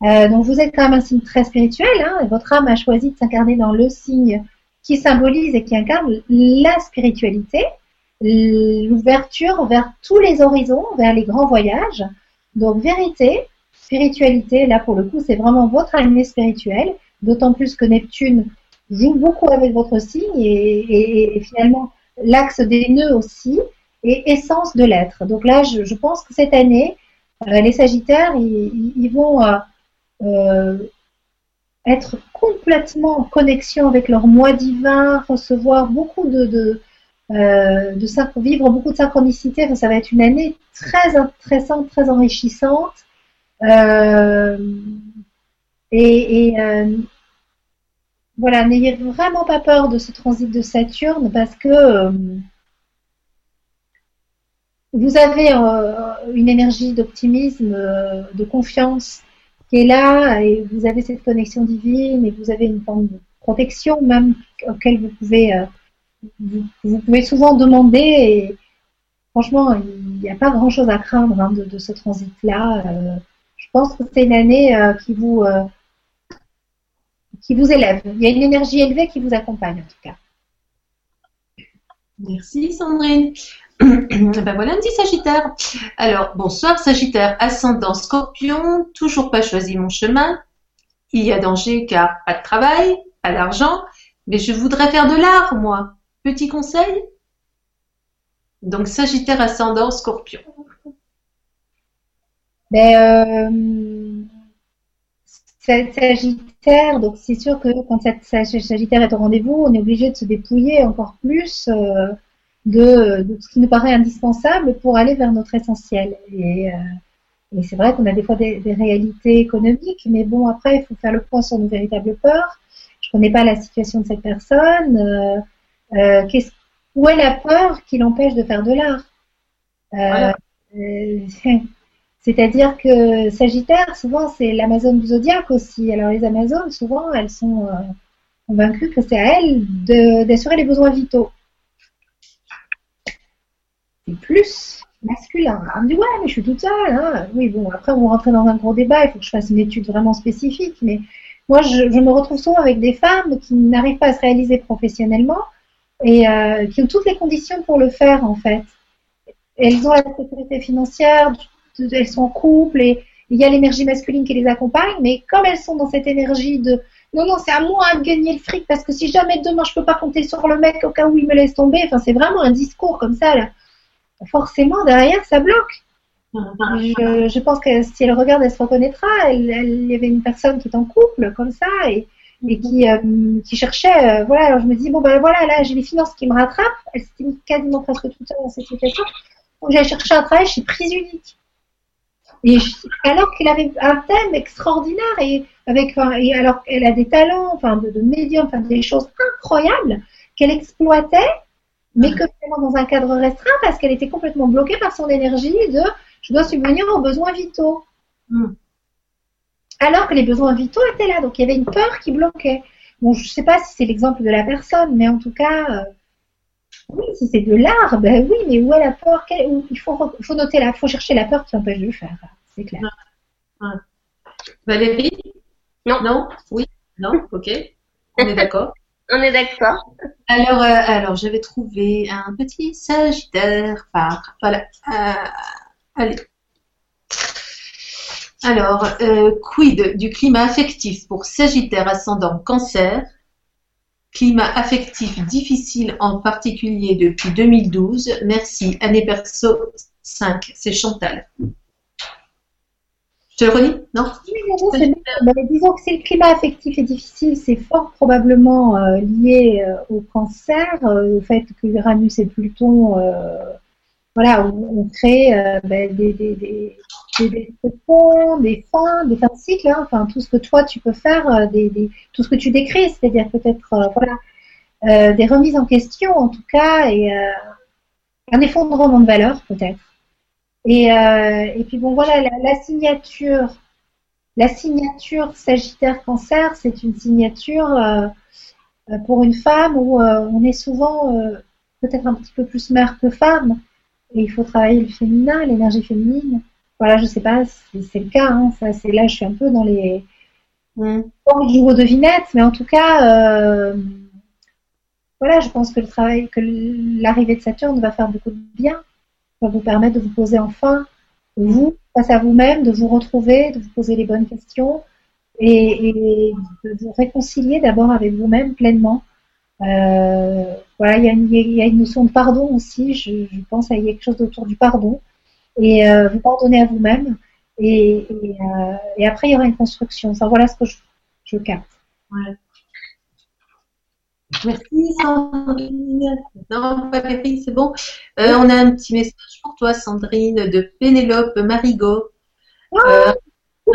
donc vous êtes quand même un signe très spirituel. Hein, votre âme a choisi de s'incarner dans le signe qui symbolise et qui incarne la spiritualité, l'ouverture vers tous les horizons, vers les grands voyages. Donc vérité, spiritualité, là pour le coup, c'est vraiment votre année spirituelle, d'autant plus que Neptune joue beaucoup avec votre signe et, finalement l'axe des nœuds aussi, et essence de l'être. Donc là, je, pense que cette année, euh, les Sagittaires, ils, vont euh, euh, être complètement en connexion avec leur moi divin, recevoir beaucoup de, de, euh, vivre beaucoup de synchronicité. ça va être une année très intéressante, très enrichissante. Euh, et, euh, voilà, n'ayez vraiment pas peur de ce transit de Saturne parce que vous avez une énergie d'optimisme, de confiance est là et vous avez cette connexion divine et vous avez une forme de protection même auquel vous pouvez, euh, vous, pouvez souvent demander et franchement, il n'y a pas grand chose à craindre hein, de, ce transit-là. Euh, je pense que c'est une année euh, qui vous qui vous élève. Il y a une énergie élevée qui vous accompagne en tout cas. Merci Sandrine. Ben voilà un petit Sagittaire. Alors, bonsoir Sagittaire, ascendant Scorpion, toujours pas choisi mon chemin. Il y a danger car pas de travail, pas d'argent, mais je voudrais faire de l'art, moi. Petit conseil? Donc Sagittaire, ascendant Scorpion. Ben, euh, Sagittaire, donc c'est sûr que quand cette Sagittaire est au rendez-vous, on est obligé de se dépouiller encore plus. Euh, de, ce qui nous paraît indispensable pour aller vers notre essentiel. Et, euh, et c'est vrai qu'on a des fois des, réalités économiques, mais bon, après, il faut faire le point sur nos véritables peurs. Je connais pas la situation de cette personne. Euh, euh où est la peur qui l'empêche de faire de l'art? C'est-à-dire que Sagittaire, souvent, c'est l'Amazone du zodiaque aussi. Alors les Amazones, souvent, elles sont convaincues que c'est à elles d'assurer les besoins vitaux c'est plus masculin. On me dit, ouais, mais je suis toute seule. Hein. Oui, bon, après, on rentrer dans un gros débat, il faut que je fasse une étude vraiment spécifique, mais moi, je, me retrouve souvent avec des femmes qui n'arrivent pas à se réaliser professionnellement et euh, qui ont toutes les conditions pour le faire, en fait. Elles ont la sécurité financière, elles sont en couple et il y a l'énergie masculine qui les accompagne, mais comme elles sont dans cette énergie de non, non, c'est à moi de gagner le fric parce que si jamais demain je peux pas compter sur le mec au cas où il me laisse tomber, enfin, c'est vraiment un discours comme ça, là forcément derrière ça bloque. Je, pense que si elle regarde, elle se reconnaîtra. Elle, il y avait une personne qui est en couple comme ça et, qui, euh, qui cherchait. Euh, voilà, alors je me dis bon ben voilà, là j'ai les finances qui me rattrapent. Elle s'était quasiment presque toute seule dans cette situation. Donc j'ai cherché un travail chez Prise Unique. Et alors qu'elle avait un thème extraordinaire et avec, et alors qu'elle a des talents, enfin de, de médium, enfin des choses incroyables qu'elle exploitait mais que vraiment dans un cadre restreint parce qu'elle était complètement bloquée par son énergie de je dois subvenir aux besoins vitaux. Hmm. Alors que les besoins vitaux étaient là, donc il y avait une peur qui bloquait. bon, je sais pas si c'est l'exemple de la personne, mais en tout cas, euh, oui, si c'est de l'art, ben oui, mais où est la peur? Il faut, faut noter là, faut chercher la peur qui empêche de le faire, c'est clair. Valérie? Non. Non? Oui? Non? Ok. On est d'accord On est d'accord. Alors, euh, alors, j'avais trouvé un petit sagittaire par. Voilà. Euh, allez. Alors, euh, quid du climat affectif pour Sagittaire ascendant Cancer? Climat affectif difficile en particulier depuis 2012. Merci. Année perso 5. C'est Chantal. Je le redis Non bah, Disons que si le climat affectif est difficile, c'est fort probablement euh, lié euh, au cancer, au fait que Uranus et Pluton voilà, on, crée ben, des, des, des, des, des des fins, des fins de cycle, hein, enfin tout ce que toi tu peux faire, euh, des, tout ce que tu décris, c'est-à-dire peut-être euh, voilà, euh, des remises en question en tout cas et euh, un effondrement de valeur peut-être. Et, et puis bon voilà, la, la, signature, la signature Sagittaire Cancer, c'est une signature pour une femme où on est souvent peut-être un petit peu plus mère que femme et il faut travailler le féminin, l'énergie féminine. Voilà, je sais pas si c'est le cas. Hein, ça, c'est là, je suis un peu dans les mm. je joue aux devinettes, mais en tout cas, euh, voilà, je pense que le travail, que l'arrivée de Saturne va faire beaucoup de bien, va vous permettre de vous poser enfin vous face à vous-même, de vous retrouver, de vous poser les bonnes questions et, de vous réconcilier d'abord avec vous-même pleinement. Euh, voilà, il y, a une, notion de pardon aussi. Je, pense qu'il y a quelque chose autour du pardon et euh, vous pardonnez à vous-même. Euh, et, après, il y aura une construction. Voilà ce que je, je capte. Ouais. Merci Sandrine. Non, Valérie, c'est bon. Euh, on a un petit message pour toi, Sandrine, de Pénélope Marigot. Euh,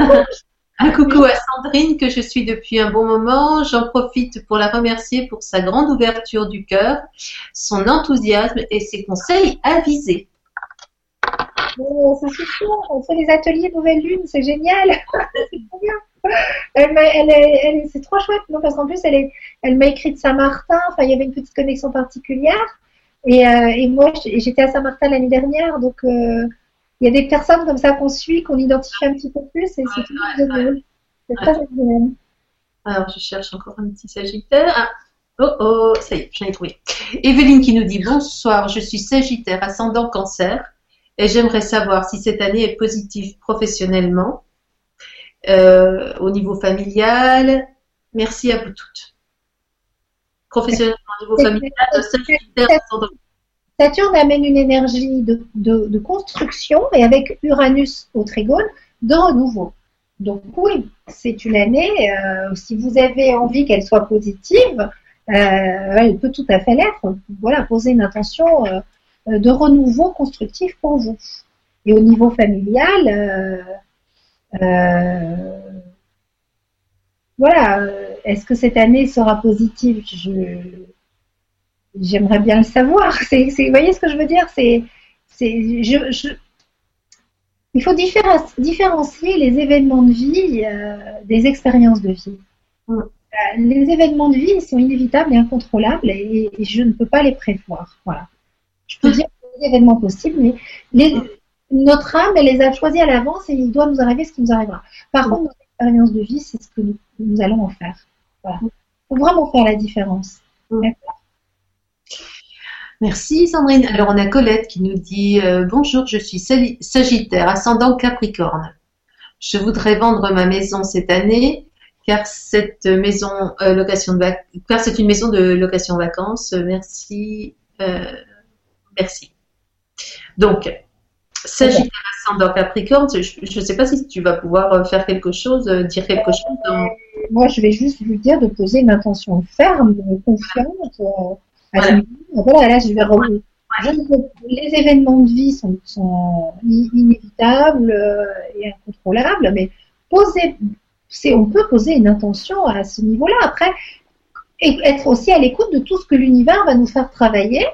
un coucou à Sandrine que je suis depuis un bon moment. J'en profite pour la remercier pour sa grande ouverture du cœur, son enthousiasme et ses conseils avisés c'est super, on fait les ateliers Nouvelle Lune, c'est génial, c'est trop bien. Elle, elle, elle, c'est trop chouette, non, parce qu'en plus, elle, elle m'a écrit de Saint-Martin, enfin, il y avait une petite connexion particulière. Et, euh, et moi, j'étais à Saint-Martin l'année dernière, donc euh, il y a des personnes comme ça qu'on suit, qu'on identifie un petit peu plus, et c'est tout ouais, C'est très agréable. Alors, je cherche encore un petit Sagittaire. Ah. Oh oh, ça y est, je l'ai trouvé. Evelyne qui nous dit bonsoir, je suis Sagittaire, ascendant Cancer et j'aimerais savoir si cette année est positive professionnellement, euh, au niveau familial. Merci à vous toutes. Professionnellement, au niveau familial, Saturne amène une énergie de, de, construction et avec Uranus au trigone, de renouveau. Donc oui, c'est une année, euh, si vous avez envie qu'elle soit positive, euh, elle peut tout à fait l'être. Voilà, poser une intention euh, de renouveau constructif pour vous. Et au niveau familial, voilà, est-ce que cette année sera positive? J'aimerais bien le savoir. Vous voyez ce que je veux dire? C'est, je, il faut différencier les événements de vie des expériences de vie. Les événements de vie sont inévitables et incontrôlables et, et, je ne peux pas les prévoir. Voilà je peux dire des événements possibles, mais les, notre âme, elle les a choisis à l'avance et il doit nous arriver ce qui nous arrivera. Par contre, notre expérience de vie, c'est ce que nous, allons en faire. Voilà. Il faut vraiment faire la différence. Merci Sandrine. Alors on a Colette qui nous dit euh, bonjour, je suis Sagittaire, ascendant Capricorne. Je voudrais vendre ma maison cette année car cette maison euh, location de car c'est une maison de location vacances. Merci. Euh, Merci. Donc, Sagittaire ascendant Capricorne, je ne sais pas si tu vas pouvoir euh, faire quelque chose, euh, dire quelque chose. Moi, je vais juste lui dire de poser une intention ferme, confiante. Euh, voilà. là, je vais les événements de vie sont, inévitables et incontrôlables, mais poser, on peut poser une intention à ce niveau-là. Après, et être aussi à l'écoute de tout ce que l'univers va nous faire travailler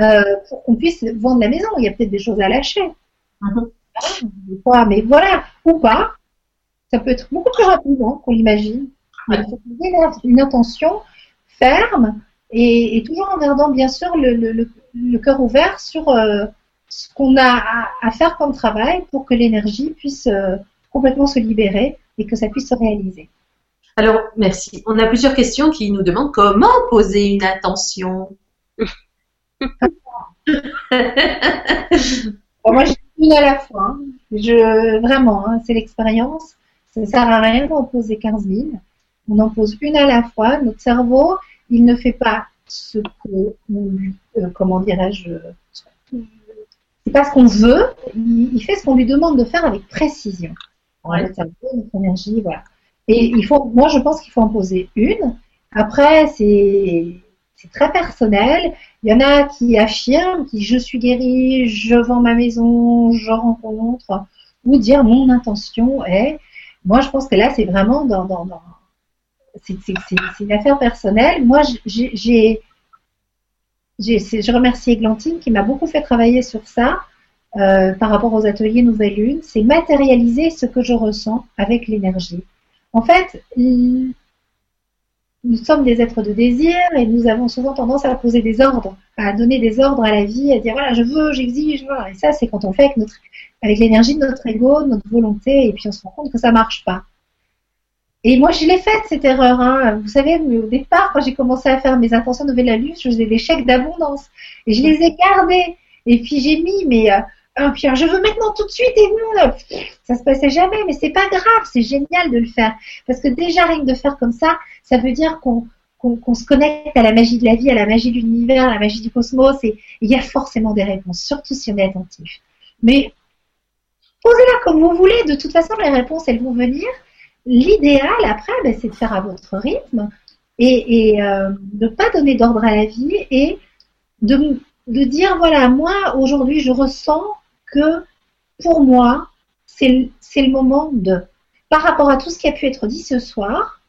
euh, pour qu'on puisse vendre la maison. Il y a peut-être des choses à lâcher. Mais voilà, ou pas. Ça peut être beaucoup plus rapide hein, qu'on l'imagine. Il faut poser une intention ferme et, toujours en gardant bien sûr le, le, le cœur ouvert sur euh, ce qu'on a à, faire comme travail pour que l'énergie puisse euh, complètement se libérer et que ça puisse se réaliser. Alors, merci. On a plusieurs questions qui nous demandent comment poser une intention. moi, j'ai une à la fois. Hein. Je, vraiment, hein, c'est l'expérience. Ça ne sert à rien d'en poser 15 000. On en pose une à la fois. Notre cerveau, il ne fait pas ce que, euh, comment dirais-je, c'est pas ce qu'on veut, il, fait ce qu'on lui demande de faire avec précision. Notre cerveau, notre énergie, voilà. Et il faut, moi, je pense qu'il faut en poser une. Après, c'est très personnel. Il y en a qui affirment, qui je suis guéri, je vends ma maison, je rencontre, ou dire mon intention est. Moi, je pense que là, c'est vraiment dans, dans, dans c'est une affaire personnelle. Moi, j'ai, je remercie Églantine qui m'a beaucoup fait travailler sur ça euh, par rapport aux ateliers Nouvelle Lune. C'est matérialiser ce que je ressens avec l'énergie. En fait, nous sommes des êtres de désir et nous avons souvent tendance à poser des ordres, à donner des ordres à la vie, à dire voilà, je veux, j'exige, voilà. Et ça, c'est quand on fait avec, notre, avec l'énergie de notre ego, de notre volonté, et puis on se rend compte que ça marche pas. Et moi, je l'ai faite cette erreur. Hein. Vous savez, au départ, quand j'ai commencé à faire mes intentions de la je faisais des chèques d'abondance et je les ai gardés. Et puis j'ai mis, mais pierre, je veux maintenant tout de suite et non, ça se passait jamais, mais c'est pas grave, c'est génial de le faire. Parce que déjà, rien que de faire comme ça, ça veut dire qu'on se connecte à la magie de la vie, à la magie de l'univers, à la magie du cosmos, et il y a forcément des réponses, surtout si on est attentif. Mais posez-la comme vous voulez, de toute façon, les réponses, elles vont venir. L'idéal, après, ben, c'est de faire à votre rythme et, euh, de ne pas donner d'ordre à la vie et de dire, voilà, moi, aujourd'hui, je ressens que pour moi, c'est le moment de. Par rapport à tout ce qui a pu être dit ce soir,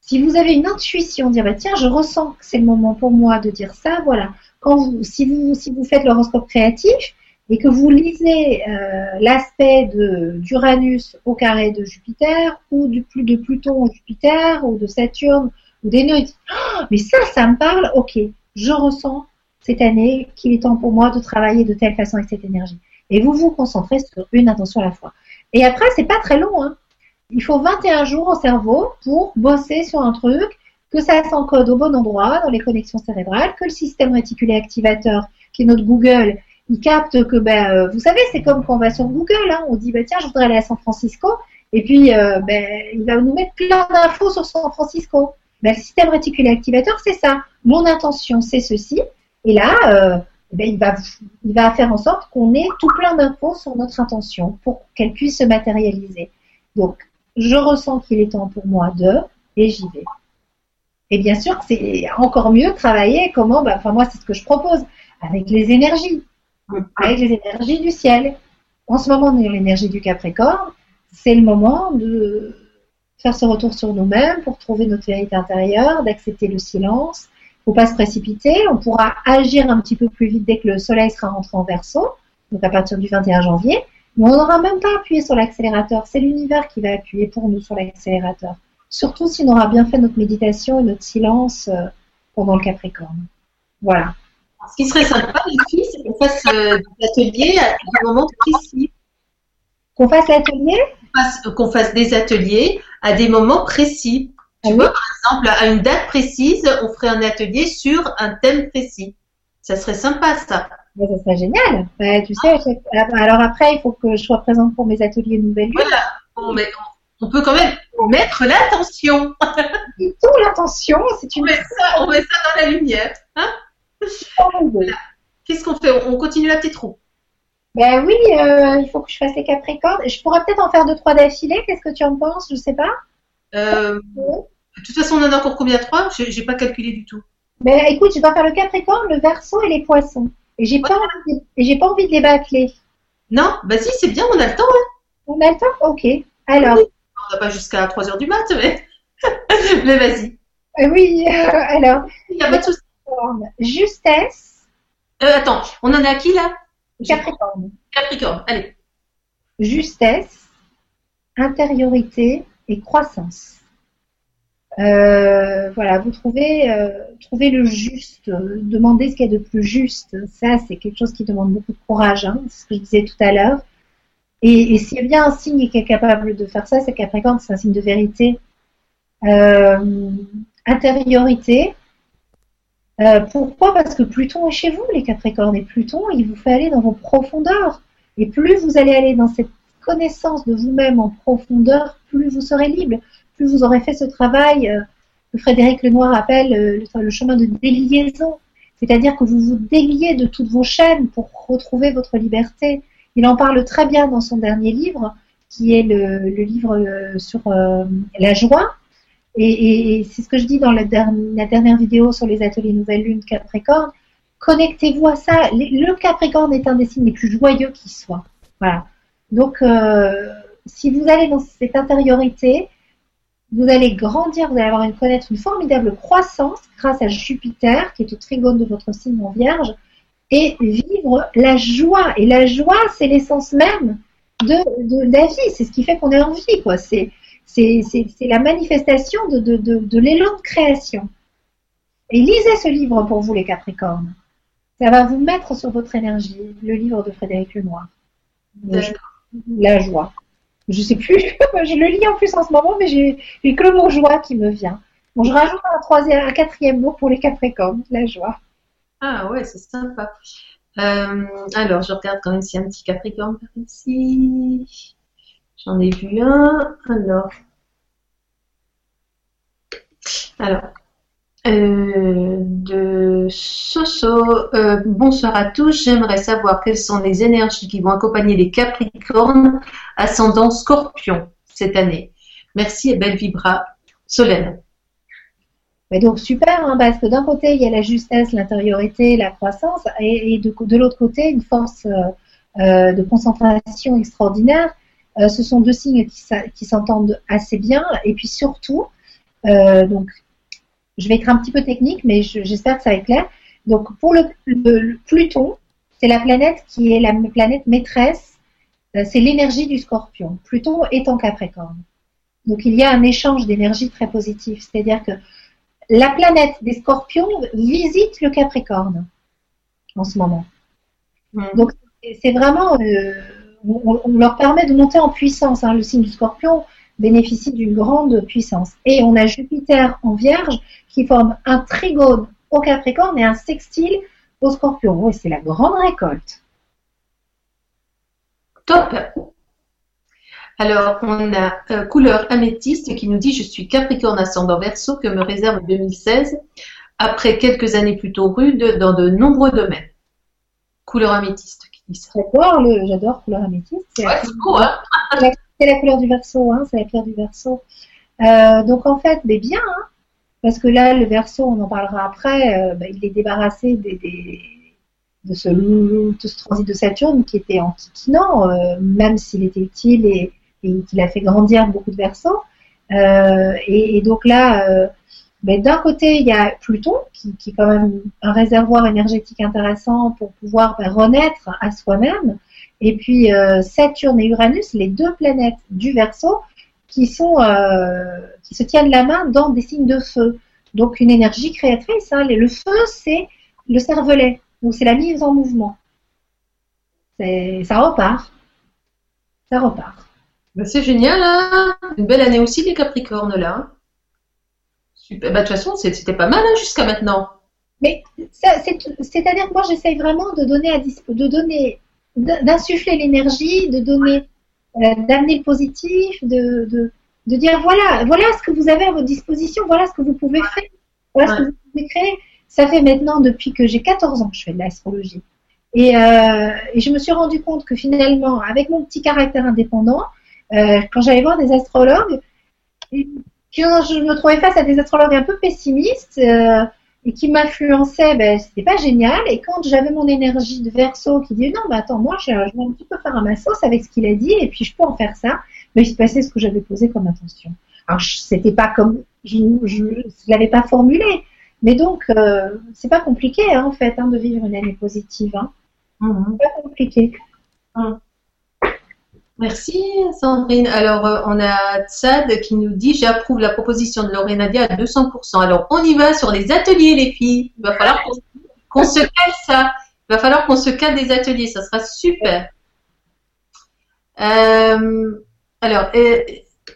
si vous avez une intuition, dire bah, tiens, je ressens que c'est le moment pour moi de dire ça, voilà. Quand vous, si vous, si vous faites l'horoscope créatif et que vous lisez euh, l'aspect d'Uranus au carré de Jupiter ou du de Pluton au Jupiter ou de Saturne ou des nœuds, oh, mais ça, ça me parle. Ok, je ressens cette année qu'il est temps pour moi de travailler de telle façon avec cette énergie. Et vous vous concentrez sur une intention à la fois. Et après, c'est pas très long. Hein. Il faut 21 jours au cerveau pour bosser sur un truc, que ça s'encode au bon endroit dans les connexions cérébrales, que le système réticulé activateur, qui est notre Google, il capte que, ben, euh, vous savez, c'est comme quand on va sur Google, hein, on dit, ben, tiens, je voudrais aller à San Francisco, et puis, euh, ben, il va nous mettre plein d'infos sur San Francisco. Ben, le système réticulé activateur, c'est ça. Mon intention, c'est ceci. Et là, euh, ben, il, va, faire en sorte qu'on ait tout plein d'infos sur notre intention pour qu'elle puisse se matérialiser. Donc, je ressens qu'il est temps pour moi de, et j'y vais. Et bien sûr, c'est encore mieux travailler comment, ben, enfin moi c'est ce que je propose, avec les énergies, avec les énergies du ciel. En ce moment, on est l'énergie du Capricorne, c'est le moment de faire ce retour sur nous-mêmes pour trouver notre vérité intérieure, d'accepter le silence, faut pas se précipiter. On pourra agir un petit peu plus vite dès que le soleil sera rentré en verso, donc à partir du 21 janvier. Mais on n'aura même pas appuyé sur l'accélérateur. C'est l'univers qui va appuyer pour nous sur l'accélérateur. Surtout si on aura bien fait notre méditation et notre silence euh, pendant le Capricorne. Voilà. Ce qui serait sympa, les filles, c'est qu'on fasse euh, des ateliers à des moments précis. Qu'on fasse l'atelier? Qu'on fasse des ateliers à des moments précis. Tu ah vois, par exemple, à une date précise, on ferait un atelier sur un thème précis. Ça serait sympa, ça. ça serait génial. tu sais, alors après, il faut que je sois présente pour mes ateliers Nouvelle Voilà. on peut quand même mettre l'attention. Tout l'attention, c'est une. On met, ça, on met ça dans la lumière. Hein Qu'est-ce qu'on fait? On continue la petite roue. Ben oui, euh, il faut que je fasse les Capricornes. Je pourrais peut-être en faire deux, trois d'affilée. Qu'est-ce que tu en penses? Je sais pas. Euh, de toute façon, on en a encore combien? Trois? J'ai pas calculé du tout. Ben, écoute, je dois faire le Capricorne, le Verseau et les Poissons. Et j'ai pas, envie, j'ai pas envie de les bâcler. Non, bah si, c'est bien, on a le temps. Hein. On a le temps? Ok. Alors? On n'a pas jusqu'à 3 heures du mat, mais, mais vas-y. Euh, oui, alors. Il n'y a pas de souci. Justesse. Euh, attends, on en est à qui là? Capricorne. Capricorne, allez. Justesse, intériorité, et croissance. Euh, voilà, vous trouvez, euh, trouvez le juste, demandez ce qu'il y a de plus juste. Ça, c'est quelque chose qui demande beaucoup de courage, hein, c'est ce que je disais tout à l'heure. Et, et s'il y a bien un signe qui est capable de faire ça, c'est Capricorne, c'est un signe de vérité. Euh, intériorité. Pourquoi? Parce que Pluton est chez vous, les Capricornes, et Pluton, il vous fait aller dans vos profondeurs. Et plus vous allez aller dans cette connaissance de vous-même en profondeur, plus vous serez libre, plus vous aurez fait ce travail euh, que Frédéric Lenoir appelle euh, le, chemin de déliaison. C'est-à-dire que vous vous déliez de toutes vos chaînes pour retrouver votre liberté. Il en parle très bien dans son dernier livre, qui est le, livre euh, sur la joie. Et, c'est ce que je dis dans la, dernière- vidéo sur les ateliers Nouvelle Lune Capricorne. Connectez-vous à ça. Le Capricorne est un des signes les plus joyeux qui soit. Voilà. Donc, si vous allez dans cette intériorité, vous allez grandir, vous allez avoir une, connaître une formidable croissance grâce à Jupiter, qui est au trigone de votre signe en vierge, et vivre la joie. Et la joie, c'est l'essence même de, la vie. C'est ce qui fait qu'on est en vie, quoi. C'est, c'est, c'est, c'est la manifestation de, de, de, de l'élan de création. Et lisez ce livre pour vous, les Capricornes. Ça va vous mettre sur votre énergie, le livre de Frédéric Lenoir. La joie. Je sais plus, je le lis en plus en ce moment, mais j'ai que le mot joie qui me vient. Bon, je rajoute un troisième, un quatrième mot pour les Capricornes, la joie. Ah ouais, c'est sympa. Euh, alors, je regarde quand même s'il y a un petit Capricorne par ici. J'en ai vu un. Alors. Alors. Euh, de Soso, euh, bonsoir à tous. J'aimerais savoir quelles sont les énergies qui vont accompagner les Capricornes ascendant Scorpion cette année. Merci et belle vibra. Solène. Mais donc super, hein, parce que d'un côté, il y a la justesse, l'intériorité, la croissance, et, de, l'autre côté, une force euh, de concentration extraordinaire. Ce sont deux signes qui, qui s'entendent assez bien, et puis surtout, donc, je vais être un petit peu technique, mais je- j'espère que ça va être clair. Donc, pour le, le- Pluton, c'est la planète qui est la planète maîtresse, euh, c'est l'énergie du Scorpion. Pluton est en Capricorne. Donc, il y a un échange d'énergie très positif, c'est-à-dire que la planète des scorpions visite le Capricorne en ce moment. Donc c'est- c'est vraiment, euh, on, on leur permet de monter en puissance. hein. Le signe du scorpion bénéficie d'une grande puissance. Et on a Jupiter en vierge qui forme un trigone au Capricorne et un sextile au scorpion. Oui, c'est la grande récolte. Top. Alors, on a euh, couleur améthyste qui nous dit Je suis Capricorne ascendant Verseau que me réserve 2016 après quelques années plutôt rudes dans de nombreux domaines. Couleur améthyste qui dit ça. J'adore, j'adore couleur améthyste. C'est Ouais, c'est beau, hein C'est la couleur du verso, hein, c'est la couleur du verso. Euh, donc en fait, mais bien, hein, parce que là, le verso, on en parlera après, euh, bah, il est débarrassé de, ce, transit de Saturne qui était antiquinant, euh, même s'il était utile et, qu'il a fait grandir beaucoup de versos. Et donc là, ben, d'un côté, il y a Pluton, qui, est quand même un réservoir énergétique intéressant pour pouvoir ben, renaître à soi-même. Et puis euh, Saturne et Uranus, les deux planètes du Verseau, qui sont euh, qui se tiennent la main dans des signes de feu. Donc une énergie créatrice. Hein. Le feu, c'est le cervelet. Donc c'est la mise en mouvement. Ça repart. Ça repart. Ben, c'est génial, hein Une belle année aussi, les Capricornes, là. Super. Ben, de toute façon, c'était pas mal hein, jusqu'à maintenant. Mais c'est-à-dire que moi, j'essaye vraiment de donner à de donner, d'insuffler l'énergie, de donner, euh, d'amener le positif, de, de, de dire voilà, voilà ce que vous avez à votre disposition, voilà ce que vous pouvez faire, voilà ce que vous pouvez créer. Ça fait maintenant depuis que j'ai 14 ans que je fais de l'astrologie. Et, euh, et je me suis rendu compte que finalement, avec mon petit caractère indépendant, euh, quand j'allais voir des astrologues, quand je me trouvais face à des astrologues un peu pessimistes, euh, et qui m'influençait, ben, c'était pas génial. Et quand j'avais mon énergie de verso qui dit non, mais attends, moi, je, je vais un petit peu faire à ma sauce avec ce qu'il a dit, et puis je peux en faire ça, mais il se passait ce que j'avais posé comme intention. Alors, je- c'était pas comme, je, je l'avais pas formulé. Mais donc, euh, c'est pas compliqué, hein, en fait, hein, de vivre une année positive. Hein. Mhm. C'est pas compliqué. Merci Sandrine. Alors euh, on a Tsad qui nous dit j'approuve la proposition de Lorenadia à 200%. Alors on y va sur les ateliers les filles. Il va falloir qu'on se cale ça. Il va falloir qu'on se cale des ateliers. Ça sera super. Euh, alors euh,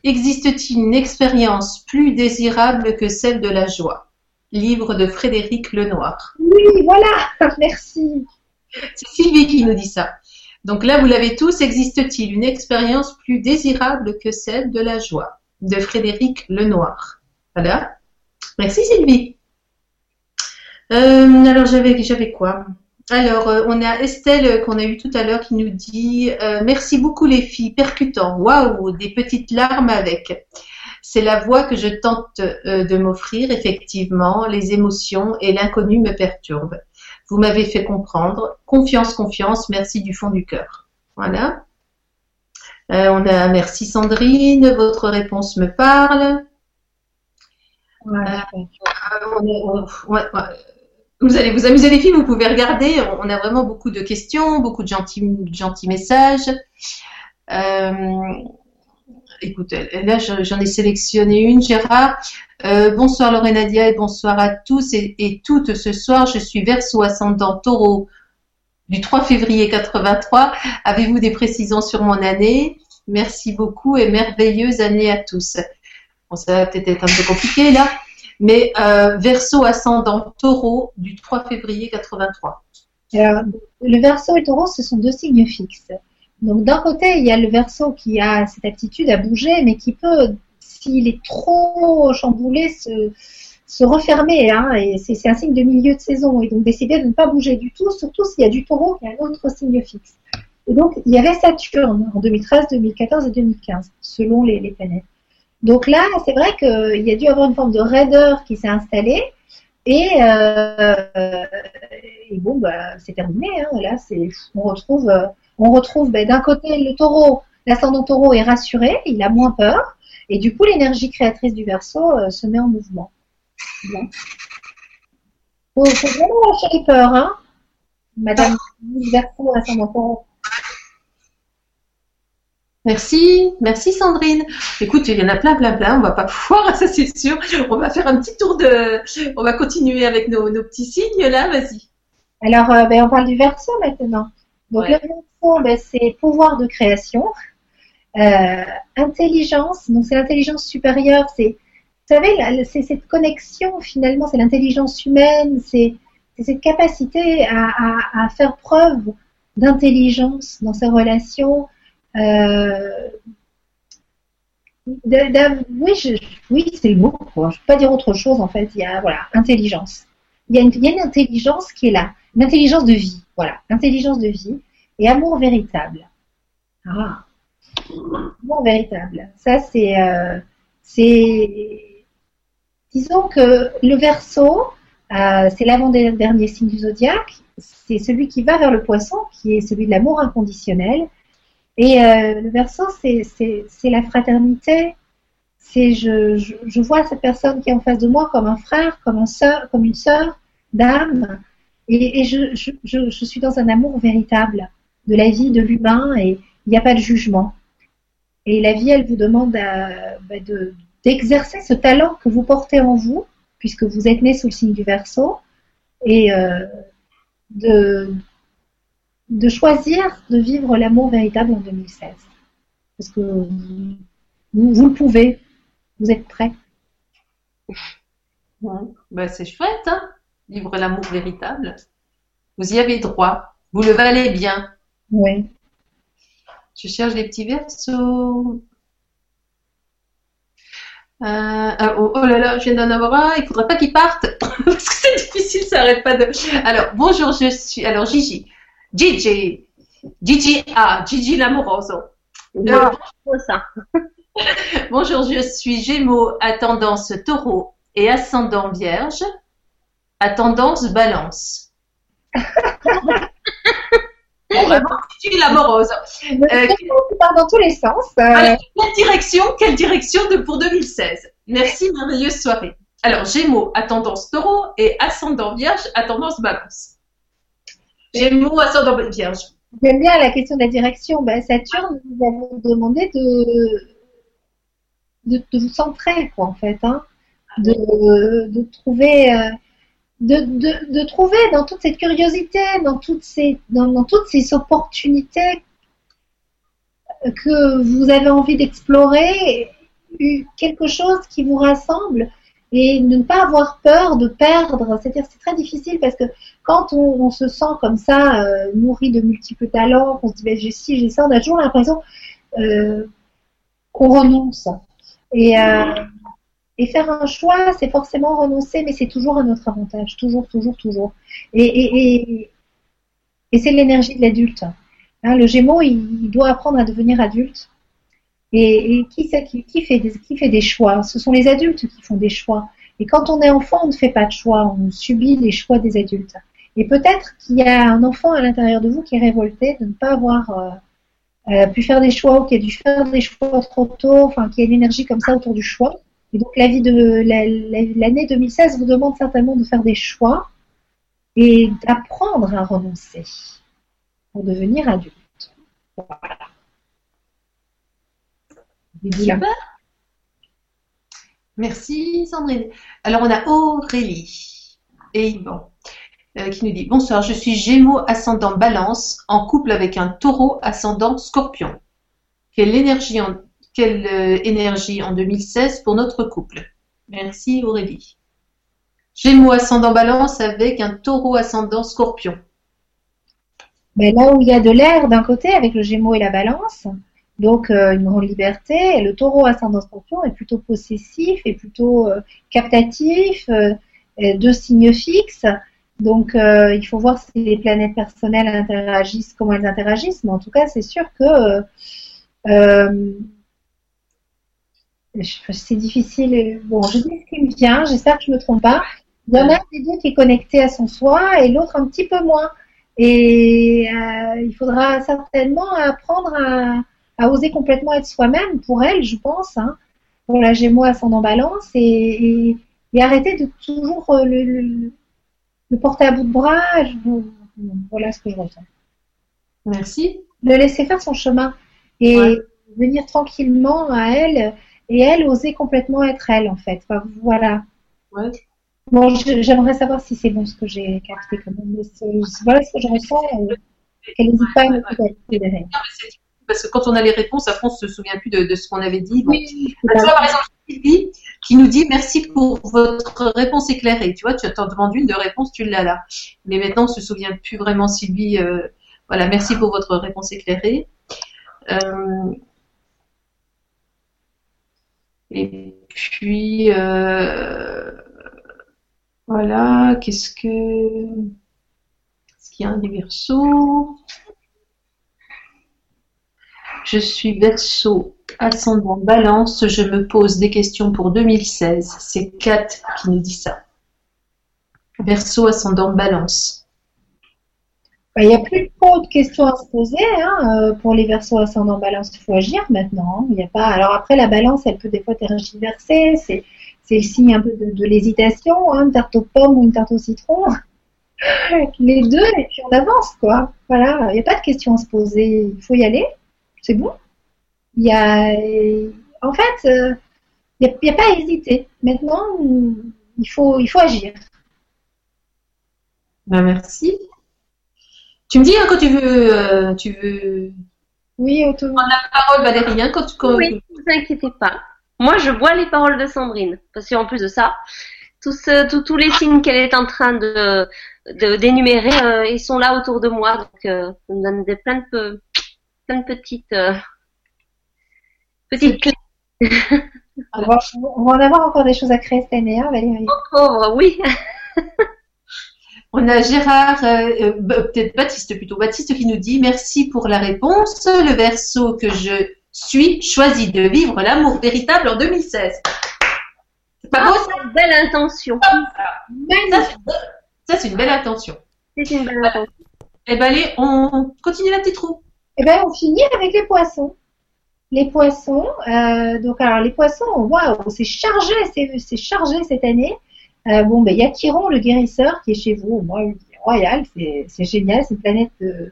existe-t-il une expérience plus désirable que celle de la joie? Livre de Frédéric Lenoir. Oui, voilà. Merci. C'est Sylvie qui nous dit ça. Donc là, vous l'avez tous, existe-t-il une expérience plus désirable que celle de la joie de Frédéric Lenoir? Voilà. Merci Sylvie. Euh, alors j'avais j'avais quoi? Alors euh, on a Estelle qu'on a eu tout à l'heure qui nous dit euh, merci beaucoup les filles, percutant. Waouh, des petites larmes avec. C'est la voix que je tente de m'offrir effectivement. Les émotions et l'inconnu me perturbent. Vous m'avez fait comprendre. Confiance, confiance. Merci du fond du cœur. Voilà. Euh, on a merci Sandrine. Votre réponse me parle. Euh, vous allez vous amuser les filles, vous pouvez regarder. On a vraiment beaucoup de questions, beaucoup de gentils, gentils messages. Euh, écoutez, là j'en ai sélectionné une, Gérard. Euh, bonsoir Lorenadia et bonsoir à tous et, toutes. Ce soir, je suis verso ascendant taureau du 3 février 83. Avez-vous des précisions sur mon année? Merci beaucoup et merveilleuse année à tous. Bon, ça va peut-être être un peu compliqué là, mais euh, verso ascendant taureau du 3 février 83. Alors, le verso et taureau, ce sont deux signes fixes. Donc d'un côté, il y a le verso qui a cette aptitude à bouger, mais qui peut, s'il est trop chamboulé, se, refermer. Hein, et c'est un signe de milieu de saison. Et donc décider de ne pas bouger du tout, surtout s'il y a du taureau qui a un autre signe fixe. Et donc il y avait Saturne en 2013, 2014 et 2015, selon les, planètes. Donc là, c'est vrai qu'il y a dû avoir une forme de raideur qui s'est installée. Et, euh, bon, bah, c'est terminé. Hein, là, on retrouve on retrouve ben, d'un côté le taureau, l'ascendant taureau est rassuré, il a moins peur, et du coup l'énergie créatrice du verso euh, se met en mouvement. Il Faut, vraiment lâcher les peurs, hein, Madame Verseau, ascendant taureau. Merci, merci Sandrine. Écoute, il y en a plein, plein, plein. On va pas pouvoir, ça c'est sûr. On va faire un petit tour de. On va continuer avec nos, petits signes là. Vas-y. Alors, euh, ben, on parle du verso maintenant. Donc le verso, ben, c'est pouvoir de création, euh, intelligence, donc c'est l'intelligence supérieure, c'est, vous savez, c'est cette connexion finalement, c'est l'intelligence humaine, c'est, cette capacité à, faire preuve d'intelligence dans ses relations. Euh, oui, oui, c'est le mot. Je ne peux pas dire autre chose en fait. Il y a voilà, intelligence. Il y, a une, il y a une intelligence qui est là, une intelligence de vie. Voilà, intelligence de vie et amour véritable. Ah, amour véritable. Ça, c'est, euh, disons que le verso, euh, c'est l'avant-dernier signe du zodiaque. C'est celui qui va vers le poisson, qui est celui de l'amour inconditionnel. Et euh, le verso, c'est, la fraternité. C'est je, vois cette personne qui est en face de moi comme un frère, comme une sœur d'âme. Et, je, je, je, suis dans un amour véritable de la vie de l'humain et il n'y a pas de jugement. Et la vie, elle vous demande euh, bah, d'exercer ce talent que vous portez en vous, puisque vous êtes né sous le signe du Verseau, et euh, de, de choisir de vivre l'amour véritable en 2016. Parce que vous, vous le pouvez, vous êtes prêts. Ben, c'est chouette, hein vivre l'amour véritable. Vous y avez droit, vous le valez bien. Oui. Je cherche des petits versos. Euh, oh, oh, là là, je viens d'en avoir un. Il faudrait pas qu'il parte parce que c'est difficile, ça n'arrête pas de. Alors bonjour, je suis. Alors Gigi, Gigi, Gigi ah Gigi l'amoroso. Euh, ça. bonjour, je suis Gémeaux à tendance Taureau et ascendant Vierge à tendance Balance. vraiment, tu l'amoureuse. Euh, part dans tous les sens. Euh. Alors, quelle direction, quelle direction de, pour 2016 Merci, merveilleuse soirée. Alors, Gémeaux à tendance taureau et ascendant vierge à tendance balance. Gémeaux, ascendant vierge. J'aime bien la question de la direction. Ben, Saturne vous demander de, de, vous centrer, quoi, en fait. Hein. De, de trouver. Euh, de, de, de, trouver dans toute cette curiosité, dans toutes ces, dans, dans toutes ces opportunités que vous avez envie d'explorer, quelque chose qui vous rassemble et ne pas avoir peur de perdre. C'est-à-dire c'est très difficile parce que quand on, se sent comme ça, euh, nourri de multiples talents, qu'on se dit ben, j'ai ci, j'ai ça, on a toujours l'impression euh, qu'on renonce. Et, euh, et faire un choix, c'est forcément renoncer, mais c'est toujours à notre avantage, toujours, toujours, toujours. Et, et, c'est l'énergie de l'adulte. Hein, le Gémeaux, il, doit apprendre à devenir adulte. Et, qui, qui, qui, fait des, qui fait des choix? Ce sont les adultes qui font des choix. Et quand on est enfant, on ne fait pas de choix, on subit les choix des adultes. Et peut-être qu'il y a un enfant à l'intérieur de vous qui est révolté de ne pas avoir euh, euh, pu faire des choix ou qui a dû faire des choix trop tôt, enfin qui a une énergie comme ça autour du choix. Et donc l'année 2016 vous demande certainement de faire des choix et d'apprendre à renoncer pour devenir adulte. Voilà. Merci Sandrine. Alors on a Aurélie et Yvan euh, qui nous dit Bonsoir, je suis Gémeaux ascendant Balance en couple avec un taureau ascendant Scorpion. Quelle énergie en, quelle, euh, énergie en 2016 pour notre couple Merci Aurélie. Gémeaux ascendant Balance avec un taureau ascendant Scorpion. Là où il y a de l'air d'un côté avec le Gémeaux et la Balance, donc euh, une grande liberté, le Taureau ascendant Scorpion est plutôt possessif et plutôt captatif, deux signes fixes. Donc, euh, il faut voir si les planètes personnelles interagissent, comment elles interagissent. Mais en tout cas, c'est sûr que euh, c'est difficile. Bon, je dis ce qui me vient. J'espère que je ne me trompe pas. Il y en a un des deux qui est connecté à son soi et l'autre un petit peu moins. Et euh, il faudra certainement apprendre à, oser complètement être soi-même pour elle, je pense, hein, pour la Gémeaux ascendant Balance, et, et, arrêter de toujours le le porter à bout de bras, voilà ce que je ressens. Merci. Le laisser faire son chemin et venir tranquillement à elle et elle oser complètement être elle en fait. voilà. Bon, j'aimerais savoir si c'est bon ce que j'ai capté quand même. voilà ce que je ressens. Elle n'hésite pas à me parce que quand on a les réponses, après on se souvient plus de, ce qu'on avait dit. Oui, par exemple, Sylvie qui nous dit merci pour votre réponse éclairée. Tu vois, tu t'en demandes une de réponse, tu l'as là. Mais maintenant, on se souvient plus vraiment, Sylvie. Euh, voilà, merci pour votre réponse éclairée. Euh, et puis, euh, voilà, qu'est-ce que. Est-ce qu'il y a un des je suis verso ascendant balance, je me pose des questions pour 2016. C'est Kat qui nous dit ça. Verso ascendant balance. Bah, il n'y a plus trop de questions à se poser hein, euh, pour les versos ascendant balance. Il faut agir maintenant. Hein. Il a pas. Alors après, la balance, elle peut des fois tergiverser. C'est c'est le signe un peu de, l'hésitation, hein, une tarte aux pommes ou une tarte au citron. les deux, et puis on avance, quoi. Voilà, il n'y a pas de questions à se poser. Il faut y aller c'est bon. Il y a, en fait, euh, il n'y a, pas à hésiter. Maintenant, il faut, il faut agir. Ben, merci. Tu me dis hein, quand tu veux, euh, tu veux. Oui, auto. Prendre la parole, Valérie. Hein, quand, Oui, ne vous inquiétez pas. Moi, je vois les paroles de Sandrine, parce qu'en plus de ça, tous, tous les signes qu'elle est en train de d'énumérer, euh, ils sont là autour de moi, donc ça me donne des, plein de plein de petites, euh, petites clés. on, va, en avoir encore des choses à créer cette année, hein, Valérie. Oh, oui. On a Gérard, euh, euh, peut-être Baptiste plutôt, Baptiste qui nous dit merci pour la réponse. Le verso que je suis choisit de vivre l'amour véritable en 2016. C'est pas beau ça? Belle intention. Ça, c'est une belle intention. C'est une belle intention. Eh ben allez, on continue la petite roue. Eh bien, on finit avec les poissons. Les poissons, euh, donc alors les poissons, waouh, c'est chargé, c'est chargé cette année. Euh, bon, ben il y a Chiron, le guérisseur, qui est chez vous. Moi, royal, c'est génial, c'est une planète euh,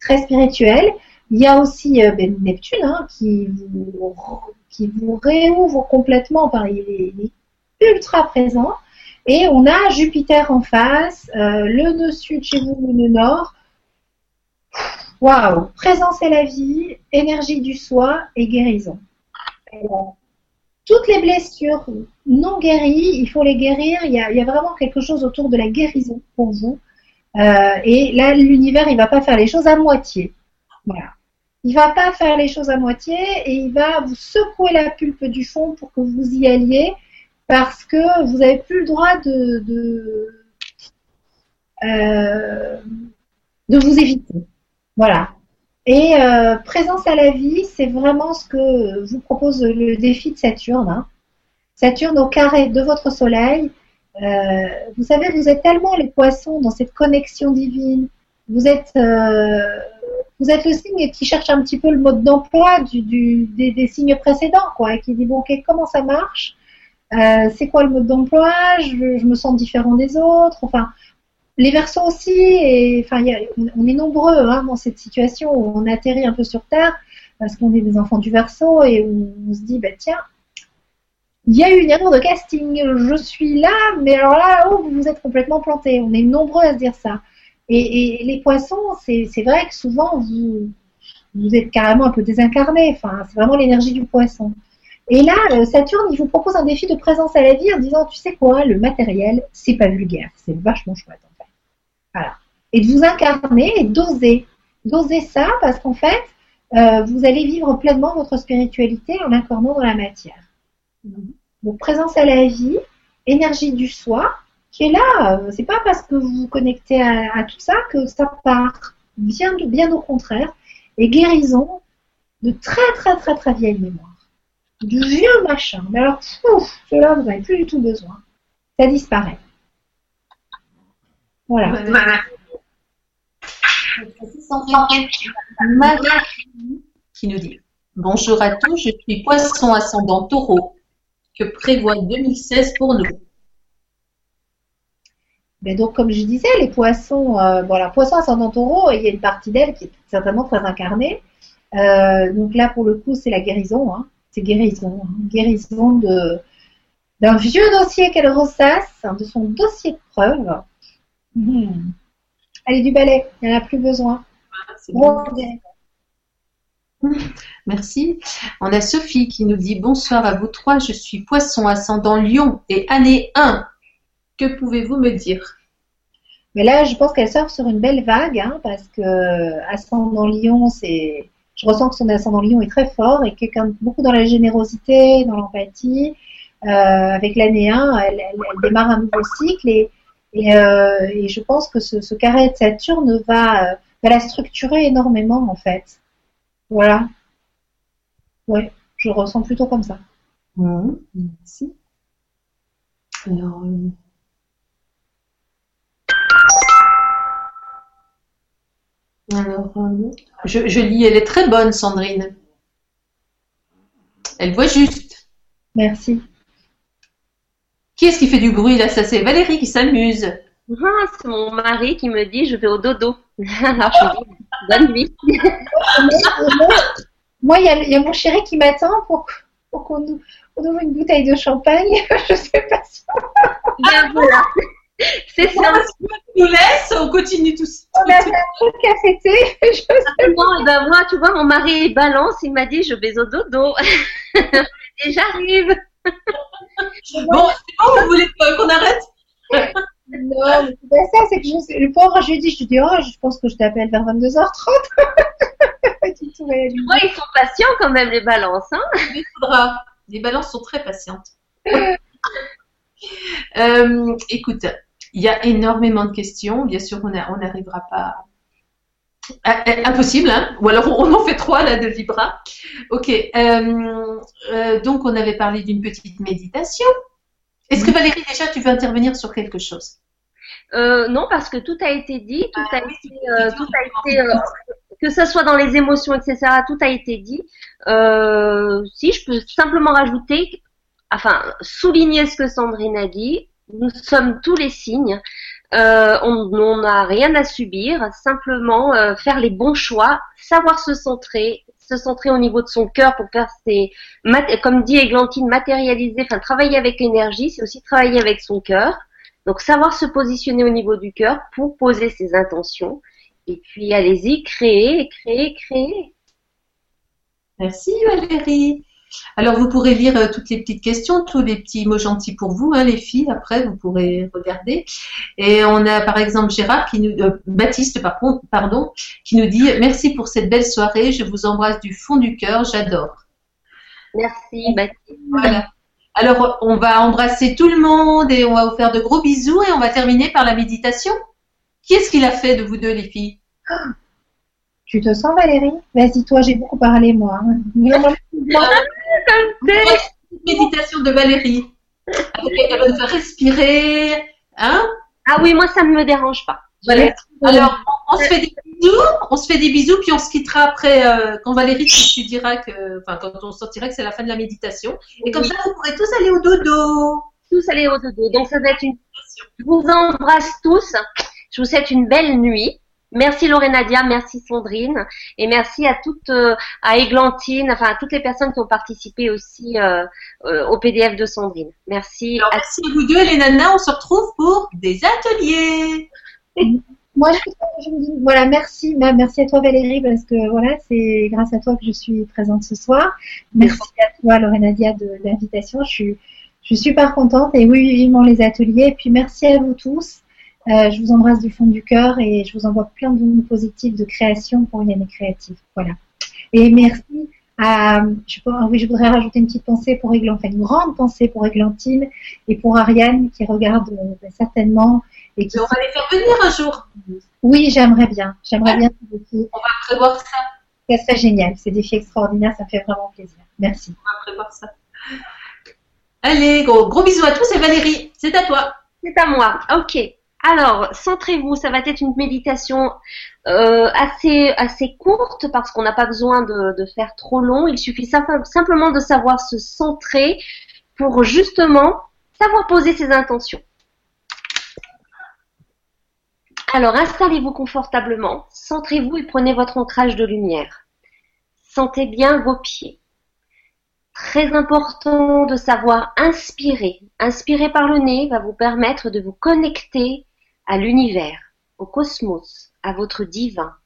très spirituel. Il y a aussi euh, ben, Neptune hein, qui, vous, qui vous réouvre complètement. Enfin, il est, ultra présent. Et on a Jupiter en face, le nœud sud chez vous, le nœud nord. Waouh Présence à la vie, énergie du soi et guérison. Toutes les blessures non guéries, il faut les guérir. Il y, a, vraiment quelque chose autour de la guérison pour vous. Euh, et là, l'univers, il va pas faire les choses à moitié. Voilà. Il va pas faire les choses à moitié et il va vous secouer la pulpe du fond pour que vous y alliez parce que vous n'avez plus le droit de, de, euh, de vous éviter. Voilà. Et euh, présence à la vie, c'est vraiment ce que vous propose le défi de Saturne. Hein. Saturne au carré de votre Soleil. Euh, vous savez, vous êtes tellement les poissons dans cette connexion divine. Vous êtes, euh, vous êtes le signe qui cherche un petit peu le mode d'emploi des, signes précédents, quoi, et qui dit bon, ok, comment ça marche? C'est quoi le mode d'emploi? Je, je, me sens différent des autres. Enfin, les versos aussi. Enfin, on est nombreux hein, dans cette situation où on atterrit un peu sur terre parce qu'on est des enfants du verso et on se dit, bah tiens, il y a eu une erreur de casting. Je suis là, mais alors là, oh, vous vous êtes complètement planté. On est nombreux à se dire ça. Et, les poissons, c'est vrai que souvent vous êtes carrément un peu désincarné. Enfin, c'est vraiment l'énergie du poisson. Et là, euh, Saturne, il vous propose un défi de présence à la vie en disant, tu sais quoi, le matériel, c'est pas vulgaire, c'est vachement chouette. Voilà. Et de vous incarner et d'oser. D'oser ça parce qu'en fait, euh, vous allez vivre pleinement votre spiritualité en l'incarnant dans la matière. Donc présence à la vie, énergie du soi, qui est là. Euh, c'est pas parce que vous vous connectez à, tout ça que ça part. Bien, bien au contraire. Et guérison de très très très très vieilles mémoires du vieux machin. Mais alors, ouf, cela, vous n'avez plus du tout besoin. Ça disparaît. Voilà. voilà. qui nous dit Bonjour à tous, je suis poisson ascendant taureau. Que prévoit 2016 pour nous? Mais ben donc, comme je disais, les poissons, euh, voilà, poisson ascendant taureau, il y a une partie d'elle qui est certainement très incarnée. Euh, donc là, pour le coup, c'est la guérison. Hein c'est guérison, hein. guérison de d'un vieux dossier qu'elle ressasse, de son dossier de preuve. Mmh. Allez, du balai, il n'y en a plus besoin. Ah, Merci. On a Sophie qui nous dit bonsoir à vous trois, je suis poisson ascendant lion et année 1. Que pouvez-vous me dire? Mais là, je pense qu'elle sort sur une belle vague, hein, parce que ascendant lion, c'est je ressens que son ascendant lion est très fort et quelqu'un beaucoup dans la générosité, dans l'empathie. Euh, avec l'année 1, elle, elle, elle, démarre un nouveau cycle et, et, euh, et je pense que ce, ce, carré de Saturne va, euh, va la structurer énormément en fait. Voilà. Ouais, je ressens plutôt comme ça. Mmh, merci. Alors, euh, Alors, euh, je, je, lis, elle est très bonne, Sandrine. Elle voit juste. Merci. Qui est-ce qui fait du bruit là? Ça, c'est Valérie qui s'amuse. Ah, c'est mon mari qui me dit je vais au dodo. Alors, je dis bonne nuit. Moi, il y, y, a mon chéri qui m'attend pour, pour qu'on ouvre une bouteille de champagne. je sais pas si. Bien, voilà. C'est ça. Tu nous laisse, on continue tous. On a fait un truc à fêter. Je sais non, ben moi, tu vois, mon mari balance, il m'a dit je vais au dodo. Et j'arrive. Bon, c'est bon, vous voulez qu'on arrête Non, mais c'est pas ça, c'est que je, le pauvre, je lui dis, je lui dis, oh, je pense que je t'appelle vers 22h30. tu vois, ils sont patients quand même, les balances. Hein Il faudra. Les balances sont très patientes. euh, écoute, il y a énormément de questions. Bien sûr, on n'arrivera pas. Impossible, hein Ou alors on en fait trois là de Vibra. Ok. Euh, euh, donc on avait parlé d'une petite méditation. Est-ce que Valérie déjà tu veux intervenir sur quelque chose? Euh, Non, parce que tout a été dit, tout ah, a oui, été, euh, tout a été, euh, que ce soit dans les émotions, etc. Tout a été dit. si je peux simplement rajouter, enfin souligner ce que Sandrine a dit nous sommes tous les signes. Euh, on n'a rien à subir, simplement euh, faire les bons choix, savoir se centrer, se centrer au niveau de son cœur pour faire ses, comme dit Églantine, matérialiser, enfin travailler avec l'énergie, c'est aussi travailler avec son cœur. Donc savoir se positionner au niveau du cœur pour poser ses intentions. Et puis allez-y, créer, créer, créer. Merci Valérie. Alors, vous pourrez lire euh, toutes les petites questions, tous les petits mots gentils pour vous, hein, les filles. Après, vous pourrez regarder. Et on a par exemple Gérard qui nous, euh, Baptiste par contre, pardon, qui nous dit merci pour cette belle soirée. Je vous embrasse du fond du cœur. J'adore. Merci Baptiste. Voilà. Alors, on va embrasser tout le monde et on va vous faire de gros bisous et on va terminer par la méditation. Qui est-ce qui l'a fait de vous deux, les filles? Tu te sens, Valérie? Vas-y, toi, j'ai beaucoup parlé, moi. méditation de Valérie. Elle va respirer. Hein? Ah oui, moi, ça ne me dérange pas. Alors, on, se fait des bisous, on se fait des bisous, puis on se quittera après euh, quand Valérie tu, diras que, enfin, quand on sortira que c'est la fin de la méditation. Et comme ça, vous pourrez tous aller au dodo. Tous aller au dodo. Donc, ça va être une. Je vous embrasse tous. Je vous souhaite une belle nuit. Merci Nadia, merci Sandrine et merci à toutes, euh, à Églantine, enfin à toutes les personnes qui ont participé aussi euh, euh, au PDF de Sandrine. Merci. à... Merci à vous deux les nanas, on se retrouve pour des ateliers. Moi, je, me dis, voilà, merci, merci à toi Valérie parce que voilà, c'est grâce à toi que je suis présente ce soir. Merci à toi Nadia de l'invitation. Je suis, je suis super contente et oui, vivement les ateliers. Et puis merci à vous tous. Euh, je vous embrasse du fond du cœur et je vous envoie plein de positifs de création pour une année créative. Voilà. Et merci à, je, oui, je voudrais rajouter une petite pensée pour Églantine, enfin une grande pensée pour Églantine et pour Ariane qui regarde euh, certainement. Et qui... on va les faire venir un jour. Oui, j'aimerais bien. J'aimerais bien. On va prévoir ça. Ça serait génial. C'est des défi extraordinaire. Ça fait vraiment plaisir. Merci. On va prévoir ça. Allez, gros, gros bisous à tous et Valérie, c'est à toi. C'est à moi. Ok. Alors, centrez-vous, ça va être une méditation euh, assez, assez courte parce qu'on n'a pas besoin de, faire trop long. Il suffit simplement de savoir se centrer pour justement savoir poser ses intentions. Alors, installez-vous confortablement, centrez-vous et prenez votre ancrage de lumière. Sentez bien vos pieds. Très important de savoir inspirer. Inspirer par le nez va vous permettre de vous connecter à l'univers, au cosmos, à votre divin.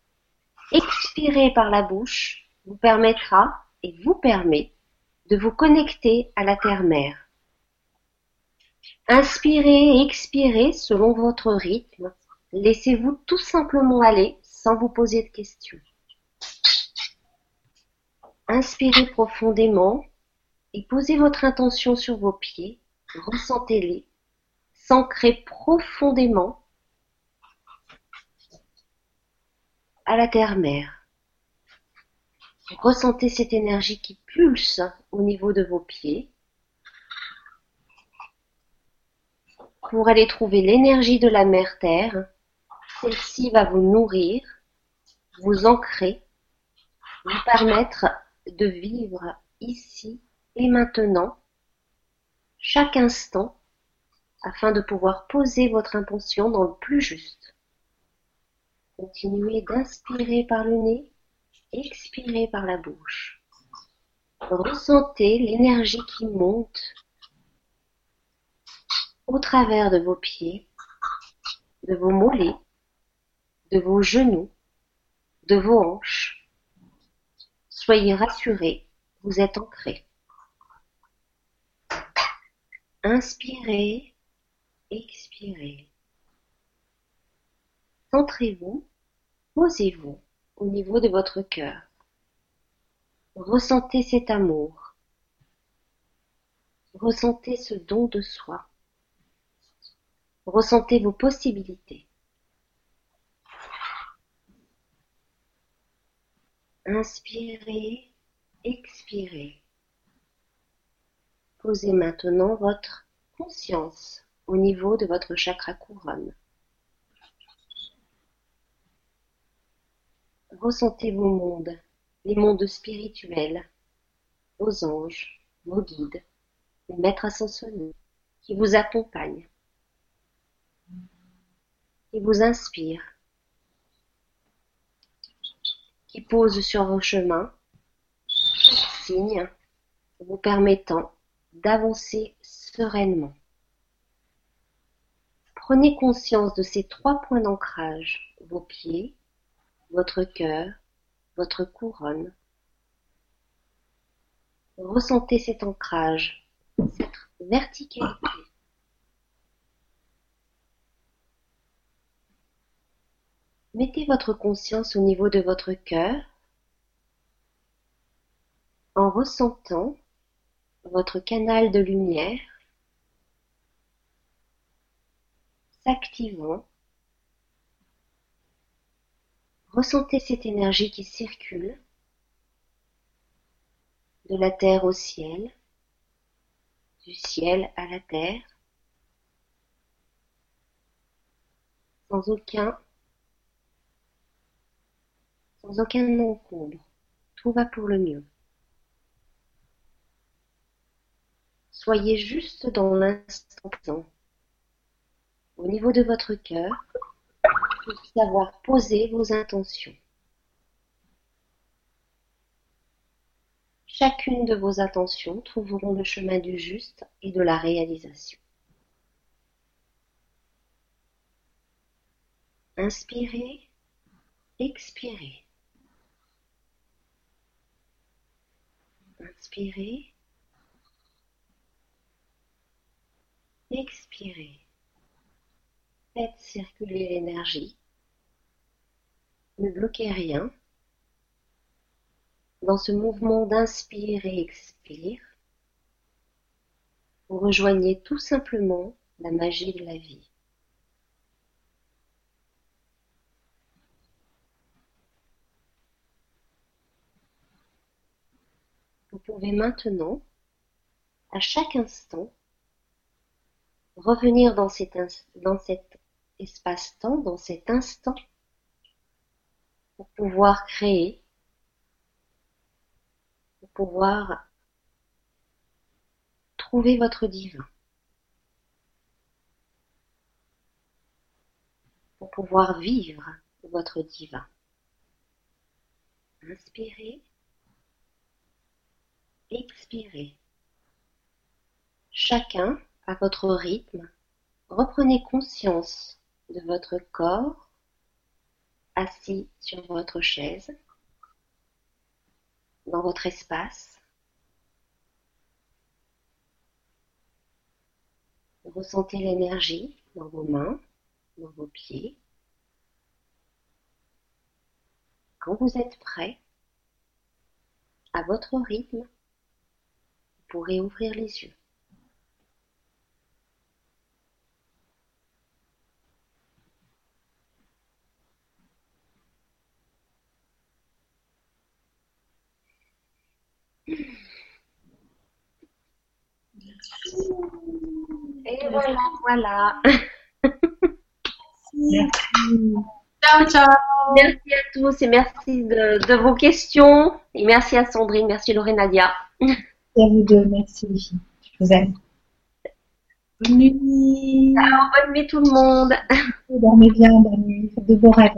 Expirer par la bouche vous permettra et vous permet de vous connecter à la terre-mère. Inspirez et expirez selon votre rythme. Laissez-vous tout simplement aller sans vous poser de questions. Inspirez profondément et posez votre intention sur vos pieds. Ressentez-les. S'ancrez profondément à la terre-mère. Ressentez cette énergie qui pulse au niveau de vos pieds pour aller trouver l'énergie de la mère terre. Celle-ci va vous nourrir, vous ancrer, vous permettre de vivre ici et maintenant, chaque instant, afin de pouvoir poser votre intention dans le plus juste. Continuez d'inspirer par le nez, expirez par la bouche. Ressentez l'énergie qui monte au travers de vos pieds, de vos mollets, de vos genoux, de vos hanches. Soyez rassurés, vous êtes ancrés. Inspirez, expirez. Centrez-vous Posez-vous au niveau de votre cœur. Ressentez cet amour. Ressentez ce don de soi. Ressentez vos possibilités. Inspirez, expirez. Posez maintenant votre conscience au niveau de votre chakra couronne. Ressentez vos mondes, les mondes spirituels, vos anges, vos guides, les maîtres ascensionnés qui vous accompagnent. qui vous inspire, qui pose sur vos chemins chaque signe vous permettant d'avancer sereinement. Prenez conscience de ces trois points d'ancrage, vos pieds, votre cœur, votre couronne. Ressentez cet ancrage, cette verticalité. Mettez votre conscience au niveau de votre cœur en ressentant votre canal de lumière s'activant. Ressentez cette énergie qui circule de la terre au ciel, du ciel à la terre, sans aucun sans aucun encombre. Tout va pour le mieux. Soyez juste dans l'instant au niveau de votre cœur, pour savoir poser vos intentions. Chacune de vos intentions trouveront le chemin du juste et de la réalisation. Inspirez, expirez. Inspirez. Expirez. Faites circuler l'énergie. Ne bloquez rien. Dans ce mouvement d'inspire et expire, vous rejoignez tout simplement la magie de la vie. Vous pouvez maintenant, à chaque instant, revenir dans cet, dans cet espace-temps, dans cet instant, pour pouvoir créer, pour pouvoir trouver votre divin, pour pouvoir vivre votre divin. Inspirez expirez. Chacun à votre rythme, reprenez conscience de votre corps assis sur votre chaise, dans votre espace. Ressentez l'énergie dans vos mains, dans vos pieds. Quand vous êtes prêt, à votre rythme, pourrez ouvrir les yeux. Et voilà, voilà. Ciao, ciao. Merci à tous et merci de, de, vos questions. Et merci à Sandrine, merci Nadia. Merci à vous deux, merci les Je vous aime. Bonne nuit. bonne nuit tout le monde. Dormez bien, bonne nuit. Faites de beaux rêves.